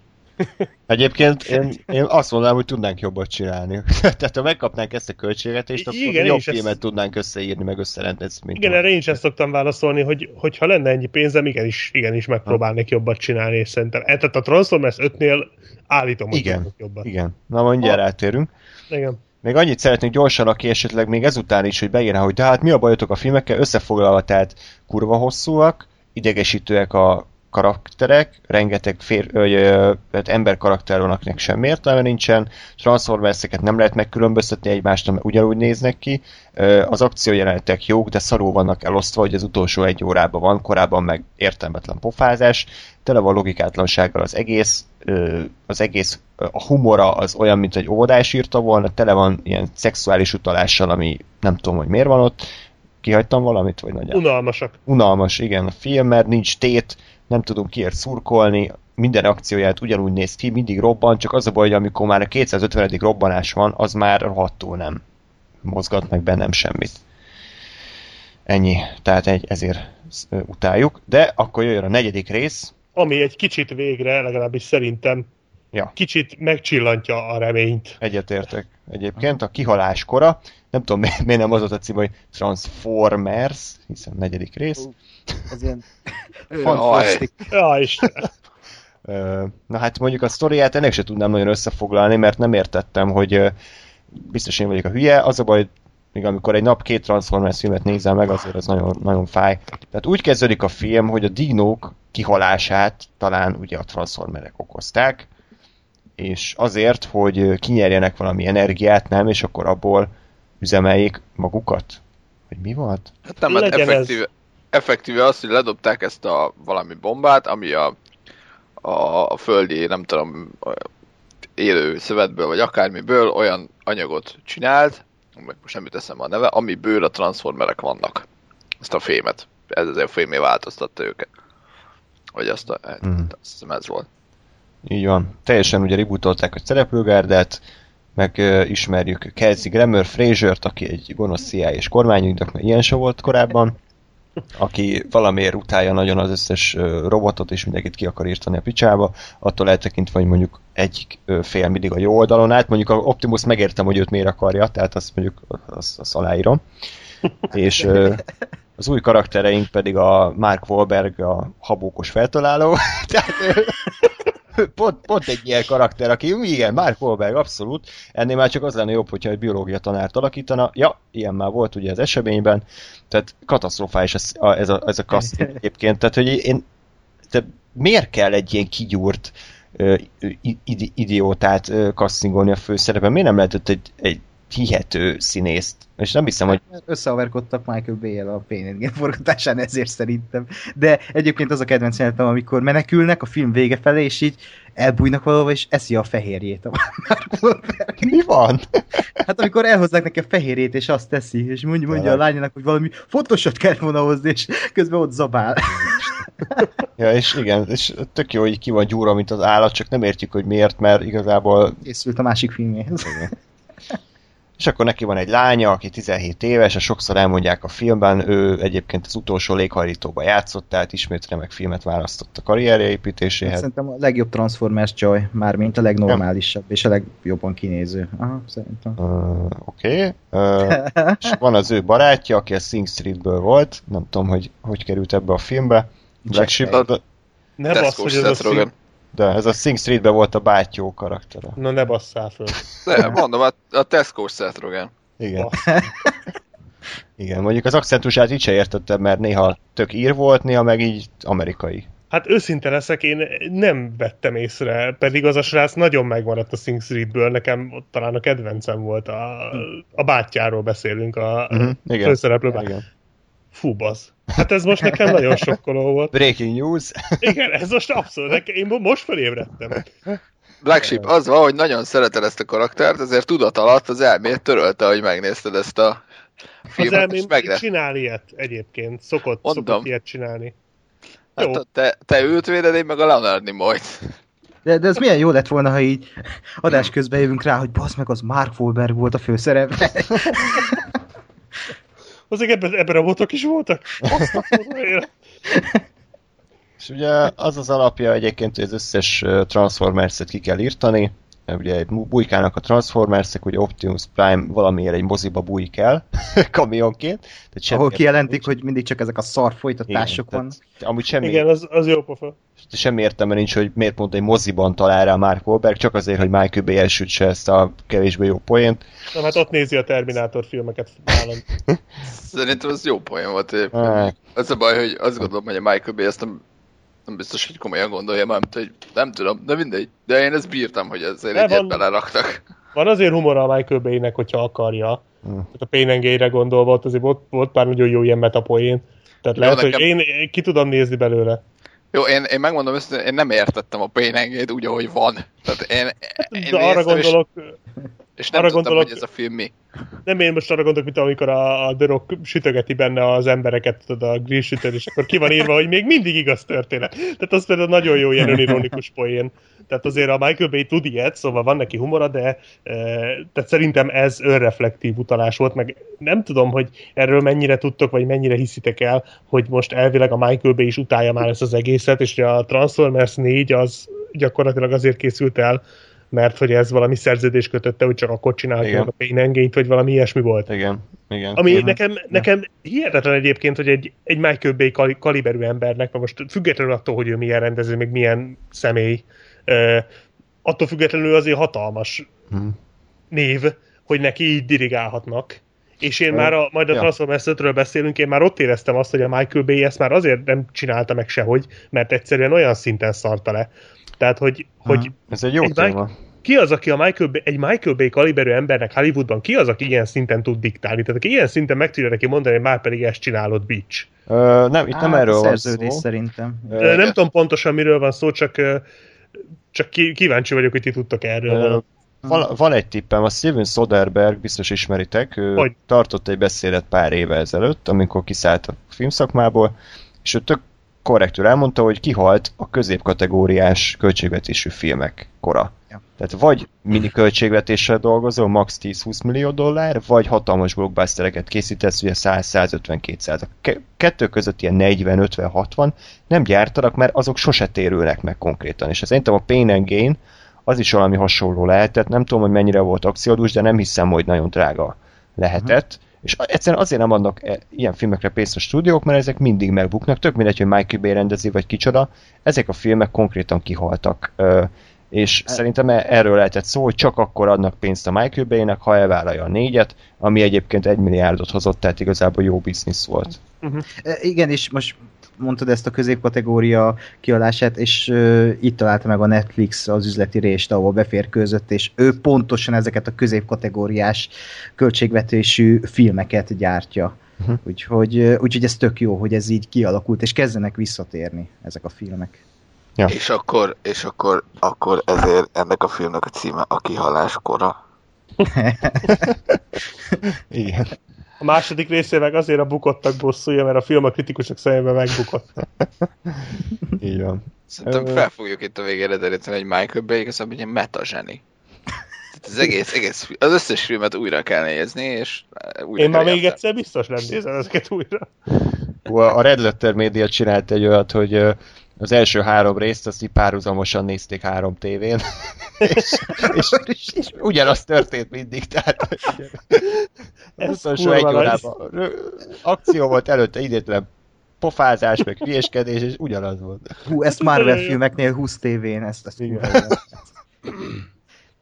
Egyébként én, én azt mondanám, hogy tudnánk jobbat csinálni. Tehát ha megkapnánk ezt a költségvetést, akkor Igen, jobb filmet ezt- tudnánk összeírni, meg összerendezni. mint Igen, erre én is ezt szoktam válaszolni, hogy hogyha lenne ennyi pénzem, igenis, igenis megpróbálnék jobbat csinálni, és szerintem. E, Tehát a Transformers 5-nél állítom, hogy Igen. jobbat. Igen. Na mindjárt rátérünk. Igen. Még annyit szeretnék gyorsan, aki esetleg még ezután is, hogy beírná, hogy de hát mi a bajotok a filmekkel, összefoglalva, tehát kurva hosszúak, idegesítőek a karakterek, rengeteg fér, ö, tehát ember karakter van, akinek semmi értelme nincsen, transformerseket nem lehet megkülönböztetni egymástól, mert ugyanúgy néznek ki, Ö, az akciójelenetek jók, de szarul vannak elosztva, hogy az utolsó egy órában van, korábban meg értelmetlen pofázás, tele van logikátlansággal az egész, ö, az egész, a humora az olyan, mint egy óvodás írta volna, tele van ilyen szexuális utalással, ami nem tudom, hogy miért van ott, kihagytam valamit, vagy nagyjából? Unalmasak. unalmas, igen, a film, mert nincs tét, nem tudunk kiért szurkolni, minden akcióját ugyanúgy néz ki, mindig robban, csak az a baj, hogy amikor már a 250. robbanás van, az már rohadtul nem mozgat meg bennem semmit. Ennyi, tehát egy, ezért utáljuk, de akkor jöjjön a negyedik rész, Ami egy kicsit végre, legalábbis szerintem, Ja. kicsit megcsillantja a reményt. egyetértek egyébként, a kihalás kora, nem tudom mi- miért nem az volt a cím, hogy Transformers, hiszen negyedik rész, Ez ilyen fantasztik. Ja, Isten. Na hát mondjuk a sztoriát ennek se tudnám nagyon összefoglalni, mert nem értettem, hogy biztos én vagyok a hülye, az a baj, még amikor egy nap két Transformers filmet nézel meg, azért az nagyon, nagyon fáj. Tehát úgy kezdődik a film, hogy a dinók kihalását talán ugye a Transformerek okozták, és azért, hogy kinyerjenek valami energiát, nem, és akkor abból üzemeljék magukat. Hogy mi volt? Hát nem, hát ez. Effektíve, az, hogy ledobták ezt a valami bombát, ami a, a, a földi, nem tudom, élő szövetből, vagy akármiből olyan anyagot csinált, meg most nem jut eszembe a neve, amiből a transformerek vannak. Ezt a fémet. Ez azért a fémé változtatta őket. Vagy azt a, Mhm. azt hiszem ez volt. Így van. Teljesen ugye rebootolták a szereplőgárdát, meg uh, ismerjük Kelsey Grammer Fraser-t, aki egy gonosz CIA és kormányügynök, mert ilyen se volt korábban, aki valamiért utálja nagyon az összes robotot, és mindenkit ki akar írtani a picsába, attól eltekintve, hogy mondjuk egyik fél mindig a jó oldalon állt, mondjuk a Optimus megértem, hogy őt miért akarja, tehát azt mondjuk azt, azt aláírom. és az új karaktereink pedig a Mark Wahlberg, a habókos feltaláló, tehát pont, pont egy ilyen karakter, aki igen, Mark Wahlberg, abszolút. Ennél már csak az lenne jobb, hogyha egy biológia tanárt alakítana. Ja, ilyen már volt ugye az eseményben. Tehát katasztrofális ez a, ez a, ez a casting egyébként. Tehát, hogy én, te miért kell egy ilyen kigyúrt idiótát ö, castingolni a főszerepben? Miért nem lehetett egy, egy hihető színészt? És nem hiszem, hogy Összeaverkodtak Michael Bay-el a Pain forgatásán, ezért szerintem. De egyébként az a kedvenc jelenetem, amikor menekülnek a film vége felé, és így elbújnak valahova, és eszi a fehérjét a mi van? Hát amikor elhozzák neki a fehérjét, és azt teszi, és mondja, mondja a lányának, hogy valami fontosat kell volna hozni, és közben ott zabál. Ja, és igen, és tök jó, hogy ki van gyúra, mint az állat, csak nem értjük, hogy miért, mert igazából Készült a másik filmjéhez. És akkor neki van egy lánya, aki 17 éves, és sokszor elmondják a filmben, ő egyébként az utolsó léghajlítóban játszott, tehát ismét remek filmet választott a karrierje építéséhez. Szerintem a legjobb Transformers Joy, mármint a legnormálisabb, és a legjobban kinéző. Aha, szerintem. Uh, Oké. Okay. Uh, és van az ő barátja, aki a Sing Streetből volt, nem tudom, hogy hogy került ebbe a filmbe. Black Sheep, Ne bassz, hogy ez a szín... de ez a Sing Streetben volt a bátyó karaktere. Na ne basszál föl. De mondom, a, a Tesco Seth Rogen. Igen. Igen, mondjuk az akcentusát így se értettem, mert néha tök ír volt, néha meg így amerikai. Hát őszinte leszek, én nem vettem észre, pedig az a srác nagyon megmaradt a Sing Streetből, nekem ott talán a kedvencem volt, a, a bátyjáról beszélünk, a Mhm, igen. főszereplő bá- Igen. Fú, basz. Hát ez most nekem nagyon sokkoló volt. Breaking news. Igen, ez most abszolút, nekem- én mo- most felébredtem. Black Sheep az van, hogy nagyon szereted ezt a karaktert, ezért tudat alatt az elmét törölte, hogy megnézted ezt a Az filmet, és elmém megre... csinál ilyet egyébként, szokott, Mondom. szokott ilyet csinálni. Jó. Hát te, te őt véded, én meg a Leonardni majd. De, de ez milyen jó lett volna, ha így adás közben jövünk rá, hogy basz meg, az Mark Wahlberg volt a főszerep. Azok ebben, ebben a botok is voltak? Azt a. És ugye az az alapja egyébként, hogy az összes Transformers-et ki kell írtani. Ugye bujkának a Transformers-ek, ugye Optimus Prime valamiért egy moziba bújik el, kamionként. Tehát semmi Ahol kijelentik, nincs. hogy mindig csak ezek a szar folytatások Igen, vannak. tehát Amúgy semmi, Igen, az, az jó pofa. semmi értelme nincs, hogy miért pont egy moziban talál rá Mark Wahlberg, csak azért, hogy Michael Bay elsütse ezt a kevésbé jó poént. Na hát ott nézi a Terminátor filmeket nálam. Szerintem ez jó poén volt. Hát. Az a baj, hogy azt gondolom, hogy a Michael Bay ezt nem, nem biztos, hogy komolyan gondolja, mert hogy nem tudom, de mindegy. De én ezt bírtam, hogy ezzel De egyet van- beleraktak. Van azért humor a Michael Bay-nek, hogyha akarja. Hm. Tehát a Pain gondolva, ott azért volt, volt pár nagyon jó ilyen metapoén. Tehát Jó, lehet, hogy nekem- én, én ki tudom nézni belőle. Jó, én, én megmondom őszintén, én nem értettem a Pain úgy, ahogy van. Tehát én, én De arra néztem, gondolok, és, és nem arra tudtam, gondolok- hogy ez a film mi. nem én most arra gondolok, mint amikor a, a The Rock sütögeti benne az embereket, tudod, a grill sütőn, és akkor ki van írva, hogy még mindig igaz történet. Tehát az például nagyon jó ilyen önironikus poén. Tehát azért a Michael Bay tud ilyet, szóval van neki humora, de e, tehát szerintem ez önreflektív utalás volt, meg nem tudom, hogy erről mennyire tudtok, vagy mennyire hiszitek el, hogy most elvileg a Michael Bay is utálja már ezt az egészet, és a Transformers 4 az gyakorlatilag azért készült el, mert hogy ez valami szerződés kötötte, hogy csak akkor csinálhatják Igen. a Gain-t, vagy valami ilyesmi volt. Igen, igen. Ami Mhm. nekem, nekem hihetetlen egyébként, hogy egy, egy Michael Bay kali, kaliberű embernek, na most függetlenül attól, hogy ő milyen rendező, meg milyen személy, uh, attól függetlenül azért hatalmas Mhm. név, hogy neki így dirigálhatnak. És én már, a, majd a ja. Transformers 5-ről beszélünk, én már ott éreztem azt, hogy a Michael Bay ezt már azért nem csinálta meg sehogy, mert egyszerűen olyan szinten szarta le. Tehát, hogy, hogy Ez egy jó Egy téma. ki az, aki a Michael Bay, egy Michael Bay kaliberű embernek Hollywoodban, ki az, aki ilyen szinten tud diktálni? Tehát aki ilyen szinten meg tudja neki mondani, hogy már pedig ezt csinálod, bitch. Ö, nem, itt nem Hát, erről a van szó. szerintem. Ö, Ö, nem tudom pontosan miről van szó, csak, ö, csak kíváncsi vagyok, hogy ti tudtok Ö, erről. Van, van egy tippem, a Steven Soderbergh, biztos ismeritek, ő Hogy? tartott egy beszédet pár éve ezelőtt, amikor kiszállt a filmszakmából, és ő tök korrektül elmondta, hogy kihalt a középkategóriás költségvetésű filmek kora. Ja. Tehát vagy mini költségvetéssel dolgozol, max 10-20 millió dollár, vagy hatalmas blockbustereket készítesz, ugye 100-150-200. A ke- kettő között ilyen 40-50-60 nem gyártanak, mert azok sose térülnek meg konkrétan. És szerintem a Pain and Gain az is valami hasonló lehetett. Nem tudom, hogy mennyire volt akciódús, de nem hiszem, hogy nagyon drága lehetett. És egyszerűen azért nem adnak e- ilyen filmekre pénzt a stúdiók, mert ezek mindig megbuknak, tök mindegy, hogy Michael Bay rendezi, vagy kicsoda, ezek a filmek konkrétan kihaltak. És E- szerintem e- erről lehetett szó, hogy csak akkor adnak pénzt a Michael Bay-nek, ha elvállalja a négyet, ami egyébként egy milliárdot hozott, tehát igazából jó biznisz volt. E, Igen, és most mondtad ezt a középkategória kiadását, és uh, itt találta meg a Netflix az üzleti rést, ahol beférkőzött, és ő pontosan ezeket a középkategóriás költségvetésű filmeket gyártja. Uh-huh. Úgyhogy, úgyhogy ez tök jó, hogy ez így kialakult, és kezdenek visszatérni ezek a filmek. Ja. És akkor, és akkor, akkor ezért ennek a filmnek a címe a kihalás kora. Igen. A második részé meg azért a bukottak bosszúja, mert a film a kritikusok szemében megbukott. Így van. Szerintem Ö- fel fogjuk itt a végére deríteni, hogy Michael Bay igazából egy ilyen meta zseni. Tehát az egész, egész, az összes filmet újra kell nézni, és újra Én már még játszani. egyszer biztos nem nézem ezeket újra. A Red Letter Media csinált egy olyat, hogy az első három részt azt így párhuzamosan nézték három tévén, és, és, és, és ugyanaz történt mindig, tehát Ez az utolsó egy órában akció volt előtte idétlen pofázás, meg hülyeskedés, és ugyanaz volt. Hú, ezt Marvel filmeknél 20 tévén, ezt, ezt.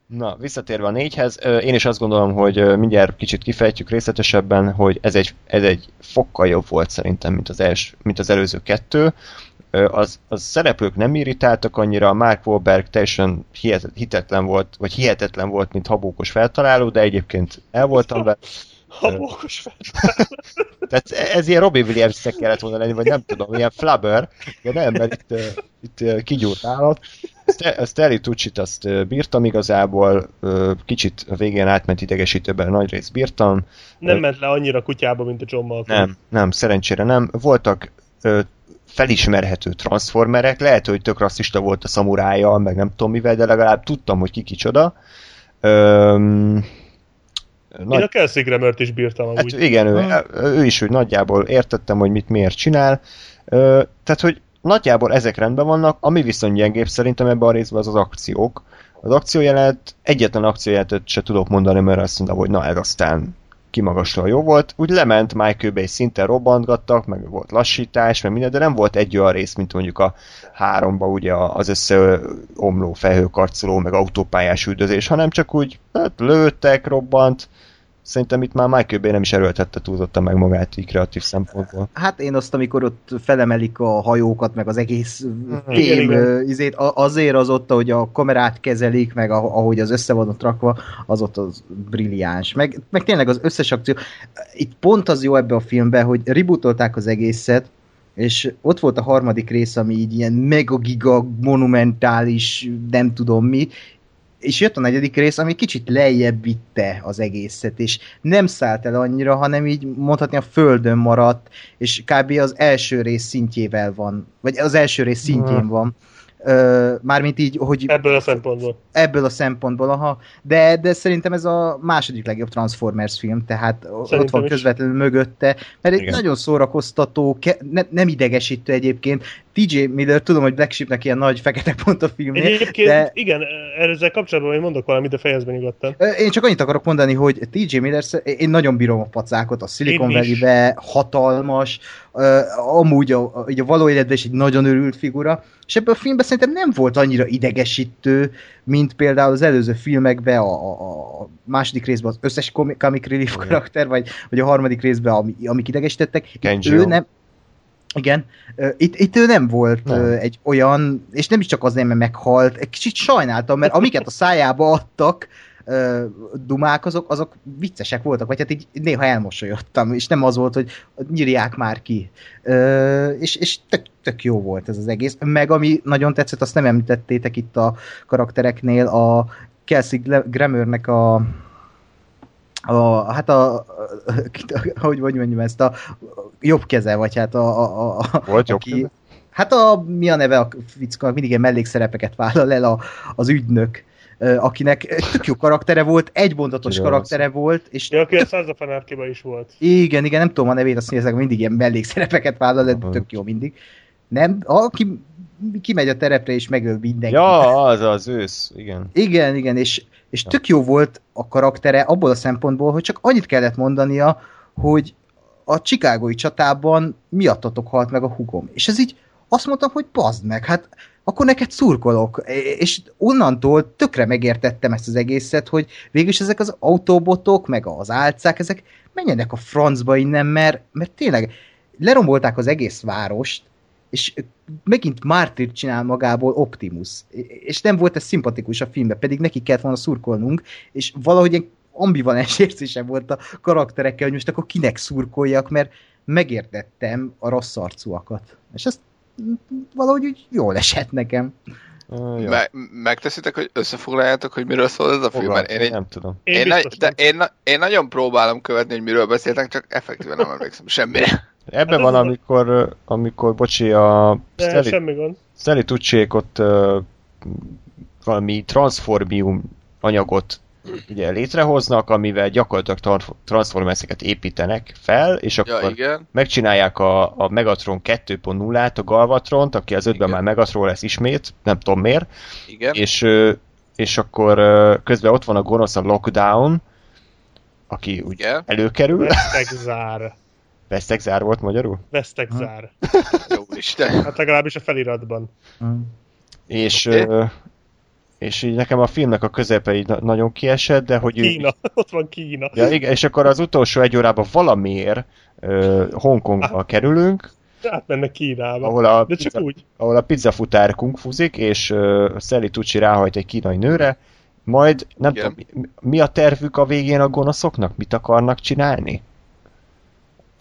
Na, visszatérve a négyhez, én is azt gondolom, hogy mindjárt kicsit kifejtjük részletesebben, hogy ez egy, ez egy fokkal jobb volt szerintem, mint az, els, mint az előző kettő. Az, az szereplők nem irritáltak annyira, Mark Wahlberg teljesen hitetlen volt, vagy hihetetlen volt, mint habókos feltaláló, de egyébként el voltam vele. Habókos fel. Tehát ez ilyen Robbie williams kellett volna lenni, vagy nem tudom, ilyen flubber, de nem, mert itt, itt kigyúrt állat. A Stanley Tucci-t azt bírtam igazából, kicsit a végén átment idegesítőben, nagy rész bírtam. Nem ment le annyira kutyába, mint a John Malkovich. Nem, nem, szerencsére nem. Voltak felismerhető transformerek, lehet, hogy tök rasszista volt a szamurája, meg nem tudom mivel, de legalább tudtam, hogy ki kicsoda. Öm, Én a Kelsey Grammer-t is bírtam amúgy. Hát igen, ő, ő is, hogy nagyjából értettem, hogy mit miért csinál. Ö, tehát, hogy nagyjából ezek rendben vannak, ami viszont gyengébb szerintem ebben a részben az az akciók. Az akciójelenet, egyetlen akciójelenetet se tudok mondani, mert azt mondom, hogy na ez aztán kimagaslóan jó volt. Úgy lement Michael Bay szinten robbantgattak, meg volt lassítás, meg minden, de nem volt egy olyan rész, mint mondjuk a háromba ugye az összeomló felhőkarcoló, meg autópályás üldözés, hanem csak úgy hát, lőttek, robbant, Szerintem itt már Michael Bay nem is erőltette túlzottan meg magát így kreatív szempontból. Hát én azt, amikor ott felemelik a hajókat, meg az egész ö, izét, azért az ott, hogy a kamerát kezelik, meg ahogy az össze van ott rakva, az ott az brilliáns. Meg, meg tényleg az összes akció. Itt pont az jó ebbe a filmbe, hogy rebootolták az egészet, és ott volt a harmadik rész, ami így ilyen megagiga, monumentális, nem tudom mi, és jött a negyedik rész, ami kicsit lejjebb vitte az egészet, és nem szállt el annyira, hanem így mondhatni a földön maradt, és kb. az első rész szintjével van, vagy az első rész szintjén van. Ö, mármint így, hogy Ebből a szempontból. ebből a szempontból, aha, de, de szerintem ez a második legjobb Transformers film, tehát Szerintem ott van is. közvetlenül mögötte, mert egy Igen. nagyon szórakoztató, ke- ne, nem idegesítő egyébként. TJ Miller, tudom, hogy Black Sheepnek ilyen nagy fekete pont a filmnél, Egyébként, de igen, ezzel kapcsolatban én mondok valamit, de fejezd be nyugodtan. Én csak annyit akarok mondani, hogy TJ Miller, én nagyon bírom a pacákot, a Silicon. Valley-be hatalmas, amúgy a, a, így a való életben is egy nagyon örült figura, és ebben a filmben szerintem nem volt annyira idegesítő, mint például az előző filmekben, a, a, a második részben az összes comic, relief karakter, vagy, vagy a harmadik részben, ami, amik idegesítettek. Ő nem, igen, itt, itt ő nem volt Nem. egy olyan, és nem is csak azért, mert meghalt, egy kicsit sajnáltam, mert amiket a szájába adtak, dumák, azok, azok viccesek voltak, vagy hát így néha elmosolyodtam, és nem az volt, hogy nyírják már ki. Ö, és és tök, tök jó volt ez az egész. Meg ami nagyon tetszett, azt nem említettétek itt a karaktereknél, a Kelsey Grammernek a a, hát a, a, hogy, hogy mondjam ezt, a jobb keze, vagy hát a, a, a Volt jobb keze? Hát a, mi a neve a fickának, mindig ilyen mellékszerepeket vállal el a, az ügynök, akinek tök jó karaktere volt, egy mondatos Kiről karaktere volt, és Ja, aki a Sons is volt. igen, igen, nem tudom a nevét, azt nézek, mindig ilyen mellékszerepeket vállal, de tök jó mindig. Nem, aki kimegy a terepre és megöl mindenkit. Ja, az az ősz, igen. Igen, igen, és, és Ja. tök jó volt a karaktere abból a szempontból, hogy csak annyit kellett mondania, hogy a Chicagói csatában miattatok halt meg a hugom. És ez így azt mondtam, hogy bazd meg, hát akkor neked szurkolok. És onnantól tökre megértettem ezt az egészet, hogy végülis ezek az autóbotok, meg az álcák, ezek menjenek a francba innen, mert, mert tényleg lerombolták az egész várost, és megint Mártír csinál magából Optimus. És nem volt ez szimpatikus a filmben, pedig neki kellett volna szurkolnunk, és valahogy ilyen ambivalens érzésem volt a karakterekkel, hogy most akkor kinek szurkoljak, mert megértettem a rossz arcúakat. És ezt valahogy úgy jól esett nekem. Uh. Me- megteszitek, hogy összefoglaljátok, hogy miről szól ez a film? Mert Én, egy, nem tudom. Én, én, nagy, biztos de én, na- én nagyon próbálom követni, hogy miről beszéltek, csak effektíven nem emlékszem semmire. Ebben Hát van, amikor, amikor, bocsi, a De Stanley, semmi gond. Stanley Tucciék ott uh, valami transformium anyagot ugye létrehoznak, amivel gyakorlatilag transformerseket építenek fel, és akkor Ja, igen. megcsinálják a, a Megatron 2.0-át, a Galvatront, aki az ötben Igen. már Megatron lesz ismét, nem tudom miért, Igen. és, és akkor közben ott van a gonosz a Lockdown, aki úgy Igen. előkerül, Vesztek zár. Vesztek zár volt magyarul, Vesztek zár. Jó Isten. Hát legalábbis a feliratban. Mm. és, Oké. ö, és így nekem a filmnek a közepe így na- nagyon kiesett, de hogy ő- Kína. Ott van Kína. Ja, igen, és akkor az utolsó egy órában valamiért uh, Hongkongba kerülünk, Átmennek Kínába. ahol a, De csak pizza, úgy. ahol a pizzafutár kungfuzik, és uh, Sally Tucci ráhajt egy kínai nőre, majd nem Igen. tudom, mi- mi a tervük a végén a gonoszoknak? Mit akarnak csinálni?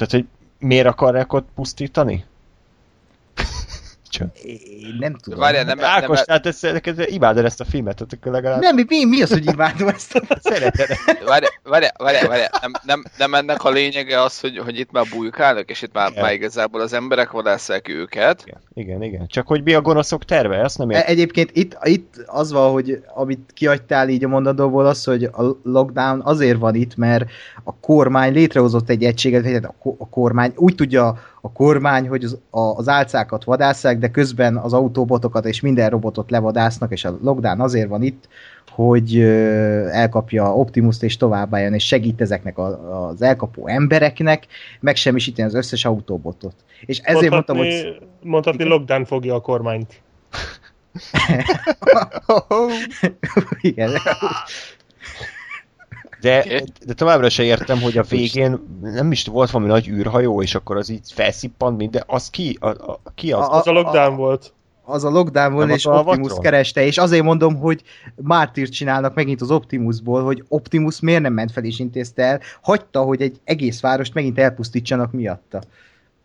Tehát, hogy miért akarják ott pusztítani? Csak. Én nem tudom. Várjál, nem, nem, Ákos, nem, tehát ezt, neked imádod ezt a filmet, tehát akkor legalább Nem, mi, mi az, hogy imádom ezt a... szereted. várjál, várjál, várjál. Nem, nem, nem ennek a lényege az, hogy, hogy itt már bujkálnak, és itt már, Igen. már igazából az emberek vadásszák őket. Igen, igen, igen. Csak hogy mi a gonoszok terve, azt nem E- értem. Egyébként itt, itt az van, hogy amit kiadtál így a mondandóból, az, hogy a lockdown azért van itt, mert a kormány létrehozott egy egységet, a kormány, úgy tudja a kormány, hogy az, a, az álcákat vadásszák, de közben az autóbotokat és minden robotot levadásznak, és a lockdown azért van itt, hogy elkapja Optimus-t és továbbálljon, és segít ezeknek a, az elkapó embereknek megsemmisíteni az összes autóbotot. És ezért mondtam, hogy... mondhatni, mondhatni Igen. lockdown fogja a kormányt. Igen. De, Oké. de továbbra se értem, hogy a végén nem is volt valami nagy űrhajó, és akkor az így felszippant minden. Az ki? A, a, ki az? A- Az a lockdown volt. az a lockdown volt, Nem és a? Optimus kereste, és azért mondom, hogy mártírt csinálnak megint az Optimusból, hogy Optimus miért nem ment fel és intézte el, hagyta, hogy egy egész várost megint elpusztítsanak miatta.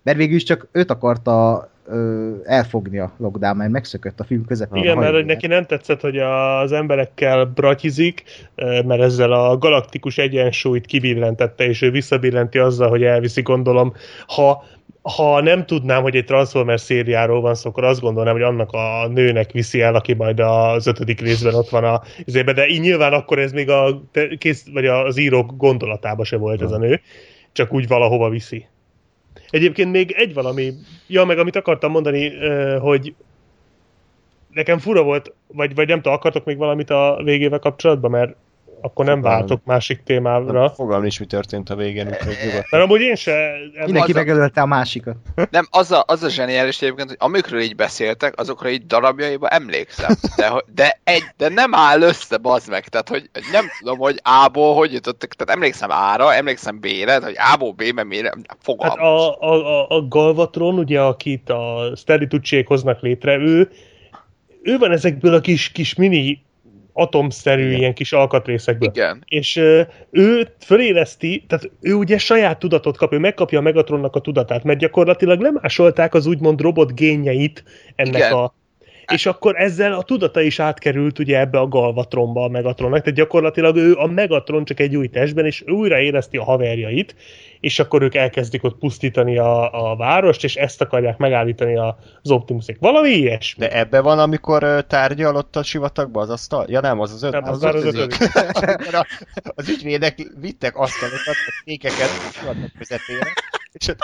Mert végül is csak őt akarta ö, elfogni a lockdown, mert megszökött a film közepén. Igen, mert hogy neki nem tetszett, hogy az emberekkel bratyizik, eh, mert ezzel a galaktikus egyensúlyt kibillentette, és ő visszabillenti azzal, hogy elviszi, gondolom, ha ha nem tudnám, hogy egy Transformers szériáról van szó, akkor azt gondolnám, hogy annak a nőnek viszi el, aki majd az ötödik részben ott van a izébe, de így nyilván akkor ez még a, kész, vagy az írók gondolatába se volt ez a nő, csak úgy valahova viszi. Egyébként még egy valami, ja, meg amit akartam mondani, hogy nekem fura volt, vagy, vagy nem tudom, akartok még valamit a végével kapcsolatban, mert akkor nem Fogalmam. váltok másik témára. Fogalm is, mi történt a végén, úgyhogy nyugodt. Mert amúgy én se... Mindenki az a- megölte a másikat. Nem, az a, az a zseniális egyébként, hogy amikről így beszéltek, azokra így darabjaiba emlékszem. De, de, egy, de nem áll össze, bazd meg. Tehát, hogy nem tudom, hogy A-ból hogy jutottak. Tehát emlékszem A-ra, emlékszem B-re, hogy A-ból B-be mire, Hát fogalmam. a, a, a, a Galvatron, ugye, akit a Stanley hoznak létre, ő, ő van ezekből a kis, kis mini atomszerű Igen. ilyen kis alkatrészekből. Igen. És ö, ő föléleszti, tehát ő ugye saját tudatot kap, ő megkapja a Megatronnak a tudatát, mert gyakorlatilag lemásolták az úgymond robot génjeit ennek Igen. a... És akkor ezzel a tudata is átkerült ugye ebbe a Galvatronba a Megatronnak, tehát gyakorlatilag ő a Megatron csak egy új testben, és ő újra érezti a haverjait, és akkor ők elkezdik ott pusztítani a, a várost, és ezt akarják megállítani az Optimusék. Valami ilyesmi. De ebbe van, amikor tárgyal ott a sivatagban az asztal? Ja nem, az az öt. Nem, az már az ötödik. ötödik. Amikor a- az ügyvédek vittek asztalokat, a fékeket a sivatag közepére, és ott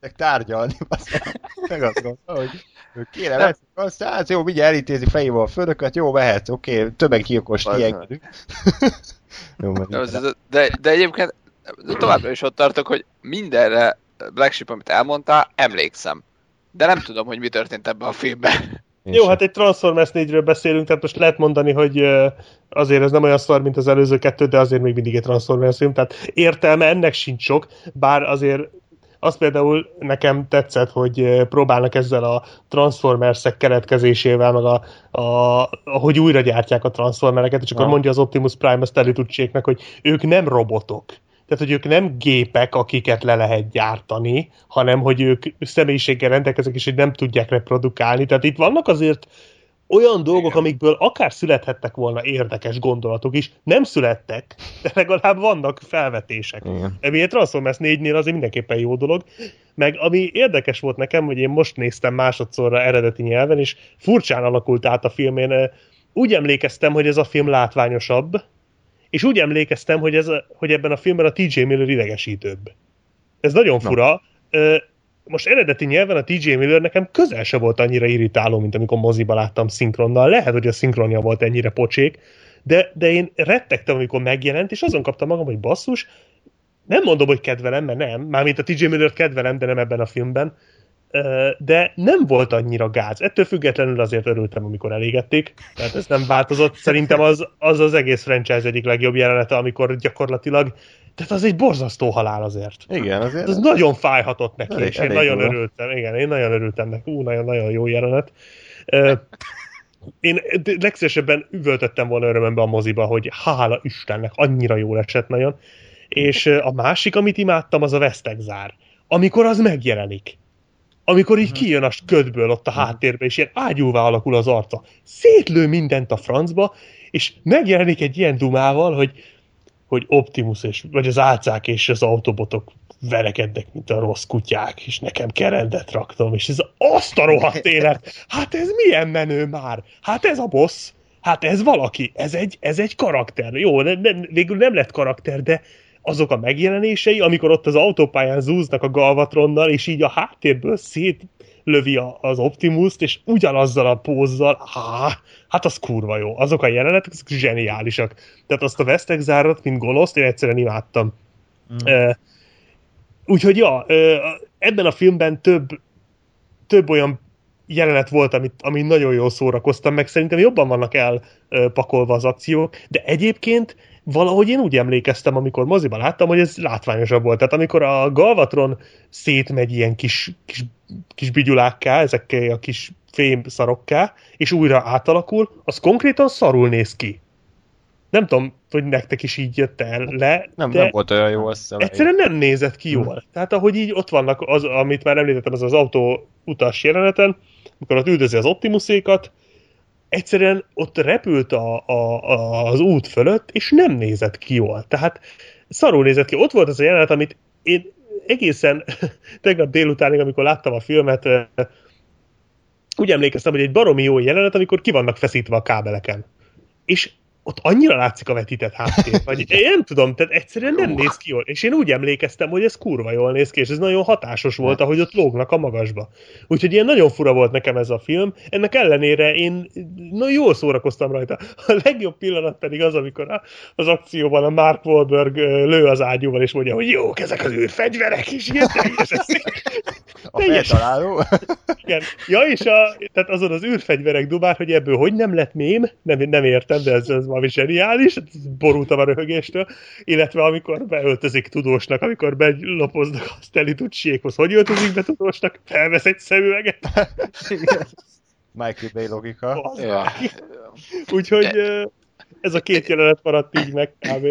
elkezdtek tárgyalni. Meg azt mondta, hogy kéne veszik azt, hát jó, mindjárt elintézi fejével a fölöket, jó, mehet, oké, tömeggyilkost Az- kiengedünk. jó, De, de, de egyébként továbbra is ott tartok, hogy mindenre Black Sheep, amit elmondtál, emlékszem. De nem tudom, hogy mi történt ebben a filmben. Én Jó, sem. hát egy Transformers 4-ről beszélünk, tehát most lehet mondani, hogy azért ez nem olyan szar, mint az előző kettő, de azért még mindig egy Transformers film, tehát értelme ennek sincs sok, bár azért az például nekem tetszett, hogy próbálnak ezzel a Transformersek keletkezésével, meg a, a, ahogy újra gyártják a Transformereket, és akkor Ja. mondja az Optimus Prime azt elitudtséknek, hogy ők nem robotok. Tehát, hogy ők nem gépek, akiket le lehet gyártani, hanem hogy ők személyiséggel rendelkeznek, és hogy nem tudják reprodukálni. Tehát itt vannak azért olyan dolgok, amikből akár születhettek volna érdekes gondolatok is, nem születtek, de legalább vannak felvetések. Igen. Egy Transformers 4-nél azért mindenképpen jó dolog. Meg ami érdekes volt nekem, hogy én most néztem másodszorra eredeti nyelven, és furcsán alakult át a film. Én úgy emlékeztem, hogy ez a film látványosabb, és úgy emlékeztem, hogy, ez a, hogy ebben a filmben a TJ Miller idegesítőbb. Ez nagyon fura. Ö, Most eredeti nyelven a TJ Miller nekem közel se volt annyira irritáló, mint amikor moziba láttam szinkronnal. Lehet, hogy a szinkronja volt ennyire pocsék, de, de én rettegtem, amikor megjelent, és azon kaptam magam, hogy basszus, nem mondom, hogy kedvelem, mert nem, mármint a TJ Miller-t kedvelem, de nem ebben a filmben, de nem volt annyira gáz. Ettől függetlenül azért örültem, amikor elégették, tehát ez nem változott. Szerintem az az, az egész franchise egyik legjobb jelenete, amikor gyakorlatilag, tehát az egy borzasztó halál azért. Igen, azért. Ez nagyon fájhatott neki, Elég- és én elég nagyon durva. örültem. Igen, én nagyon örültem neki. Ú, nagyon-nagyon jó jelenet. Én legszívesebben üvöltöttem volna örömembe a moziba, hogy hála Istennek, annyira jól esett nagyon. És a másik, amit imádtam, az a Vesztegzár. Amikor az megjelenik. Amikor így kijön a ködből ott a háttérbe, és ilyen ágyúvá alakul az arca. Szétlő mindent a francba, és megjelenik egy ilyen dumával, hogy hogy Optimus és, vagy az álcák és az autobotok verekednek, mint a rossz kutyák, és nekem kell rendet raknom, és ez azt a rohadt élet, hát ez milyen menő már, hát ez a boss, hát ez valaki, ez egy, ez egy karakter, jó, ne, ne, végül nem lett karakter, de azok a megjelenései, amikor ott az autópályán zúznak a Galvatronnal, és így a háttérből szét lövi a, az Optimus-t, és ugyanazzal a pózzal, há, hát az kurva jó. Azok a jelenetek, azok zseniálisak. Tehát azt a Vesztegzárat, mint goloszt, én egyszerűen imádtam. Mm. Uh, úgyhogy ja, uh, ebben a filmben több, több olyan jelenet volt, amit, amit nagyon jól szórakoztam, meg szerintem jobban vannak elpakolva az akciók, de egyébként valahogy én úgy emlékeztem, amikor moziban láttam, hogy ez látványosabb volt. Tehát amikor a Galvatron szétmegy ilyen kis, kis, kis bigyulákká, ezekkel a kis fém szarokká, és újra átalakul, az konkrétan szarul néz ki. Nem tudom, hogy nektek is így jött el le, Nem, nem volt olyan jó, hiszem. egyszerűen nem nézett ki jól. Tehát ahogy így ott vannak, az, amit már említettem, az az autó utas jeleneten, amikor ott üldözi az Optimusékat, egyszerűen ott repült a, a, a, az út fölött, és nem nézett ki jól. Tehát szarul nézett ki. Ott volt az a jelenet, amit én egészen tegnap délutánig, amikor láttam a filmet, úgy emlékeztem, hogy egy baromi jó jelenet, amikor ki vannak feszítve a kábeleken. És ott annyira látszik a vetített háttér, vagy én nem tudom, tehát egyszerűen nem néz ki jól. És én úgy emlékeztem, hogy ez kurva jól néz ki, és ez nagyon hatásos volt, ahogy ott lógnak a magasba. Úgyhogy ilyen nagyon fura volt nekem ez a film. Ennek ellenére én na, jól szórakoztam rajta. A legjobb pillanat pedig az, amikor a, az akcióban a Mark Wahlberg lő az ágyúval, és mondja, hogy jók ezek az űrfegyverek is, ilyen teljesen. A feltaláló. Igen. Ja, és a, tehát azon az űrfegyverek dubár, hogy ebből hogy nem lett mém, nem, nem értem, de ez, ez valami zseniális, borultam a röhögéstől, illetve amikor beöltözik tudósnak, amikor belopoznak a Steli Tucsiékhoz, hogy öltözik be tudósnak, felvesz egy szemüveget, Michael Bay logika. Ja. úgyhogy ö, ez a két jelenet maradt így meg kb.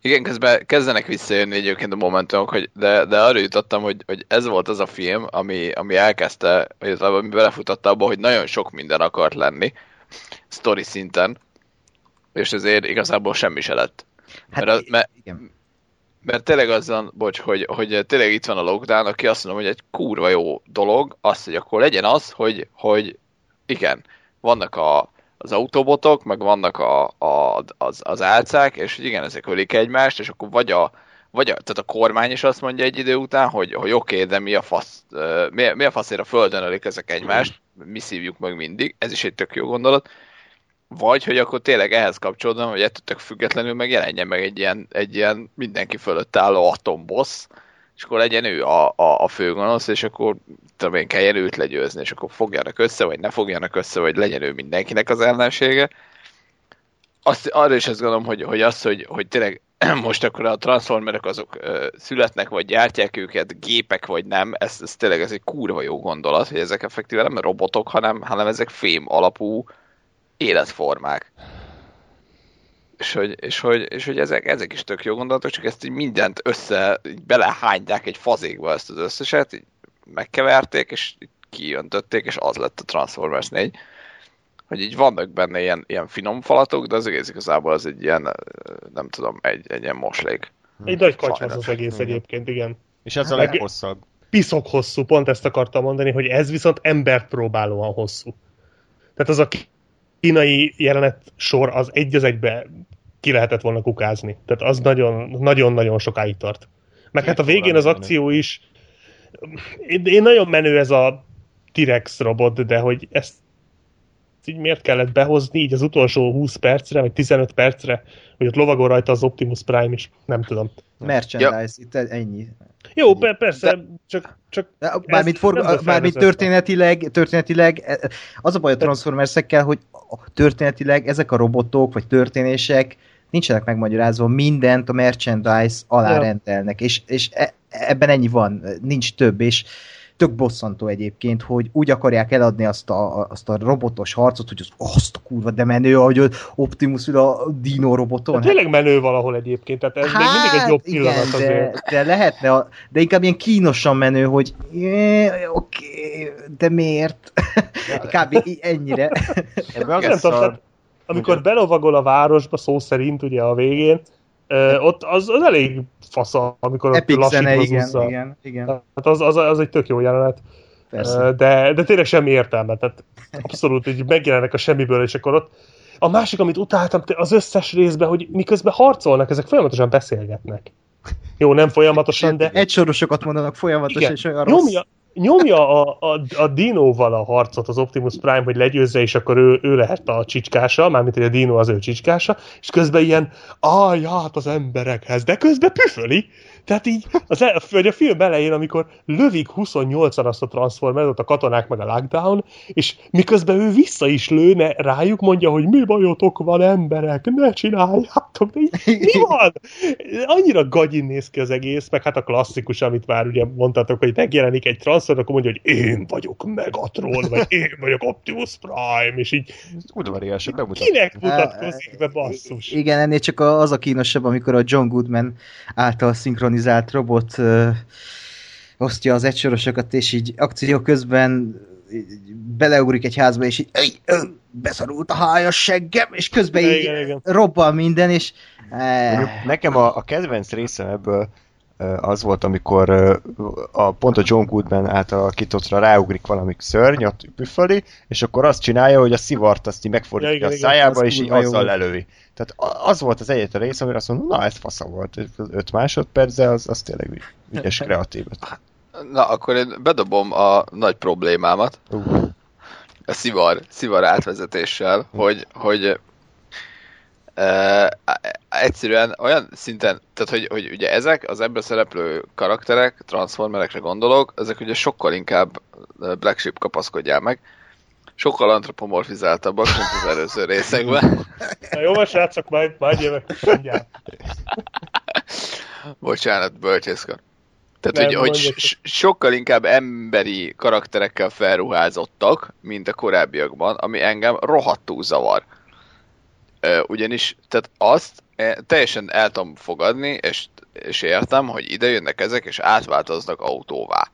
Igen, közben kezdenek visszajönni egyébként a momentumok, hogy de, de arra jutottam, hogy, hogy ez volt az a film, ami, ami elkezdte, illetve ami belefutatta abba, hogy nagyon sok minden akart lenni, story szinten, és ezért igazából semmi se lett. Hát, Mert, mert, igen. mert tényleg az van, bocs, hogy, hogy tényleg itt van a lockdown, aki azt mondom, hogy egy kurva jó dolog, az, hogy akkor legyen az, hogy, hogy igen, vannak a, az autobotok, meg vannak a, a, az, az álcák, és igen, ezek ölik egymást, és akkor vagy a, vagy a, tehát a kormány is azt mondja egy idő után, hogy, hogy oké, okay, de mi a fasz, mi, mi a faszért a földön ölik ezek egymást, mi szívjuk meg mindig, ez is egy tök jó gondolat, vagy hogy akkor tényleg ehhez kapcsolódom, hogy ettől függetlenül megjelenjen meg egy ilyen, egy ilyen mindenki fölött álló atombossz, és akkor legyen ő a, a, a főgonosz, és akkor tudom én, kelljen őt legyőzni, és akkor fogjanak össze, vagy ne fogjanak össze, vagy legyen ő mindenkinek az ellensége. Azt, arra is azt gondolom, hogy, hogy az, hogy, hogy tényleg most akkor a transformerek azok ö, születnek, vagy gyártják őket, gépek vagy nem, ez, ez tényleg ez egy kurva jó gondolat, hogy ezek effektíve nem robotok, hanem, hanem ezek fém alapú életformák. És hogy, és hogy, és hogy ezek, ezek is tök jó gondolatok, csak ezt így mindent össze, így belehányják egy fazékba ezt az összeset, így megkeverték, és így kijöntötték, és az lett a Transformers 4 hogy így vannak benne ilyen, ilyen finom falatok, de az egész igazából az egy ilyen, nem tudom, egy, egy ilyen moslék. Egy nagy kacsmasz az egész egyébként, igen. És ez a Meg- leghosszabb. Piszok hosszú, pont ezt akartam mondani, hogy ez viszont embert próbálóan hosszú. Tehát az a kínai jelenet sor az egy az egybe ki lehetett volna kukázni. Tehát az nagyon- nagyon-nagyon sokáig tart. Meg hát a végén az akció is én, én nagyon menő ez a T-Rex robot, de hogy ezt így miért kellett behozni így az utolsó 20 percre, vagy 15 percre, hogy ott lovagol rajta az Optimus Prime is, nem tudom. Merchandise, itt ennyi. Jó, per- persze, csak, csak De Ez Mármint, nem for, felvezetve. történetileg, történetileg, e- az a baj a Transformersekkel, hogy történetileg ezek a robotok, vagy történések nincsenek megmagyarázva, mindent a merchandise alá Ja. rendelnek, és, és e- ebben ennyi van, nincs több, és tök bosszantó egyébként, hogy úgy akarják eladni azt a, azt a robotos harcot, hogy az azt a kurva, de menő, ahogy Optimus ül a Dino roboton. de tényleg menő valahol egyébként, tehát ez még mindig egy jobb pillanat Hát, igen, azért. de, de lehetne, a, de inkább ilyen kínosan menő, hogy "Jé, oké, de miért? Kb. í- ennyire. Ebben az Nem tudom, amikor belovagol a városba, szó szerint ugye a végén, ö, ott az, az elég fasza, amikor ott Epic zene, lassítva igen, zúzza. igen, igen, Tehát az, az, az egy tök jó jelenet, persze. De, de tényleg semmi értelme, tehát abszolút így megjelennek a semmiből, és akkor ott a másik, amit utáltam az összes részben, hogy miközben harcolnak, ezek folyamatosan beszélgetnek. Jó, nem folyamatosan, de Egy sorosokat mondanak folyamatosan, igen. és olyan rossz. nyomja, nyomja a, a, a Dinóval a harcot az Optimus Prime, hogy legyőzze, és akkor ő, ő lehet a csicskása, mármint hogy a Dino az ő csicskása, és közben ilyen, állj át az emberekhez, de közben püföli. Tehát így, az el, vagy a film elején, amikor lövik 28-an azt a Transformert, a katonák meg a lockdown, és miközben ő vissza is lőne rájuk, mondja, hogy mi bajotok van emberek, ne csináljátok, de így, mi van? Annyira gagyin néz ki az egész, meg hát a klasszikus, amit már ugye mondtatok, hogy megjelenik egy transfer, akkor mondja, hogy én vagyok Megatron, vagy én vagyok Optimus Prime, és így bemutatják. kinek mutatkozik be basszus? Igen, ennél csak az a kínosabb, amikor a John Goodman által szinkronizált robot ö, osztja az egysorosokat, és így akció közben így beleugrik egy házba, és így "Ej, ö, beszarult a hájas seggem, és közben így Igen, igen. robban minden, és eh, Nekem a, a kedvenc részem ebből az volt, amikor a, pont a John Goodman által alakítottra ráugrik valami szörny, ott püföli, és akkor azt csinálja, hogy a szivart azt így megfordítja Ja, igen, a igen, szájába, az és így jó azzal lelövi. Tehát az volt az egyetlen rész, amire azt mondom, na ez fasza volt, Ez 5 másodperc, de az, az tényleg ügy- ügyes, kreatív. Na, akkor én bedobom a nagy problémámat, Uh, a szivar, szivar átvezetéssel, hogy, hogy e, egyszerűen olyan szinten, tehát hogy, hogy ugye ezek az ebben szereplő karakterek, transformerekre gondolok, ezek ugye sokkal inkább ö, Black Sheep kapaszkodjál meg, sokkal antropomorfizáltabbak, mint az előző részekben. Na jó, van, srácok, majd, majd jövök. Mindjárt. Bocsánat, bölcsészkar. Tehát, Nem, hogy, hogy sokkal inkább emberi karakterekkel felruházottak, mint a korábbiakban, ami engem rohadtul zavar. Ugyanis, tehát azt eh, teljesen el tudom fogadni, és, és értem, hogy ide jönnek ezek, és átváltoznak autóvá.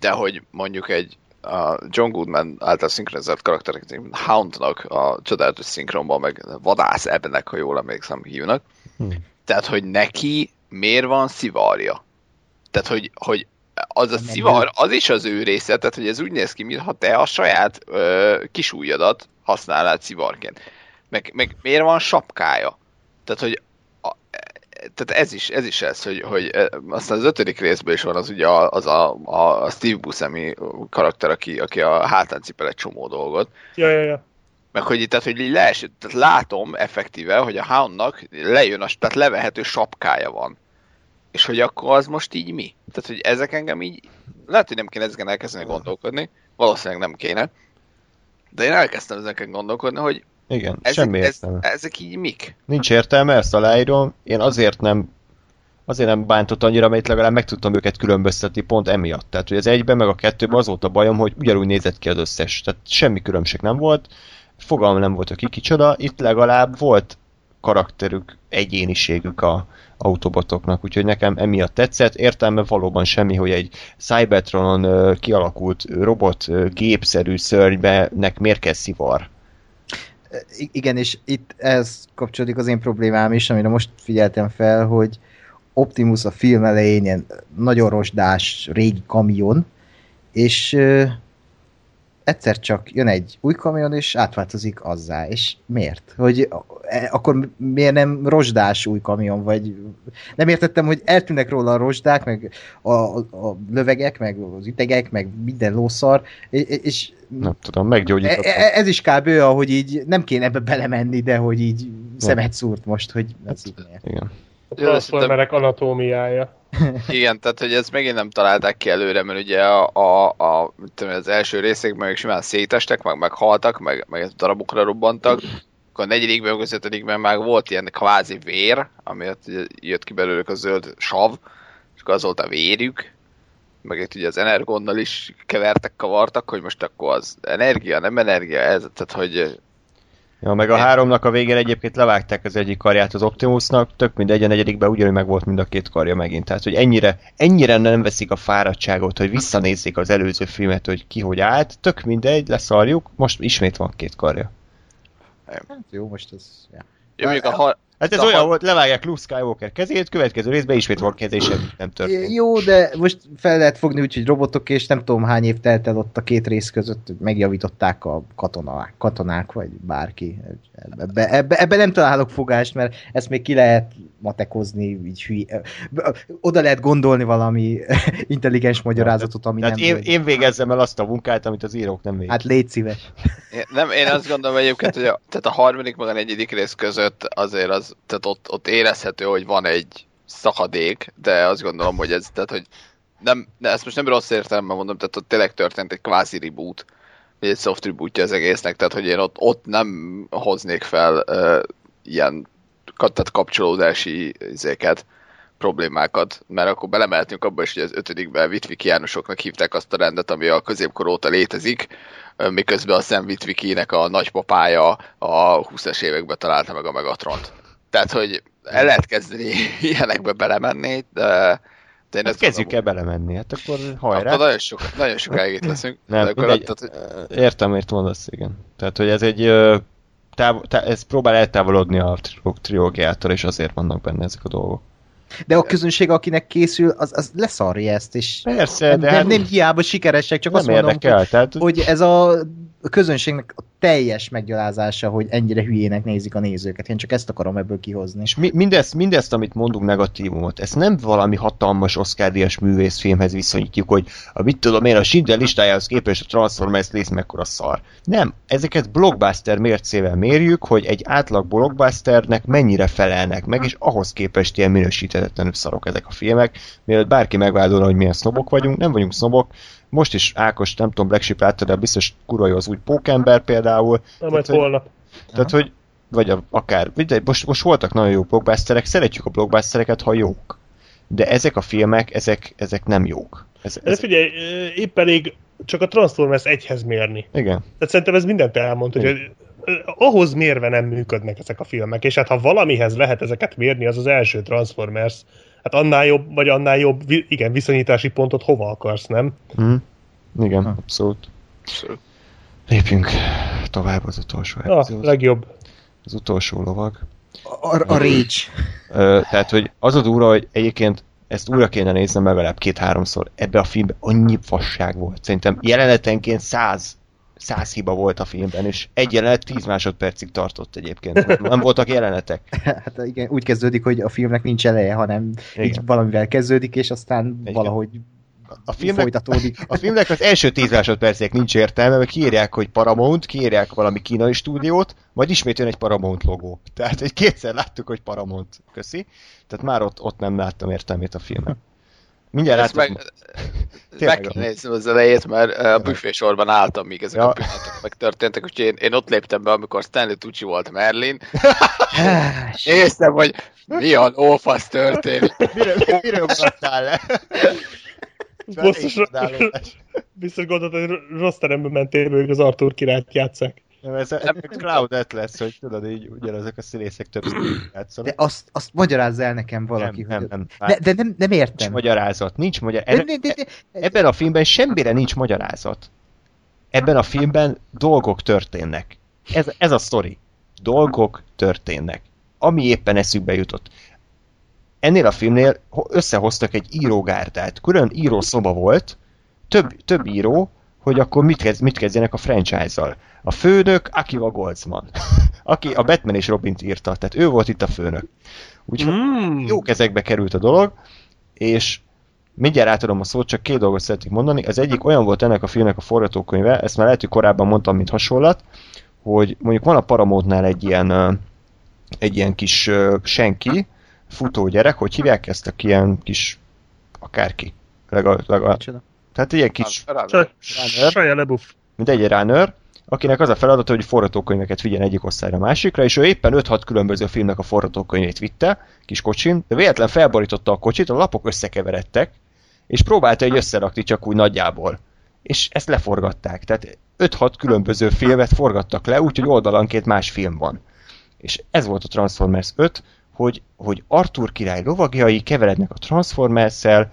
De hogy mondjuk egy a John Goodman által szinkronizált karakterek, Houndnak a csodálatos szinkronban, meg Vadász Ebnek, ha jól emlékszem, hívnak. Tehát, hogy neki miért van szivarja? Tehát, hogy, hogy az a szivar, az is az ő része, tehát, hogy ez úgy néz ki, mintha te a saját ö, kisúlyadat használnád szivarként. Meg, meg miért van sapkája? Tehát, hogy tehát ez is, ez is ez, hogy, hogy e, aztán az ötödik részből is van az ugye a- az a, a Steve Buscemi karakter, aki, aki a hátán cipel egy csomó dolgot, Ja, ja, ja. meg hogy, tehát, hogy leesett, tehát látom effektíve, hogy a Houndnak lejön, a, tehát levehető sapkája van. És hogy akkor az most így mi? Tehát, hogy ezek engem így, lehet, hogy nem kéne ezeken elkezdeni gondolkodni, valószínűleg nem kéne, de én elkezdtem ezeken gondolkodni, hogy Igen, ezek, semmi ez, értelme. ezek így mik? Nincs értelme, ezt aláírom. Én azért nem azért nem bántott annyira, mert legalább meg tudtam őket különböztetni pont emiatt. Tehát, hogy az egyben meg a kettőben az volt a bajom, hogy ugyanúgy nézett ki az összes. Tehát semmi különbség nem volt. Fogalma nem volt, hogy ki kicsoda. Itt legalább volt karakterük, egyéniségük a autobotoknak, úgyhogy nekem emiatt tetszett. Értelme valóban semmi, hogy egy Cybertronon kialakult robot gépszerű szörnybenek miért kell szivar. Igen, és itt ez kapcsolódik az én problémám is, amire most figyeltem fel, hogy Optimus a film elején ilyen nagyon rozsdás régi kamion, és egyszer csak jön egy új kamion, és átváltozik azzá. És miért? Hogy e, akkor miért nem rozsdás új kamion, vagy nem értettem, hogy eltűnnek róla a rozsdák, meg a, a, a lövegek, meg az ütegek, meg minden lószar, és, Nem tudom, E- meggyógyítottam. e- ez is kb. ahogy így nem kéne ebbe belemenni, de hogy így szemet szúrt most, hogy ez így miért. Igen. A Transformerek anatómiája. Igen, tehát hogy ezt megint nem találták ki előre, mert ugye a, a, a tudom, az első részekben még simán szétestek, meg meghaltak, meg, meg darabokra robbantak, akkor a negyedikben, meg az már volt ilyen kvázi vér, ugye jött ki belőlük a zöld sav, és akkor az volt a vérük, meg itt ugye az energonnal is kevertek, kavartak, hogy most akkor az energia, nem energia, ez, tehát hogy Ja, meg a háromnak a végén egyébként levágták az egyik karját az Optimusnak, tök mindegy, a negyedikben ugyanúgy meg volt mind a két karja megint. Tehát, hogy ennyire, ennyire nem veszik a fáradtságot, hogy visszanézzék az előző filmet, hogy ki hogy állt, tök mindegy, leszarjuk, most ismét van két karja. Hát jó, most ez... Ja. jó, mondjuk a, ha, Hát ez De olyan ha- volt, levágják Luke Skywalker kezét, következő részben ismét van keze, és semmi nem történt. Jó, de most fel lehet fogni úgy, hogy robotok, és nem tudom hány év telt el ott a két rész között, hogy megjavították a katonák, katonák vagy bárki. Ebbe, ebbe, ebbe nem találok fogást, mert ezt még ki lehet matekozni, így hülye. Oda lehet gondolni valami intelligens magyarázatot, ami Tehát nem... én, volt. én végezzem el azt a munkát, amit az írók nem végzik. Hát légy szíves. Én, nem, én azt gondolom egyébként, hogy a, tehát a harmadik meg a negyedik rész között azért az, tehát ott, ott érezhető, hogy van egy szakadék, de azt gondolom, hogy ez, tehát hogy nem, de ezt most nem rossz értelemben mondom, tehát ott tényleg történt egy kvázi reboot, vagy egy soft rebootja az egésznek, tehát hogy én ott, ott nem hoznék fel uh, ilyen tehát kapcsolódási izéket, problémákat, mert akkor belemeltünk abba is, hogy az ötödikben Vitvikiánusoknak hívták azt a rendet, ami a középkor óta létezik, miközben a Sam Witwikinek a nagypapája a 20-es években találta meg a Megatront. Tehát, hogy el lehet kezdeni ilyenekbe belemenni, de, de én Hát kezdjük el belemenni, hát akkor Akkor hajrá. nagyon, sok, nagyon sokáig itt leszünk. Nem, akkor mindegy, tehát, hogy- értem, miért mondasz, igen. Tehát, hogy ez egy táv, tá, ez próbál eltávolodni a tri- trilógiától, és azért vannak benne ezek a dolgok. De a közönség, akinek készül, az, az leszarja ezt, és Persze, nem, de nem, hát nem hiába sikeresek, csak nem azt mondom, érdekel. hogy, tehát, hogy ez a, a közönségnek a teljes meggyalázása, hogy ennyire hülyének nézik a nézőket. Én csak ezt akarom ebből kihozni. És mi, mindezt, mindezt, amit mondunk negatívumot, ezt nem valami hatalmas Oscar-díjas művészfilmhez viszonyítjuk, hogy a mit tudom én, a Schindler listájához képest a Transformers rész mekkora szar. Nem, ezeket blockbuster mércével mérjük, hogy egy átlag blockbusternek mennyire felelnek meg, és ahhoz képest ilyen minősíthetetlenül szarok ezek a filmek. Mielőtt bárki megvádolna, hogy milyen sznobok vagyunk, nem vagyunk sznobok, most is Ákos, nem tudom, Black Sheep látta, de biztos kurva az új Pókember például. Na, majd hogy- holnap. Tehát, hogy vagy a, akár, mindegy, most, most voltak nagyon jó blockbusterek, szeretjük a blockbustereket, ha jók. De ezek a filmek, ezek, ezek nem jók. Ez, De ez, figyelj, ö, épp elég csak a Transformers egyhez mérni. igen. Tehát szerintem ez mindent elmond, hogy ahhoz mérve nem működnek ezek a filmek, és hát ha valamihez lehet ezeket mérni, az az első Transformers. Hát annál jobb, vagy annál jobb, igen, viszonyítási pontot hova akarsz, nem? Hm. Igen, Ha. abszolút. abszolút. Lépjünk tovább az utolsó A epizód. legjobb. Az utolsó lovag. A, a Rage. Ö, tehát, hogy az a durva, hogy egyébként ezt újra kéne néznem legalább két-háromszor. Ebbe a filmben annyi fasság volt. Szerintem jelenetenként száz, száz hiba volt a filmben, és egy jelenet 10 másodpercig tartott egyébként. Nem voltak jelenetek. Hát igen, úgy kezdődik, hogy a filmnek nincs eleje, hanem Igen. így valamivel kezdődik, és aztán Igen. valahogy a filmnek, folytatódik. a filmnek az első 10 másodpercek nincs értelme, mert kiírják, hogy Paramount, kiírják valami kínai stúdiót, majd ismét jön egy Paramount logó. Tehát egy kétszer láttuk, hogy Paramount. Köszi. Tehát már ott, ott nem láttam értelmét a filmnek. Mindjárt Ezt látom. meg, meg kell nézni az elejét, mert a büfésorban álltam, míg ezek Ja. a pillanatok megtörténtek, úgyhogy én, én ott léptem be, amikor Stanley Tucci volt Merlin. Néztem, hogy mi a lófasz történik. Miről, miről maradtál le? Biztos, Csodálkozás. biztos gondolod, hogy rossz teremben mentél, hogy az Arthur királyt játszák. Nem, ez, ez Cloud lesz, hogy tudod, így ugyanazok a színészek több játszanak. De azt, azt magyarázza el nekem valaki. nem, hogy- nem, nem. De, de nem, nem Nincs értem. magyarázat, nincs magyar... De, de, de, de, Ebben a filmben semmire nincs magyarázat. Ebben a filmben dolgok történnek. Ez, ez a sztori. Dolgok történnek. Ami éppen eszükbe jutott. Ennél a filmnél ho- összehoztak egy írógárdát. Külön írószoba volt, több, több író, hogy akkor mit, kezd, mit kezdjenek a franchise-zal. A főnök Akiva Goldsman, aki a Batman és Robint írta, tehát ő volt itt a főnök. Úgyhogy Mm. jó kezekbe került a dolog, és mindjárt átadom a szót, csak két dolgot szeretnék mondani. Az egyik olyan volt ennek a filmnek a forgatókönyve, ezt már lehet, hogy korábban mondtam, mint hasonlat, hogy mondjuk van a Paramountnál egy ilyen, egy ilyen kis senki, futó gyerek, hogy hívják ezt a ilyen kis akárki. Legal, legal, Micsoda? Tehát egy ilyen kis, Saja lebuff. mint egy runner, akinek az a feladata, hogy forgatókönyveket vigyen egyik osztályra a másikra, és ő éppen 5-6 különböző filmnek a forgatókönyvét vitte, kis kocsin, de véletlen felborította a kocsit, a lapok összekeveredtek, és próbálta egy összerakni csak úgy nagyjából. És ezt leforgatták. Tehát 5-6 különböző filmet forgattak le, úgyhogy oldalanként más film van. És ez volt a Transformers 5, hogy, hogy Arthur király lovagjai keverednek a Transformers-szel,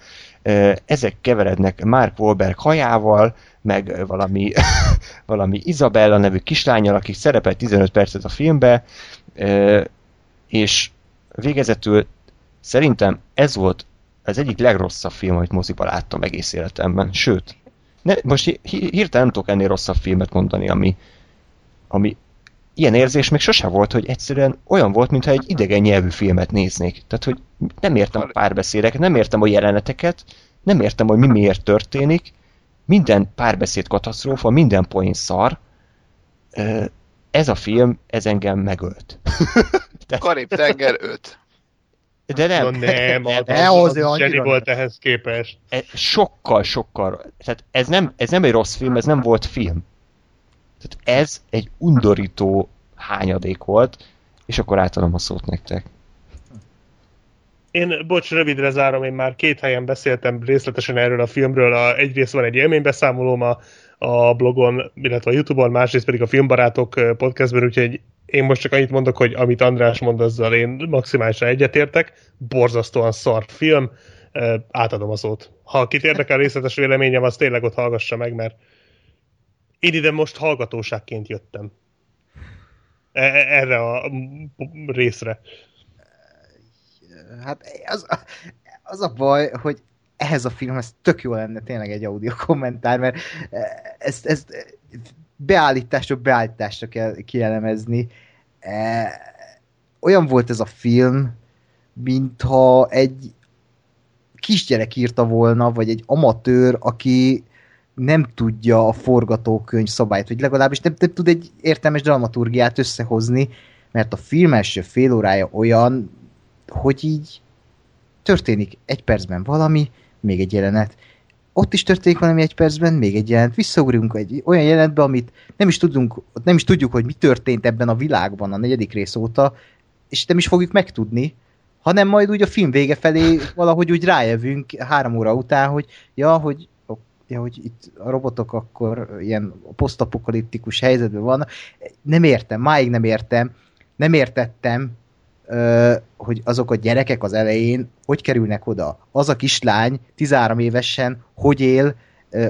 ezek keverednek Mark Wahlberg hajával, meg valami, valami Isabella nevű kislányjal, aki szerepel 15 percet a filmbe, és végezetül szerintem ez volt az egyik legrosszabb film, amit moziba láttam egész életemben. Sőt, ne, most hi- hi- hirtelen nem tudok ennél rosszabb filmet mondani, ami, ami ilyen érzés még sose volt, hogy egyszerűen olyan volt, mintha egy idegen nyelvű filmet néznék. Tehát, hogy nem értem a párbeszédeket, nem értem a jeleneteket, nem értem, hogy mi miért történik, minden párbeszéd katasztrófa, minden poén szar. Ez a film, ez engem megölt. Karib-tenger 5. De nem, No, nem, az, Ne az, hozzá az annyira nem. volt ehhez képest. sokkal, sokkal, tehát ez nem, ez nem egy rossz film, ez nem volt film. Tehát ez egy undorító hányadék volt, és akkor átadom a szót nektek. Én, bocs, rövidre zárom, én már két helyen beszéltem részletesen erről a filmről. A, egyrészt van egy élménybeszámolóm a, a blogon, illetve a Youtube-on, másrészt pedig a Filmbarátok podcastben, úgyhogy én most csak annyit mondok, hogy amit András mond, azzal én maximálisan egyetértek. Borzasztóan szar film. Átadom a szót. Ha kit érdekel részletes véleményem, az tényleg ott hallgassa meg, mert én ide most hallgatóságként jöttem. E- e- Erre a részre. Hát az, az a baj, hogy ehhez a filmhez tök jó lenne tényleg egy audio kommentár, mert ezt, ezt beállításra beállításra kell kielemezni. E, Olyan volt ez a film, mintha egy kisgyerek írta volna, vagy egy amatőr, aki nem tudja a forgatókönyv szabályt, vagy legalábbis nem, nem tud egy értelmes dramaturgiát összehozni, mert a film első fél órája olyan, hogy így történik egy percben valami, még egy jelenet, ott is történik valami egy percben, még egy jelenet, visszaugrunk egy olyan jelenetbe, amit nem is, tudunk, nem is tudjuk, hogy mi történt ebben a világban a negyedik rész óta, és nem is fogjuk megtudni, hanem majd úgy a film vége felé valahogy úgy rájövünk három óra után, hogy ja, hogy ja, hogy itt a robotok akkor ilyen posztapokaliptikus helyzetben vannak. Nem értem, máig nem értem, nem értettem, hogy azok a gyerekek az elején hogy kerülnek oda. Az a kislány 13 évesen hogy él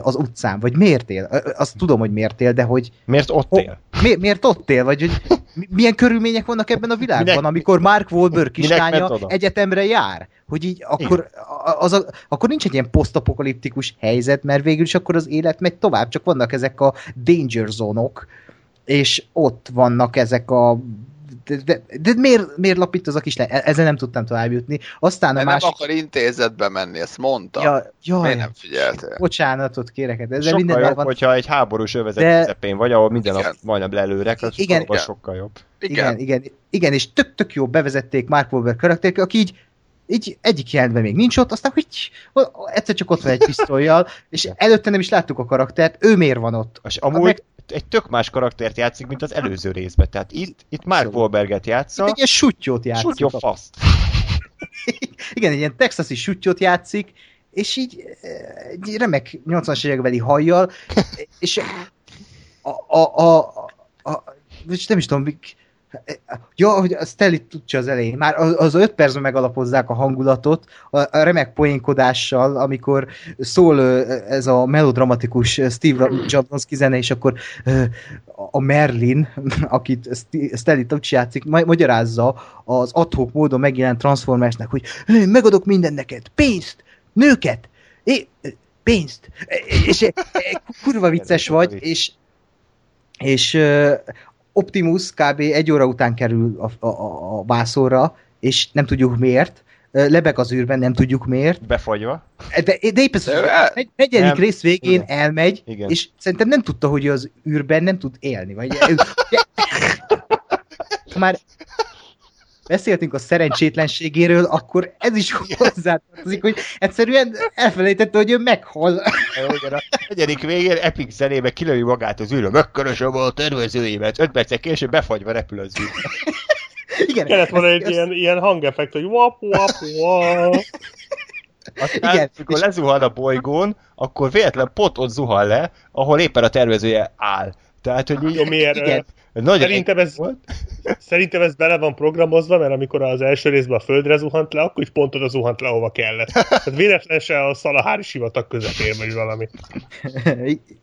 az utcán, vagy miért él? Azt tudom, hogy miért él, de hogy Miért ott él? mi, miért ott él, vagy hogy mi- milyen körülmények vannak ebben a világban, Minek- amikor Mark Wahlberg kislánya egyetemre jár? Hogy így akkor, a- az a, akkor nincs egy ilyen posztapokaliptikus helyzet, mert végül is akkor az élet megy tovább, csak vannak ezek a danger zónok, és ott vannak ezek a de, de, de miért, miért lapít az a kislány? E- Ezzel nem tudtam tovább jutni. Aztán a De nem másik... akar intézetbe menni, ezt mondta. Ja, jaj, Miért nem figyeltél? bocsánatot kérek, hát ezzel Sokkal minden jobb, van. hogyha egy háborús övezet De- közepén vagy, ahol minden Igen. nap majdnem lelőrek, az Igen. Igen. sokkal jobb. Igen, igen, igen, és tök, tök jó bevezették Mark Wahlberg karakterét, aki így, így egyik jelentben még nincs ott, aztán hogy egyszer csak ott van egy pisztolyjal, és előtte nem is láttuk a karaktert, ő miért van ott? És amúgy meg- egy tök más karaktert játszik, mint az előző részben. Tehát itt, itt Mark Wahlberget játsza, Egy ilyen sutyót játszik. súlyó faszt. Igen, egy ilyen texasi sutyót játszik, és így eh, egy remek 80-as évekbeli hajjal, és a, a, a, a, a most nem is tudom, Ja, hogy a Stanley tudja az elején. Már az, az öt percben megalapozzák a hangulatot, a, a remek poénkodással, amikor szól ez a melodramatikus Steve Jobs zene, és akkor a Merlin, akit St- Stanley Tucci játszik, ma- magyarázza az adhok módon megjelent Transformersnek, hogy "Hé, megadok minden neked, pénzt, nőket, é, pénzt, és e, e, kurva vicces vagy, és és Optimus kb. egy óra után kerül a, a, a, a vászorra, és nem tudjuk miért. Lebeg az űrben, nem tudjuk miért. Befagyva. De, de épp ez el- egy- negyedik Nem. rész végén Igen. elmegy, Igen. és szerintem nem tudta, hogy az űrben nem tud élni. Vagy, már beszéltünk a szerencsétlenségéről, akkor ez is hozzátartozik, hogy egyszerűen elfelejtette, hogy ő meghal. Igen, a negyedik végén Epic zenébe kilövi magát az űrre, megkeresem a tervezőimet, öt percek később befagyva repül az űr. Igen, Kellett volna egy ezt- ilyen, ilyen hangeffekt, hogy wap, wap, wap. Aztán, Igen, amikor és- lezuhan a bolygón, akkor véletlen pont ott zuhan le, ahol éppen a tervezője áll. Tehát, hogy így... Jó, miért? Igen. Nagyon Szerintem ez, volt. szerintem ez bele van programozva, mert amikor az első részben a földre zuhant le, akkor is pont oda zuhant le, ahova kellett. Tehát véletlen se a szalahári sivatag közepén, vagy valami.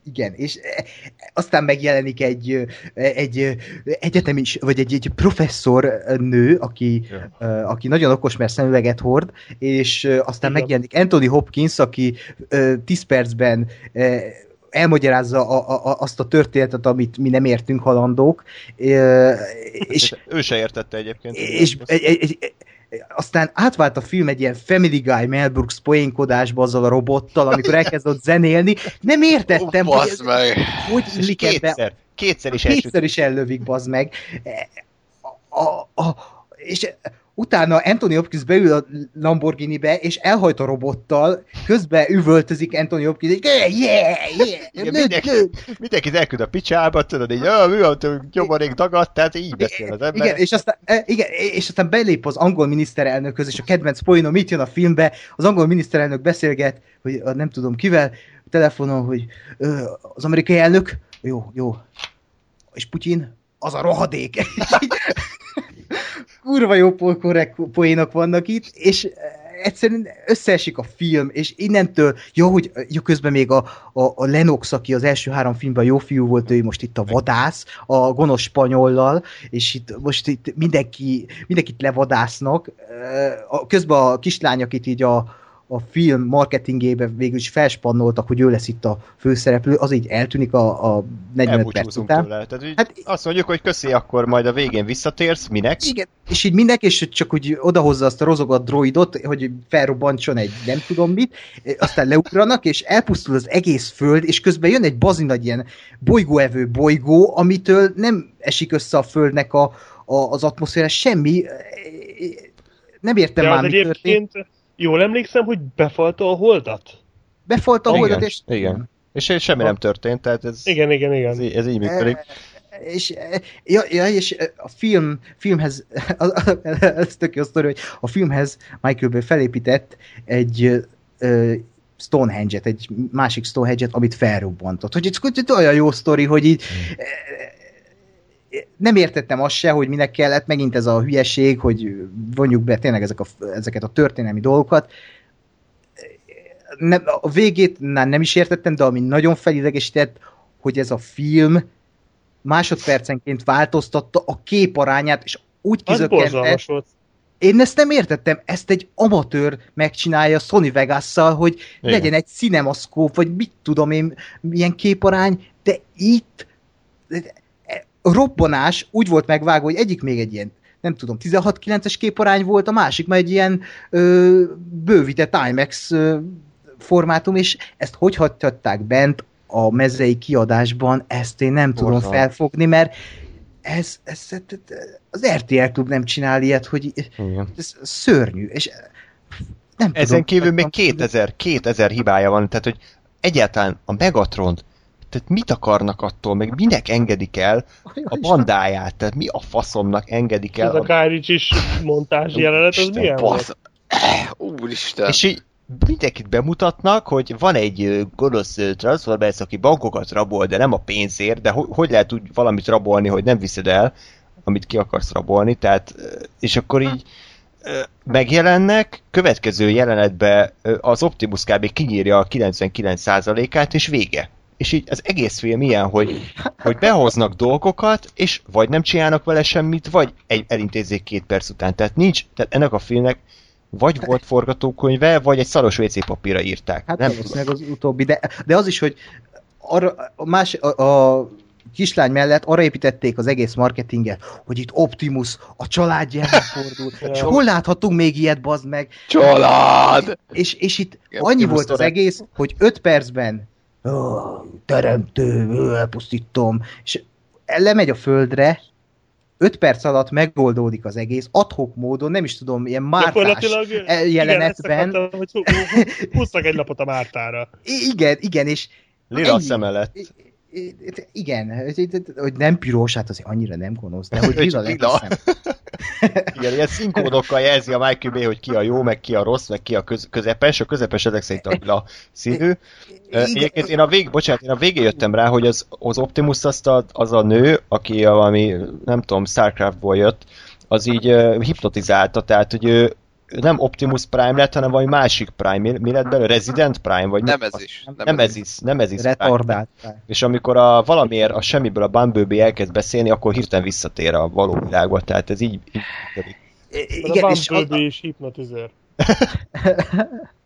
Igen, és eh, aztán megjelenik egy, egy egyetemis, vagy egy, egy professzor nő, aki, Ja. aki nagyon okos, mert szemüveget hord, és aztán Igen. megjelenik Anthony Hopkins, aki eh, 10 percben eh, elmagyarázza a, a, azt a történetet, amit mi nem értünk halandók, és Ő se értette egyébként. és egy, egy, egy, aztán átvált a film egy ilyen Family Guy Mel Brooks poénkodásba azzal a robottal, amikor elkezdett zenélni. Nem értettem, Ó, hogy, meg. hogy illik ebbe. kétszer, kétszer is. Kétszer is ellövik, bazd meg. A, a, a, és utána Anthony Hopkins beül a Lamborghini-be, és elhajt a robottal, közben üvöltözik Anthony Hopkins, hogy yeah, yeah, yeah, mindenki, lőd. mindenki elküld a picsába, tudod, így, ah, mi van, nyomorék dagadt, tehát így beszél az ember. Igen, és aztán, e, igen, és aztán belép az angol miniszterelnökhöz, és a kedvenc poénom mit jön a filmbe, az angol miniszterelnök beszélget, hogy nem tudom kivel, telefonon, hogy az amerikai elnök, jó, jó, és Putyin, az a rohadék. Kurva jó poénok vannak itt, és egyszerűen összeesik a film, és innentől, jó, hogy jó, közben még a, a, a Lennox, aki az első három filmben jó fiú volt, ő most itt a vadász, a gonosz spanyollal, és itt most itt mindenki, mindenkit levadásznak. A- Közben a kislány, akit így a, a film marketingébe végül is felspannoltak, hogy ő lesz itt a főszereplő, az így eltűnik a, a 45 perc után. tőle. Tehát, hogy Hát- azt mondjuk, hogy köszi, akkor majd a végén visszatérsz, minek? Igen, és így mindenki, és csak úgy odahozza azt a rozogat droidot, hogy felrobbantson egy nem tudom mit, aztán leugranak, és elpusztul az egész föld, és közben jön egy bazinagy ilyen bolygóevő bolygó, amitől nem esik össze a földnek a, a, az atmoszféra, semmi. Nem értem De már, mi történt. Jól emlékszem, hogy befalta a holdat? Befalt a Igen, holdat, és... igen. És semmi nem történt, tehát ez, Igen, igen, igen. ez, ez így működik. és, ja, ja, és a film, filmhez, ez tök jó sztori, hogy a filmhez Michael Bay felépített egy ö, Stonehenge-et, egy másik Stonehenge-et, amit felrobbantott. Hogy ez ez olyan jó sztori, hogy így nem értettem azt se, hogy minek kellett, megint ez a hülyeség, hogy vonjuk be tényleg ezek a, ezeket a történelmi dolgokat. Nem, a végét nem, nem is értettem, de ami nagyon felidegesített, hogy ez a film másodpercenként változtatta a képarányát, és úgy kizökkentett. Én ezt nem értettem, ezt egy amatőr megcsinálja Sony Vegas-szal, hogy Igen. legyen egy cinemaszkóp, vagy mit tudom én, milyen képarány, de itt a robbanás úgy volt megvágva, hogy egyik még egy ilyen nem tudom, 16-9-es képarány volt, a másik már egy ilyen ö, bővített IMAX ö, formátum, és ezt hogy hagyhatták bent a mezei kiadásban, ezt én nem tudom Borzalmas. felfogni, mert ez, ez, ez, az RTL klub nem csinál ilyet, hogy Igen. ez szörnyű, és nem Ezen tudom, kívül még nem- 2000, 2000 hibája van, tehát hogy egyáltalán a Megatron, tehát mit akarnak attól, meg minek engedik el a bandáját, tehát mi a faszomnak engedik Ez el a a Guy Ritchie-s montázs jelenet, az milyen? Basz... Úristen. És így mindenkit bemutatnak, hogy van egy gonosz Transformers, aki bankokat rabol, de nem a pénzért, de ho- hogy lehet úgy valamit rabolni, hogy nem viszed el, amit ki akarsz rabolni, tehát, és akkor így megjelennek, következő jelenetben az Optimus kb. kinyírja a 99%-át, és vége. És így az egész film ilyen, hogy, hogy behoznak dolgokat, és vagy nem csinálnak vele semmit, vagy egy, elintézzék két perc után. Tehát nincs, tehát ennek a filmnek vagy volt forgatókönyve, vagy egy szaros WC papírra írták. Hát nem valószínűleg az utóbbi, de, de az is, hogy arra, a, más, a, a kislány mellett arra építették az egész marketinget, hogy itt Optimus a családja fordul. És hol láthatunk még ilyet, bazd meg? Család! És, és itt Igen, annyi Optimus volt az egész, hogy 5 percben "Ó, teremtő, elpusztítom, és lemegy a földre, 5 perc alatt megoldódik az egész, adhok módon, nem is tudom, ilyen mártás jelenetben. Igen, akartam, hogy húztak egy lapot a Mártára. Igen, igen, és Lila a ennyi. szeme lett. Igen, hogy- nem piros, hát azért annyira nem gonosz, de hogy lila lett. Igen, ilyen színkódokkal jelzi a Bay, hogy ki a jó, meg ki a rossz, meg ki a köz- közepes. A közepes ezek szerint a lila színű. Egyébként én a vég, bocsánat, én a végén jöttem rá, hogy az, az Optimus azt a, az a nő, aki a valami, nem tudom, Starcraftból jött, az így uh, hipnotizálta, tehát hogy ő nem Optimus Prime lett, hanem valami másik Prime. Mi, mi lett belőle? Resident Prime? Vagy Nem ez is. Nem, nem ez is, nem ez is. Prime. Retardált. És amikor a valamiért a semmiből a Bumblebee elkezd beszélni, akkor hirtelen visszatér a való világba, tehát ez így, így Igen, a és a, Bumblebee is hipnotizőr.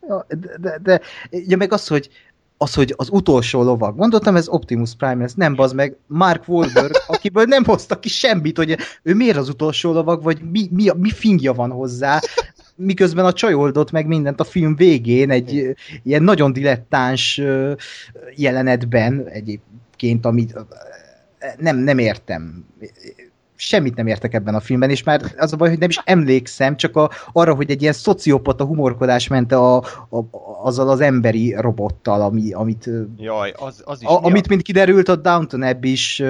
Ja, de, de, de, ja, meg az, hogy az, hogy az utolsó lovag. Gondoltam, ez Optimus Prime lesz. Nem, bazd meg, Mark Wahlberg, akiből nem hoztak ki semmit, hogy ő miért az utolsó lovag, vagy mi, mi, mi fingja van hozzá, miközben a csaj oldott meg mindent a film végén, egy ö, ilyen nagyon dilettáns ö, jelenetben egyébként, amit ö, nem, nem értem. Semmit nem értek ebben a filmben, és már az a baj, hogy nem is emlékszem, csak a, arra, hogy egy ilyen szociopata humorkodás ment a, a, azzal az emberi robottal, ami, amit, Jaj, az, az is a, mi amit, mint kiderült, a Downton Abbey is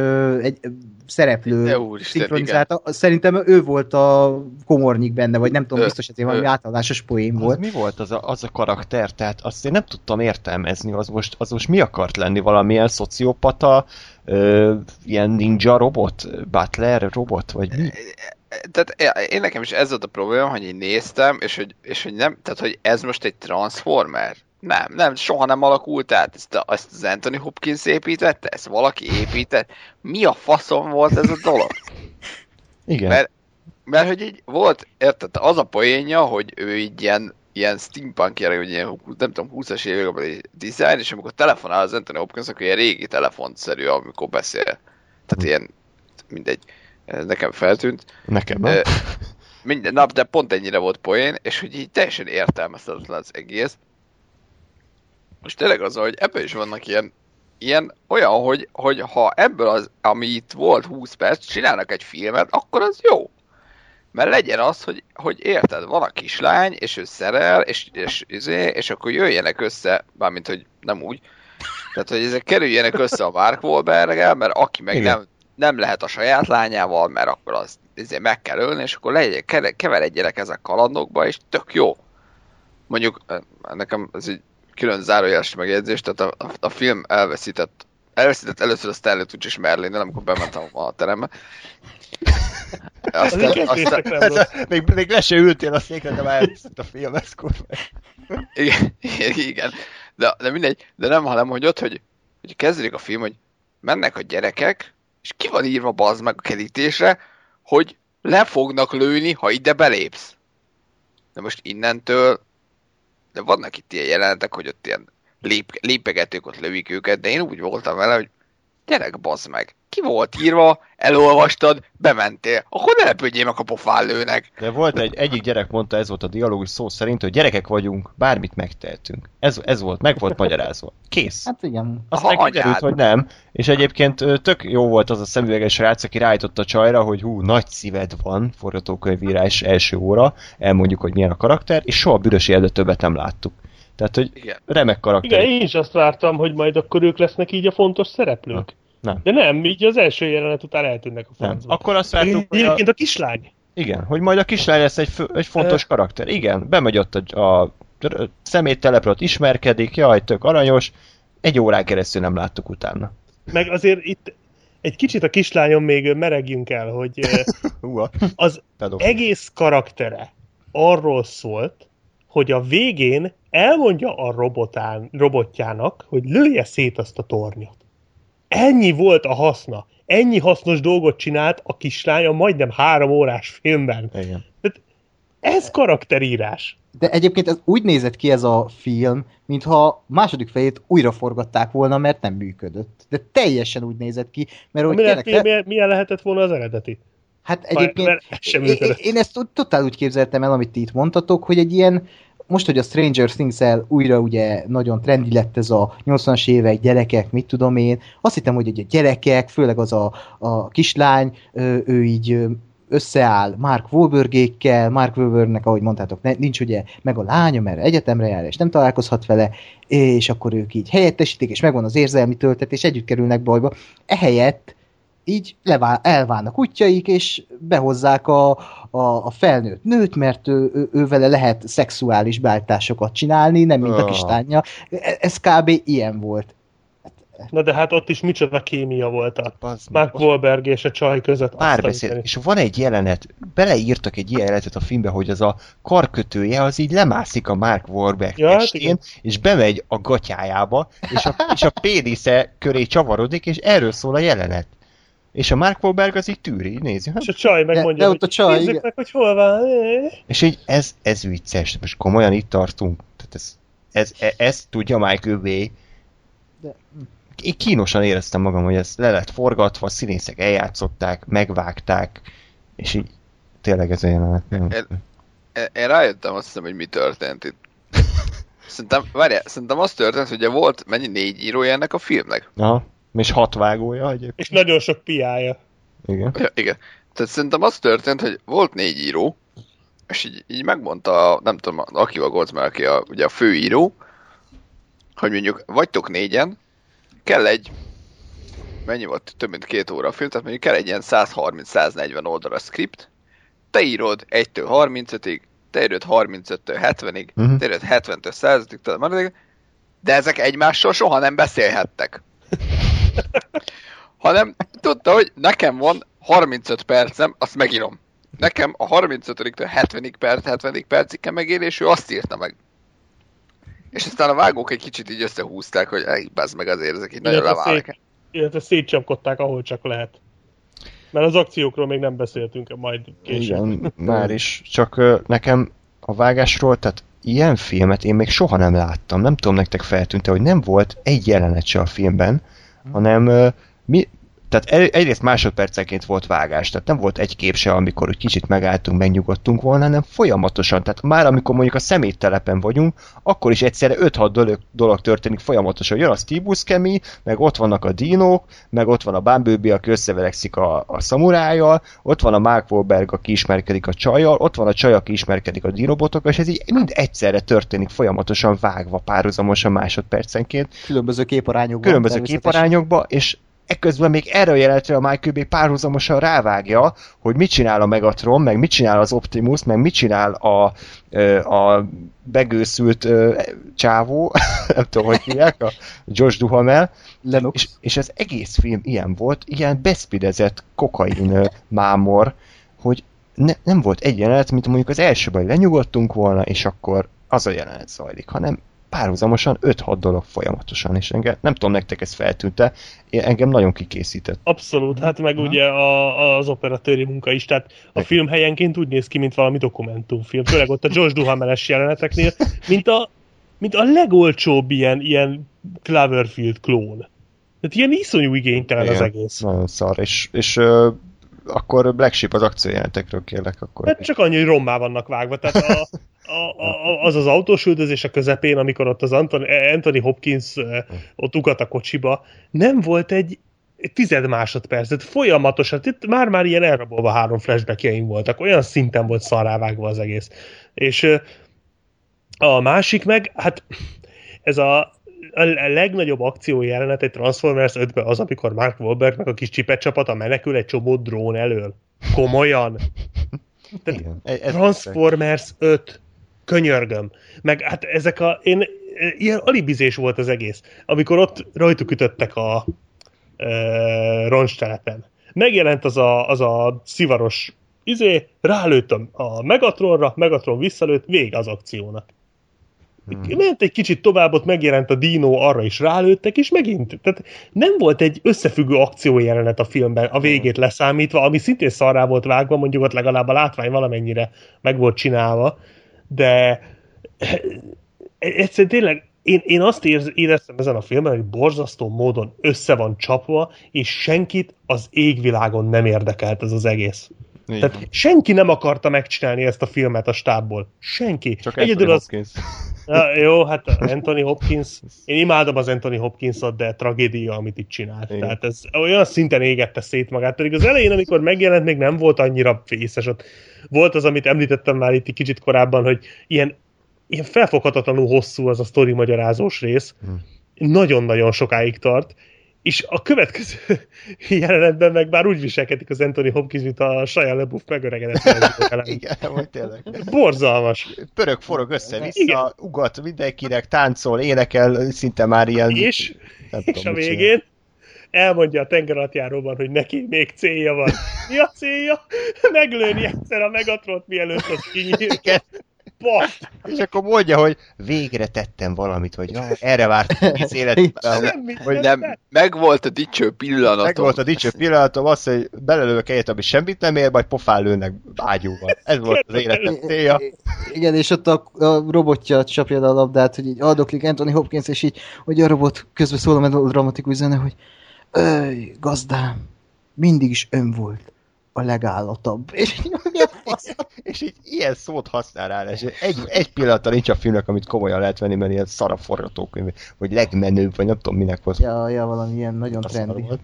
egy szereplő szinkronizálta. Szerintem ő volt a komornyik benne, vagy nem tudom, biztos ezért valami ő. általános poén Az volt. mi volt az a, az a karakter? Tehát azt én nem tudtam értelmezni, az most, az most mi akart lenni? Valamilyen szociopata, ö, ilyen ninja robot, butler robot, vagy mi? Tehát én nekem is ez volt a probléma, hogy én néztem, és hogy, és hogy nem, tehát hogy ez most egy Transformer? Nem, nem, soha nem alakult át. Ezt, a, ezt az Anthony Hopkins építette, ezt valaki épített. Mi a faszom volt ez a dolog? Igen. Mert, mert hogy így volt, érted, az a poénja, hogy ő így ilyen, ilyen steampunk jellegű, hogy ilyen, nem tudom, 20-as években egy design, és amikor telefonál az Anthony Hopkins, akkor ilyen régi telefonszerű, amikor beszél. Tehát ilyen, mindegy, ez nekem feltűnt. Nekem nem. minden nap, de pont ennyire volt poén, és hogy így teljesen értelmezhetetlen az egész. Most tényleg az, hogy ebből is vannak ilyen, ilyen olyan, hogy, hogy ha ebből az, ami itt volt 20 perc, csinálnak egy filmet, akkor az jó. Mert legyen az, hogy, hogy érted, van a kislány, és ő szerel, és, és, és, és akkor jöjjenek össze, bármint, hogy nem úgy, tehát, hogy ezek kerüljenek össze a Mark wahlberg mert aki meg Igen. nem, nem lehet a saját lányával, mert akkor az ezért meg kell ölni, és akkor legyen, keveredjenek ezek kalandokba, és tök jó. Mondjuk, eh, nekem ez egy külön zárójeles megjegyzés, tehát a, a, a film elveszített, elveszített először a Stanley Tucci és Merlin, amikor bementem a terembe. Az Aztán, egy aztán, rossz. még, még le se ültél a székre, de már elviszett a film, ez kurva. Igen, igen. De, de mindegy, de nem, hanem hogy ott, hogy, hogy kezdődik a film, hogy mennek a gyerekek, és ki van írva bazd meg a kerítésre, hogy le fognak lőni, ha ide belépsz. De most innentől, de vannak itt ilyen jelenetek, hogy ott ilyen lép, lépegetők ott lövik őket, de én úgy voltam vele, hogy gyerek bazd meg, ki volt írva, elolvastad, bementél. Akkor ne lepődjél meg, a pofán lőnek. De volt egy, egyik gyerek mondta, ez volt a dialógus szó szerint, hogy gyerekek vagyunk, bármit megtehetünk. Ez, ez volt, meg volt magyarázva. Kész. Hát igen. Aztán Ha kiderült, hogy nem. És egyébként tök jó volt az a szemüveges rác, aki rájtott a csajra, hogy hú, nagy szíved van, forgatókönyvírás első óra, elmondjuk, hogy milyen a karakter, és soha büdös életet többet nem láttuk. Tehát, hogy Igen. remek karakter. Igen, én is azt vártam, hogy majd akkor ők lesznek így a fontos szereplők. Nem. De nem, így az első jelenet után eltűnnek a francba. Akkor azt vártuk, hogy a, Egyébként a kislány. igen, hogy majd a kislány lesz egy, fő, egy fontos karakter. Igen, bemegy ott a, a szeméttelepre, ott ismerkedik, jaj, tök aranyos, egy órán keresztül nem láttuk utána. Meg azért itt egy kicsit a kislányon még meregjünk el, hogy az egész karaktere arról szólt, hogy a végén elmondja a robotán, robotjának, hogy lője szét azt a tornyot. Ennyi volt a haszna. Ennyi hasznos dolgot csinált a kislány a majdnem három órás filmben. Igen. Ez karakterírás. De egyébként ez úgy nézett ki ez a film, mintha második fejét újra forgatták volna, mert nem működött. De teljesen úgy nézett ki, mert hogy Milyen, tényleg... milyen, milyen lehetett volna az eredeti? Hát Mert egyébként ez sem én, én ezt totál úgy képzeltem el, amit ti itt mondtatok, hogy egy ilyen, most, hogy a Stranger Things-el újra ugye nagyon trendi lett ez a 80-as évek, gyerekek, mit tudom én, azt hittem, hogy ugye gyerekek, főleg az a, a kislány, ő, így összeáll Mark Wahlbergékkel, Mark Wahlbergnek, ahogy mondtátok, nincs ugye meg a lánya, mert egyetemre jár, és nem találkozhat vele, és akkor ők így helyettesítik, és megvan az érzelmi töltet, és együtt kerülnek bajba. Ehelyett így levál, elválnak útjaik, és behozzák a, a, a felnőtt nőt, mert ő, ő, ő vele lehet szexuális beállításokat csinálni, nem mint a Ah. kislánya. E- Ez kb. ilyen volt. Na de hát ott is micsoda kémia volt a Bazd meg, Mark Wahlberg és a csaj között. párbeszéd, és van egy jelenet, beleírtak egy ilyen jelenetet a filmbe, hogy az a karkötője az így lemászik a Mark Wahlberg Ja, hát testén, igen. és bemegy a gatyájába, és a, és a pénisze köré csavarodik, és erről szól a jelenet. És a Mark Wahlberg az így tűri, így nézi, hát, És a csaj De- megmondja, de ott hogy a csaj, nézzük igen. meg, hogy hol van. és így ez, ez vicces, most komolyan itt tartunk, tehát ez, ez, ez, ez tudja Michael Bay. De- Én kínosan éreztem magam, hogy ez le lett forgatva, a színészek eljátszották, megvágták, és így tényleg ez a jelenet. Nem. Én- Én- rájöttem, azt hiszem, hogy mi történt itt. Szerintem, várjál, szerintem az történt, hogy volt mennyi négy írója ennek a filmnek? Aha. És hat vágója egyébként. És nagyon sok piája. Igen. Ja, igen. Tehát szerintem az történt, hogy volt négy író, és így, így megmondta, nem tudom, Akiva Goldsman, aki a, ugye a főíró, hogy mondjuk vagytok négyen, kell egy, mennyi volt, több mint két óra a film, tehát mondjuk kell egy ilyen 130-140 oldalas script, te írod 1-től 35-ig, te írod 35-től 70-ig, Mhm. te írod 70-től 100-ig, tehát maradék, de ezek egymással soha nem beszélhettek. Hanem tudta, hogy nekem van 35 percem, azt megírom. Nekem a 35-től 70 perc, 70 percig kell megírni, és ő azt írta meg. És aztán a vágók egy kicsit így összehúzták, hogy ej, bazd meg azért, ezek így nagyon leválnak. szét, illetve szétcsapkodták, ahol csak lehet. Mert az akciókról még nem beszéltünk, majd később. Igen, már is. Csak nekem a vágásról, tehát ilyen filmet én még soha nem láttam. Nem tudom, nektek feltűnte, hogy nem volt egy jelenet se a filmben, hanem mi, tehát egyrészt másodpercenként volt vágás, tehát nem volt egy kép se, amikor úgy kicsit megálltunk, megnyugodtunk volna, hanem folyamatosan, tehát már amikor mondjuk a szeméttelepen vagyunk, akkor is egyszerre 5-6 dolog, dolog történik folyamatosan. Jön a Steve Buscemi, meg ott vannak a dinók, meg ott van a Bumblebee, aki összevelekszik a, a szamurájjal, ott van a Mark Wahlberg, aki ismerkedik a csajjal, ott van a csaj, aki ismerkedik a dinobotokkal, és ez így mind egyszerre történik folyamatosan vágva párhuzamosan másodpercenként Különböző képarányokban. különböző természetesen. képarányokba, és ekközben még erre a jelenetre a Michael Bay párhuzamosan rávágja, hogy mit csinál a Megatron, meg mit csinál az Optimus, meg mit csinál a, a begőszült csávó, nem tudom, hogy hívják, a Josh Duhamel, Lennox. és, és az egész film ilyen volt, ilyen beszpidezett kokain mámor, hogy ne, nem volt egy jelenet, mint mondjuk az elsőben, hogy lenyugodtunk volna, és akkor az a jelenet zajlik, hanem párhuzamosan 5-6 dolog folyamatosan, és engem, nem tudom, nektek ez feltűnte, engem nagyon kikészített. Abszolút, hát meg Aha. ugye a, az operatőri munka is, tehát a film helyenként úgy néz ki, mint valami dokumentumfilm, főleg ott a Josh Duhameles jeleneteknél, mint a, mint a legolcsóbb ilyen, ilyen Cloverfield klón. Tehát ilyen iszonyú igénytelen az Igen. egész. Nagyon szar, és, és ö, akkor Black Sheep az akciójelentekről kérlek, akkor... Hát csak annyi, hogy rommá vannak vágva. Tehát a, a, a, az az autós üldözés a közepén, amikor ott az Anthony, Anthony Hopkins ott ugat a kocsiba, nem volt egy tized másodperc, tehát folyamatosan, itt már-már ilyen elrabolva három flashbackjeim voltak, olyan szinten volt szarrávágva az egész. És a másik meg, hát ez a, a legnagyobb akció jelenet egy Transformers 5-ben az, amikor Mark Wahlberg meg a kis csipet csapata menekül egy csomó drón elől. Komolyan. Tehát Igen, ez- Transformers 5. Könyörgöm. Meg hát ezek a... Én, ilyen alibizés volt az egész. Amikor ott rajtuk ütöttek a e, roncstelepen. Megjelent az a, az a szivaros izé, rálőtt a, a Megatronra, Megatron visszalőtt, vég az akciónak. Hmm. Ment egy kicsit tovább, ott megjelent a Dino, arra is rálőttek, és megint. Tehát nem volt egy összefüggő akciójelenet a filmben, a végét leszámítva, ami szintén szarrá volt vágva, mondjuk ott legalább a látvány valamennyire meg volt csinálva, de egyszerűen tényleg én, én azt éreztem ezen a filmen, hogy borzasztó módon össze van csapva, és senkit az égvilágon nem érdekelt ez az egész. Így Tehát senki nem akarta megcsinálni ezt a filmet a stábból. Senki. Csak Egyedül Anthony az, Hopkins. Ja, jó, hát Anthony Hopkins, én imádom az Anthony Hopkinsot, de tragédia, amit itt csinált. Igen. Tehát ez olyan szinten égette szét magát, pedig az elején, amikor megjelent, még nem volt annyira fészes. Ott volt az, amit említettem már itt kicsit korábban, hogy ilyen, ilyen felfoghatatlanul hosszú az a sztori magyarázós rész. Nagyon-nagyon sokáig tart. És a következő jelenetben meg már úgy viselkedik az Anthony Hopkins, mint a Shia LaBeouf megöregedett. Igen, hogy tényleg. Borzalmas. Pörög, forog össze-vissza, ugat mindenkinek, táncol, énekel, szinte már ilyen... És, nem és tudom, a végén elmondja a tengeralattjáróban, hogy neki még célja van. Mi a célja? Meglőni egyszer a Megatront, mielőtt az kinyíl. Basz! És akkor mondja, hogy végre tettem valamit, vagy jaj, erre vártam az életben. Hogy nem Nem, meg volt a dicső pillanatom. Meg volt a dicső pillanatom, az, hogy belelövök egyet, ami semmit nem ér, majd pofán lőnek ágyúval. Ez volt az életem célja. Igen, és ott a, a robotja csapja a labdát, hogy így aldoklik Anthony Hopkins, és így, hogy a robot közben szól a dramatikus zene, hogy Öj, gazdám, mindig is ön volt a legállatabb. És így, mi a fasz? És így ilyen szót használ rá, és egy, egy pillanata nincs a filmnek, amit komolyan lehet venni, mert ilyen szar a forgatókönyv, vagy legmenőbb, vagy nem tudom minek volt. Ja, ja, valami ilyen nagyon trendi. volt.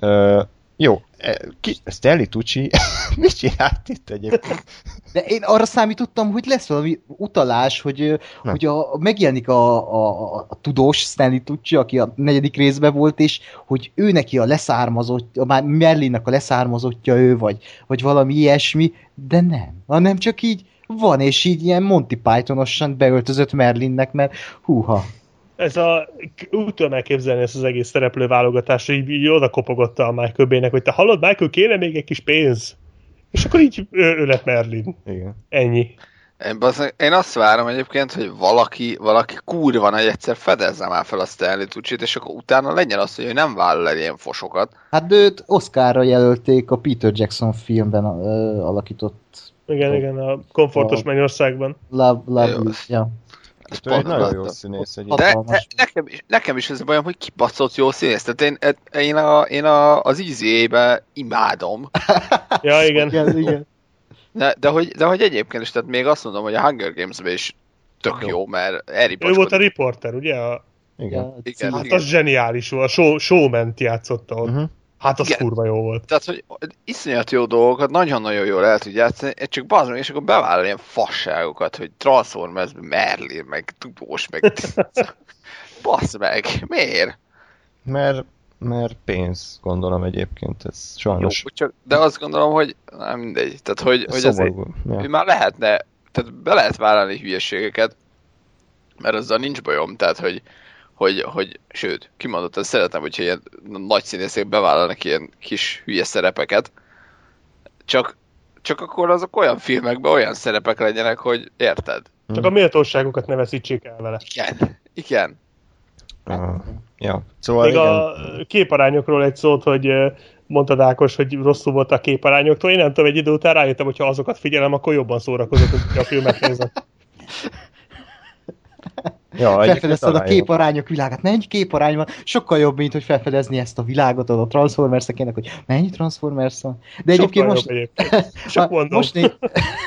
Ö, jó, e, ki, Stanley Tucci mit csinált itt egyébként? De én arra számítottam, hogy lesz valami utalás, hogy, Nem. hogy a, megjelenik a, a, a, a tudós Stanley Tucci, aki a negyedik részben volt, és hogy ő neki a leszármazott, a már Merlinnek a leszármazottja ő, vagy, vagy valami ilyesmi, de nem. Hanem csak így van, és így ilyen Monty Pythonosan beöltözött Merlinnek, mert húha. Ez a, úgy tudom elképzelni ezt az egész szereplőválogatást, hogy így, így oda kopogotta a Michael Bay-nek, hogy te hallod, Michael, kéne még egy kis pénz? És akkor így ő, ő lett Merlin. Igen. Ennyi. Én, bazzeg, én azt várom egyébként, hogy valaki, valaki kurva nagy egyszer fedezze már fel a Stanley Tucci-t, és akkor utána legyen az, hogy ő nem vállal el ilyen fosokat. Hát őt Oscarra jelölték a Peter Jackson filmben ö, alakított Igen, igen, a komfortos A- mennyországban. Love, Love, Jó. ja. És ő egy nagyon jó színész De. Hatalmas. de nekem, is, nekem is ez a bajom, hogy kibaszott jó színész. Tehát én, én, a, én a, az Easy-be imádom, Ja, igen. Igen, igen. de, de, hogy, de hogy egyébként is, tehát még azt mondom, hogy a Hunger Games-ben is tök Jó. jó, mert Eri Ő volt a riporter, ugye? A, Igen. Igen, hát igen. az zseniális volt, a show, showment játszotta ott. Uh-huh. Hát az Igen. kurva jó volt. Tehát, hogy iszonyat jó dolgokat, nagyon-nagyon jól el tud játszani, csak bazd meg, és akkor bevállal ilyen fasságokat, hogy Transformers, Merlin, meg tudós, meg... Basz meg, miért? Mert, mert pénz, gondolom egyébként, ez Jó, sajnos csak, de azt gondolom, hogy nem mindegy. Tehát, hogy, hogy szomorú. ő Ja. már lehetne, tehát be lehet vállalni hülyeségeket, mert azzal nincs bajom, tehát, hogy, hogy, hogy sőt, kimondottan szeretem, hogyha ilyen nagy színészek bevállalnak ilyen kis hülye szerepeket, csak, csak akkor azok olyan filmekben olyan szerepek legyenek, hogy érted? Csak a méltóságokat ne veszítsék el vele. Igen, igen. Ah, ja, szóval Még igen. a képarányokról egy szót, hogy mondtad Ákos, hogy rosszul volt a képarányoktól. Én nem tudom, egy idő után rájöttem, hogy ha azokat figyelem, akkor jobban szórakozok, hogyha a filmet nézem. Ja, felfedezted a képarányok világát. Mennyi képarány van? Sokkal jobb, mint hogy felfedezni ezt a világot a transformers hogy mennyi Transformers van. De egyébként Sokkal most, egyébként. Csak Ha, mondom. most, né-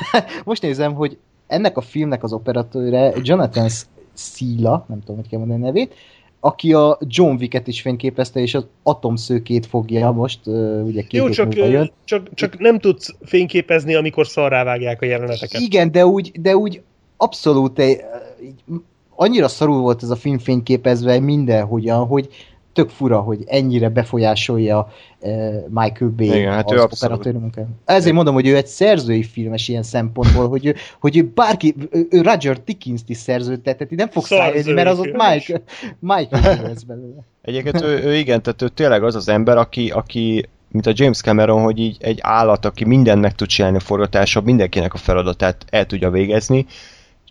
most nézem, hogy ennek a filmnek az operatőre Jonathan Sila, nem tudom, hogy kell mondani a nevét, aki a John Wick-et is fényképezte, és az atomszőkét fogja most, ugye két Jó, csak, jön. csak, csak nem tudsz fényképezni, amikor szarrá vágják a jeleneteket. Igen, de úgy, de úgy abszolút egy, annyira szarul volt ez a film fényképezve mindenhogyan, hogy tök fura, hogy ennyire befolyásolja uh, Michael Bay Igen, hát az abszolút. operatőr munkáját. Ezért mondom, hogy ő egy szerzői filmes ilyen szempontból, hogy ő, hogy ő bárki, ő, Roger Dickens-t is szerződteteti, nem fog szállni, mert az ott. Mike, Michael Bay lesz belőle. Egyébként ő, ő igen, tehát ő tényleg az az ember, aki, aki mint a James Cameron, hogy így egy állat, aki mindent meg tud csinálni a forgatáson, mindenkinek a feladatát el tudja végezni,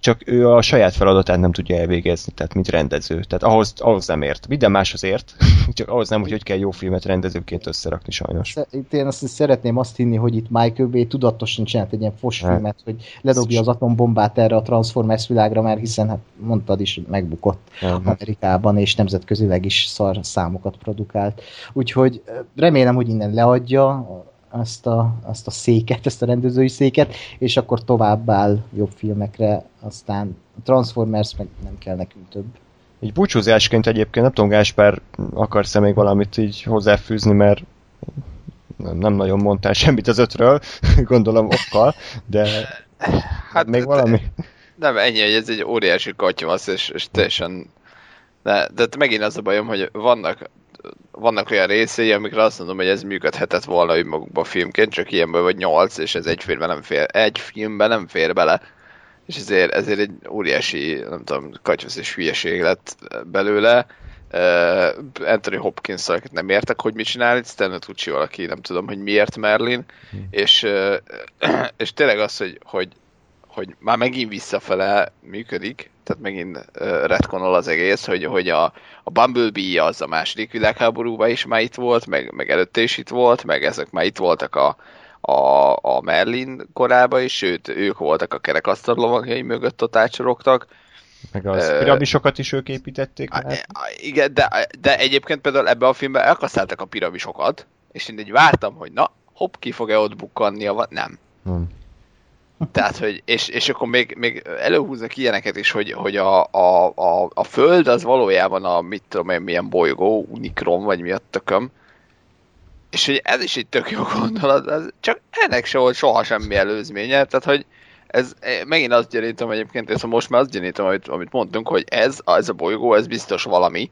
csak ő a saját feladatát nem tudja elvégezni, tehát mint rendező. Tehát ahhoz, ahhoz nem ért. Minden máshoz ért, csak ahhoz nem, hogy hogy kell jó filmet rendezőként összerakni sajnos. Itt én azt szeretném azt hinni, hogy itt Michael Bay tudatosan csinált egy ilyen fosfilmet, hogy ledobja az atombombát erre a Transformers világra, mert hiszen hát mondtad is, megbukott Ja. Amerikában, és nemzetközileg is szar számokat produkált. Úgyhogy remélem, hogy innen leadja azt a, azt a széket, ezt a rendezői széket, és akkor továbbáll jobb filmekre, aztán a Transformers meg nem kell nekünk több. Így búcsúzásként egyébként, nem tudom, Gáspár, akarsz-e még valamit így hozzáfűzni, mert nem, nem nagyon mondtál semmit az ötről, gondolom okkal, de hát még de- valami? Nem, ennyi, hogy ez egy óriási katyvasz, és, és teljesen... De, de megint az a bajom, hogy vannak, vannak olyan részei, amikre azt mondom, hogy ez működhetett volna önmagukban filmként, csak ilyenből vagy nyolc, és ez egy filmben nem fér, egy filmben nem fér bele. És ezért, ezért egy óriási, nem tudom, katyvasz és hülyeség lett belőle. Uh, Anthony hopkins akit nem értek, hogy mit csinál itt, Stanley tucci aki nem tudom, hogy miért Merlin, és, uh, és tényleg az, hogy, hogy hogy már megint visszafele működik, tehát megint uh, retkonol az egész, hogy, hogy a, a Bumblebee az a második világháborúban is már itt volt, meg, meg előtte is itt volt, meg ezek már itt voltak a, a, a Merlin korában is, sőt, ők voltak a kerekasztal lovagjai mögött ott átsorogtak. Meg az Ö, piramisokat is ők építették. Már. á, Igen, de, de egyébként például ebben a filmben elkaszáltak a piramisokat, és én így vártam, hogy na, hopp, ki fog-e ott bukkanni, vagy nem. Hmm. Tehát, hogy, és, és akkor még, még előhúznak ilyeneket is, hogy, hogy a, a, a, a Föld az valójában a, mit tudom én, milyen bolygó, Unicron, vagy mi a tököm. És hogy ez is egy tök jó gondolat, az, csak ennek se volt soha semmi előzménye, tehát hogy ez, eh, megint azt gyanítom egyébként, és most már azt gyanítom, amit, amit mondtunk, hogy ez, ez a bolygó, ez biztos valami,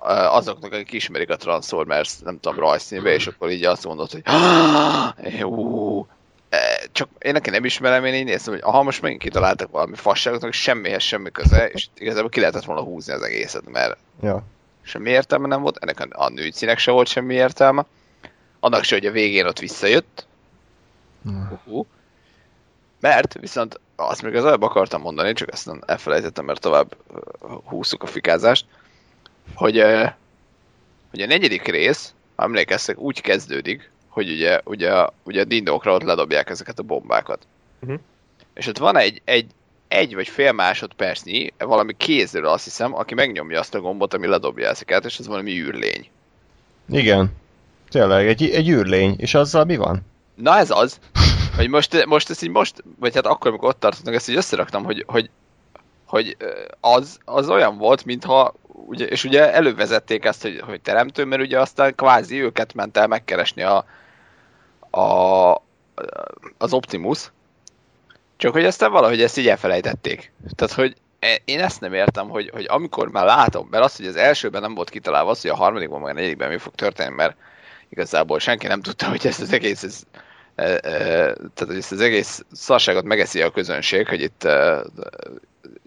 eh, azoknak, akik ismerik a Transformers, nem tudom, rajzszínbe, és akkor így azt mondod, hogy Eh, csak én nekem nem ismerem, én így néztem, hogy aha, most megint kitaláltak valami fasságot, hogy semmihez semmi köze, és igazából ki lehetett volna húzni az egészet, mert Ja. semmi értelme nem volt, ennek a, a nőcinek se volt semmi értelme, annak se, hogy a végén ott visszajött, uh-huh. mert viszont azt még az előbb akartam mondani, csak ezt elfelejtettem, mert tovább húzzuk a fikázást, hogy, hogy a negyedik rész, ha emlékeztek, úgy kezdődik, hogy ugye, ugye, ugye a dindókra ott ledobják ezeket a bombákat. Mhm. És ott van egy, egy, egy vagy fél másodpercnyi, valami kézről azt hiszem, aki megnyomja azt a gombot, ami ledobja ezeket, és ez valami űrlény. Igen. Tényleg, egy, egy űrlény. És azzal mi van? Na ez az, hogy most, most ezt így most, vagy hát akkor, amikor ott tartottunk, ezt így összeraktam, hogy, hogy, hogy az, az olyan volt, mintha, ugye, és ugye elővezették ezt, hogy, hogy teremtő, mert ugye aztán kvázi őket ment el megkeresni a, a, az Optimus, csak hogy aztán valahogy ezt így elfelejtették. Tehát, hogy e- én ezt nem értem, hogy, hogy amikor már látom, mert az, hogy az elsőben nem volt kitalálva az, hogy a harmadikban, meg a negyedikben mi fog történni, mert igazából senki nem tudta, hogy ezt az egész, ez, e, e, tehát hogy ezt az egész szarságot megeszi a közönség, hogy itt e,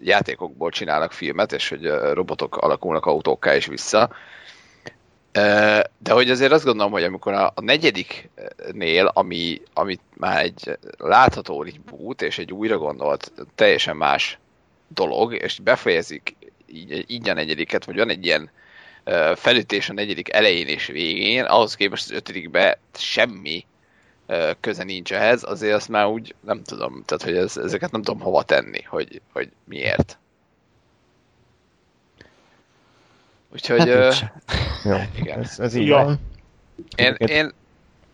játékokból csinálnak filmet, és hogy robotok alakulnak autókká és vissza. De hogy azért azt gondolom, hogy amikor a, a negyediknél, ami, amit már egy látható reboot és egy újra gondolt, teljesen más dolog, és befejezik így, így a negyediket, vagy van egy ilyen felütés a negyedik elején és végén, ahhoz képest az ötödikbe semmi köze nincs ehhez, azért azt már úgy nem tudom, tehát hogy ez, ezeket nem tudom hova tenni, hogy, hogy miért. Úgyhogy Hát se. Jó, Igen. ez, ez így Ja. van. én, én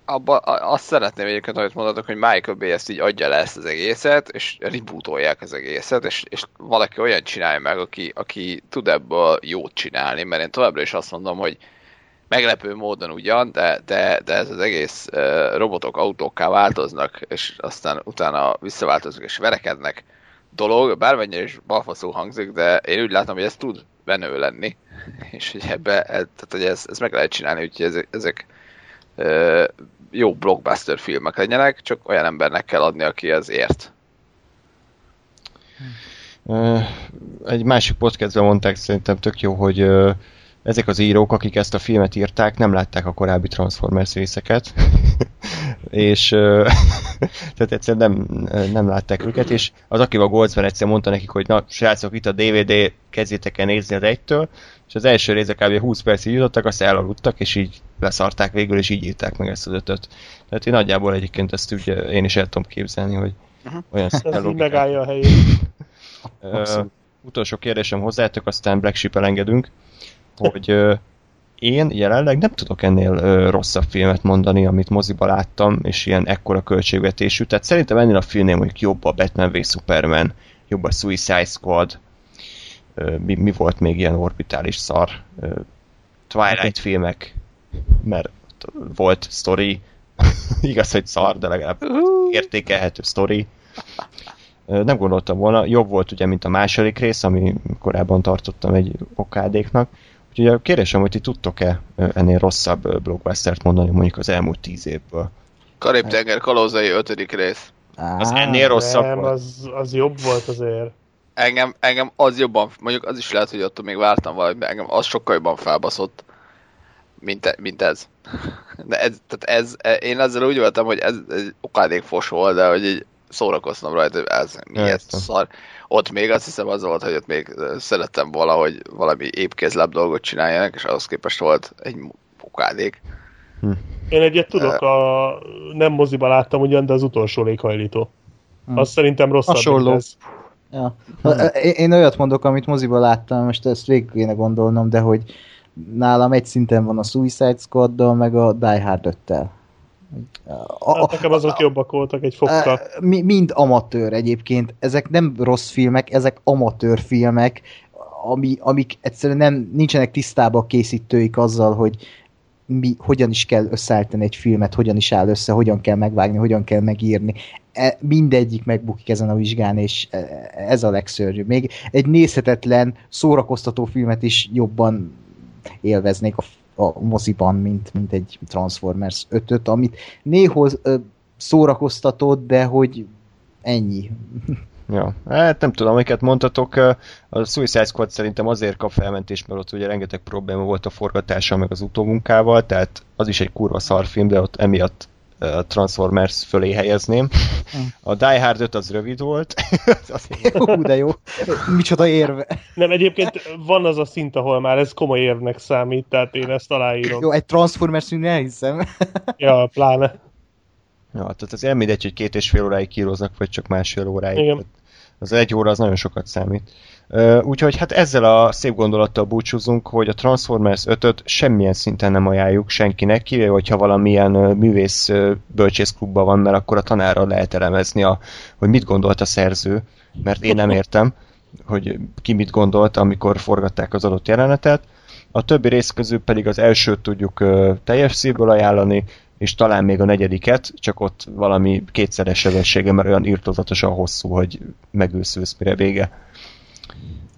abba, azt szeretném egyébként, amit mondatok, hogy Michael Bay ezt így adja le ezt az egészet, és rebootolják az egészet, és, és valaki olyan csinálja meg, aki, aki tud ebből jót csinálni, mert én továbbra is azt mondom, hogy meglepő módon ugyan, de, de, de ez az egész robotok autókká változnak, és aztán utána visszaváltoznak és verekednek dolog, bármennyire is balfaszul hangzik, de én úgy látom, hogy ez tud menő lenni, és hogy ebbe, e- tehát hogy ezt, ezt meg lehet csinálni, úgyhogy ezek, ezek jó blockbuster filmek legyenek, csak olyan embernek kell adni, aki ez ért. Egy másik podcastben mondták szerintem tök jó, hogy ezek az írók, akik ezt a filmet írták, nem látták a korábbi Transformers részeket, és tehát egyszerűen nem, nem látták őket, és az Akiva Goldsman egyszer mondta nekik, hogy na, srácok, itt a DVD, kezdjétek el nézni az egytől, és az első része kb. 20 percig jutottak, azt elaludtak, és így leszarták végül, és így írták meg ezt az ötöt. Tehát én nagyjából egyébként ezt ugye én is el tudom képzelni, hogy olyan szinten Ez így megállja a helyét. Ö, Abszolút. utolsó kérdésem hozzátok, aztán Black Sheep elengedünk, hogy én jelenleg nem tudok ennél ö, rosszabb filmet mondani, amit moziba láttam, és ilyen ekkora költségvetésű. Tehát szerintem ennél a filmnél mondjuk jobb a Batman v Superman, jobb a Suicide Squad, ö, mi, mi volt még ilyen orbitális szar, ö, Twilight filmek, mert volt story, igaz, hogy szar, de legalább értékelhető story. Nem gondoltam volna, jobb volt ugye, mint a második rész, ami korábban tartottam egy okádéknak. Úgyhogy a kérdésem, hogy ti tudtok-e ennél rosszabb blockbustert mondani mondjuk az elmúlt tíz évből? Karib-tenger kalózai ötödik rész. Az Á, ennél rosszabb Nem, volt? az, az jobb volt azért. Engem, engem az jobban, mondjuk az is lehet, hogy ott még vártam valamit, de engem az sokkal jobban felbaszott, mint, mint ez. De ez, tehát ez, e- én ezzel úgy voltam, hogy ez egy okádék fos volt, de hogy így szórakoztam rajta, hogy ez mi ez szar. Ott még azt hiszem az volt, hogy ott még szerettem volna, hogy valami épkézláb dolgot csináljanak, és ahhoz képest volt egy okádék. Én egyet tudok, a, nem moziba láttam ugyan, de az utolsó léghajlító. Hm. Az szerintem rosszabb, Hasonló. ez. Ja. Én, én olyat mondok, amit moziban láttam, most ezt végig kéne gondolnom, de hogy nálam egy szinten van a Suicide Squad-dal, meg a Die Hard 5-tel. A, Hát nekem azok jobbak voltak egy fokkal. Mi, mind amatőr egyébként. Ezek nem rossz filmek, ezek amatőr filmek, ami, amik egyszerűen nem, nincsenek tisztában a készítőik azzal, hogy mi, hogyan is kell összeállítani egy filmet, hogyan is áll össze, hogyan kell megvágni, hogyan kell megírni. E, mindegyik megbukik ezen a vizsgán, és e- ez a legszörnyűbb. Még egy nézhetetlen, szórakoztató filmet is jobban élveznék a, a moziban, mint, mint egy Transformers 5-öt, amit néhoz ö, szórakoztatott, de hogy ennyi. Ja, hát nem tudom, amiket mondtatok, a Suicide Squad szerintem azért kap felmentést, mert ott ugye rengeteg probléma volt a forgatással, meg az utómunkával, tehát az is egy kurva szar film, de ott emiatt a Transformers fölé helyezném. A Die Hard 5 az rövid volt, az Hú, de jó. Micsoda érve. Nem, egyébként van az a szint, ahol már ez komoly érvnek számít, tehát én ezt aláírom. Jó, egy Transformers film elhiszem. Ja, pláne. Ja, tehát az mindegy, hogy két és fél óráig kíroznak, vagy csak másfél óráig. Igen. Tehát Az egy óra az nagyon sokat számít. Úgyhogy hát ezzel a szép gondolattal búcsúzunk, hogy a Transformers 5-öt semmilyen szinten nem ajánljuk senkinek, kivéve, hogyha valamilyen művész bölcsészklubban van, mert akkor a tanárral lehet elemezni, a, hogy mit gondolt a szerző, mert én nem értem, hogy ki mit gondolt, amikor forgatták az adott jelenetet. A többi rész közül pedig az elsőt tudjuk teljes szívből ajánlani, és talán még a negyediket, csak ott valami kétszeres sebessége, mert olyan írtozatosan hosszú, hogy megőszülsz mire vége.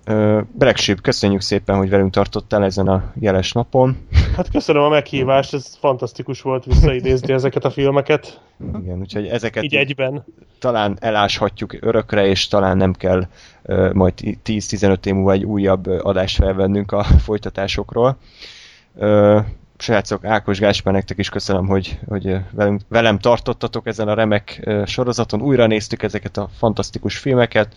Ö, Black Sheep, köszönjük szépen, hogy velünk tartottál ezen a jeles napon. Hát köszönöm a meghívást, ez fantasztikus volt visszaidézni ezeket a filmeket. Igen, úgyhogy ezeket Így egyben. talán eláshatjuk örökre, és talán nem kell ö, majd 10-15 év múlva egy újabb adást felvennünk a folytatásokról. Ö, srácok, Ákos Gáspár, nektek is köszönöm, hogy, hogy velünk, velem tartottatok ezen a remek sorozaton. Újra néztük ezeket a fantasztikus filmeket.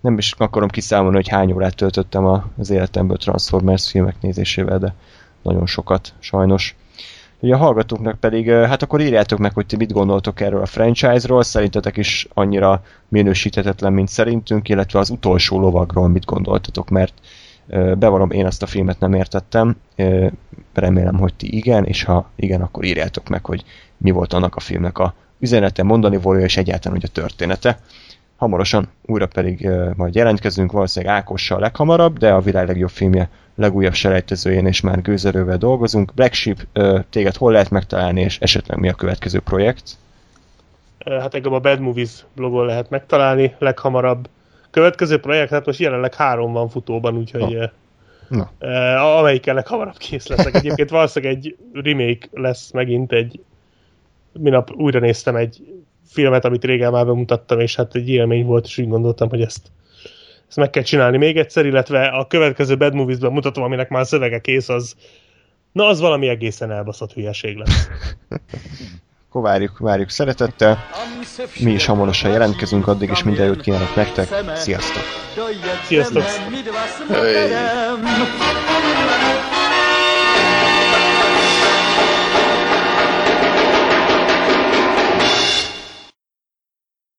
Nem is akarom kiszámolni, hogy hány órát töltöttem a- az életemből Transformers filmek nézésével, de nagyon sokat, sajnos. Ugye a hallgatóknak pedig, hát akkor írjátok meg, hogy ti mit gondoltok erről a franchise-ról, szerintetek is annyira minősíthetetlen, mint szerintünk, illetve az utolsó lovagról mit gondoltatok, mert Bevallom, én ezt a filmet nem értettem, remélem, hogy ti igen, és ha igen, akkor írjátok meg, hogy mi volt annak a filmnek a üzenete, mondani volja, és egyáltalán hogy a története. Hamarosan újra pedig majd jelentkezünk, valószínűleg Ákossal leghamarabb, de a világ legjobb filmje legújabb selejtezőjén és már gőzerővel dolgozunk. Black Sheep, ö, téged hol lehet megtalálni, és esetleg mi a következő projekt? Hát engem a Bad Movies blogon lehet megtalálni leghamarabb. Következő projekt, hát most jelenleg három van futóban, úgyhogy oh. Na, uh, amelyikkel leghamarabb kész leszek. Egyébként valószínűleg egy remake lesz megint egy... Minap újra néztem egy filmet, amit régen már bemutattam, és hát egy élmény volt, és úgy gondoltam, hogy ezt, ezt meg kell csinálni még egyszer, illetve a következő Bad Movies-ben mutatom, aminek már a szövege kész, az Na, az valami egészen elbaszott hülyeség lesz. akkor várjuk, várjuk szeretettel. Mi is hamarosan jelentkezünk, addig is minden jót kívánok nektek. Sziasztok! Sziasztok! Mi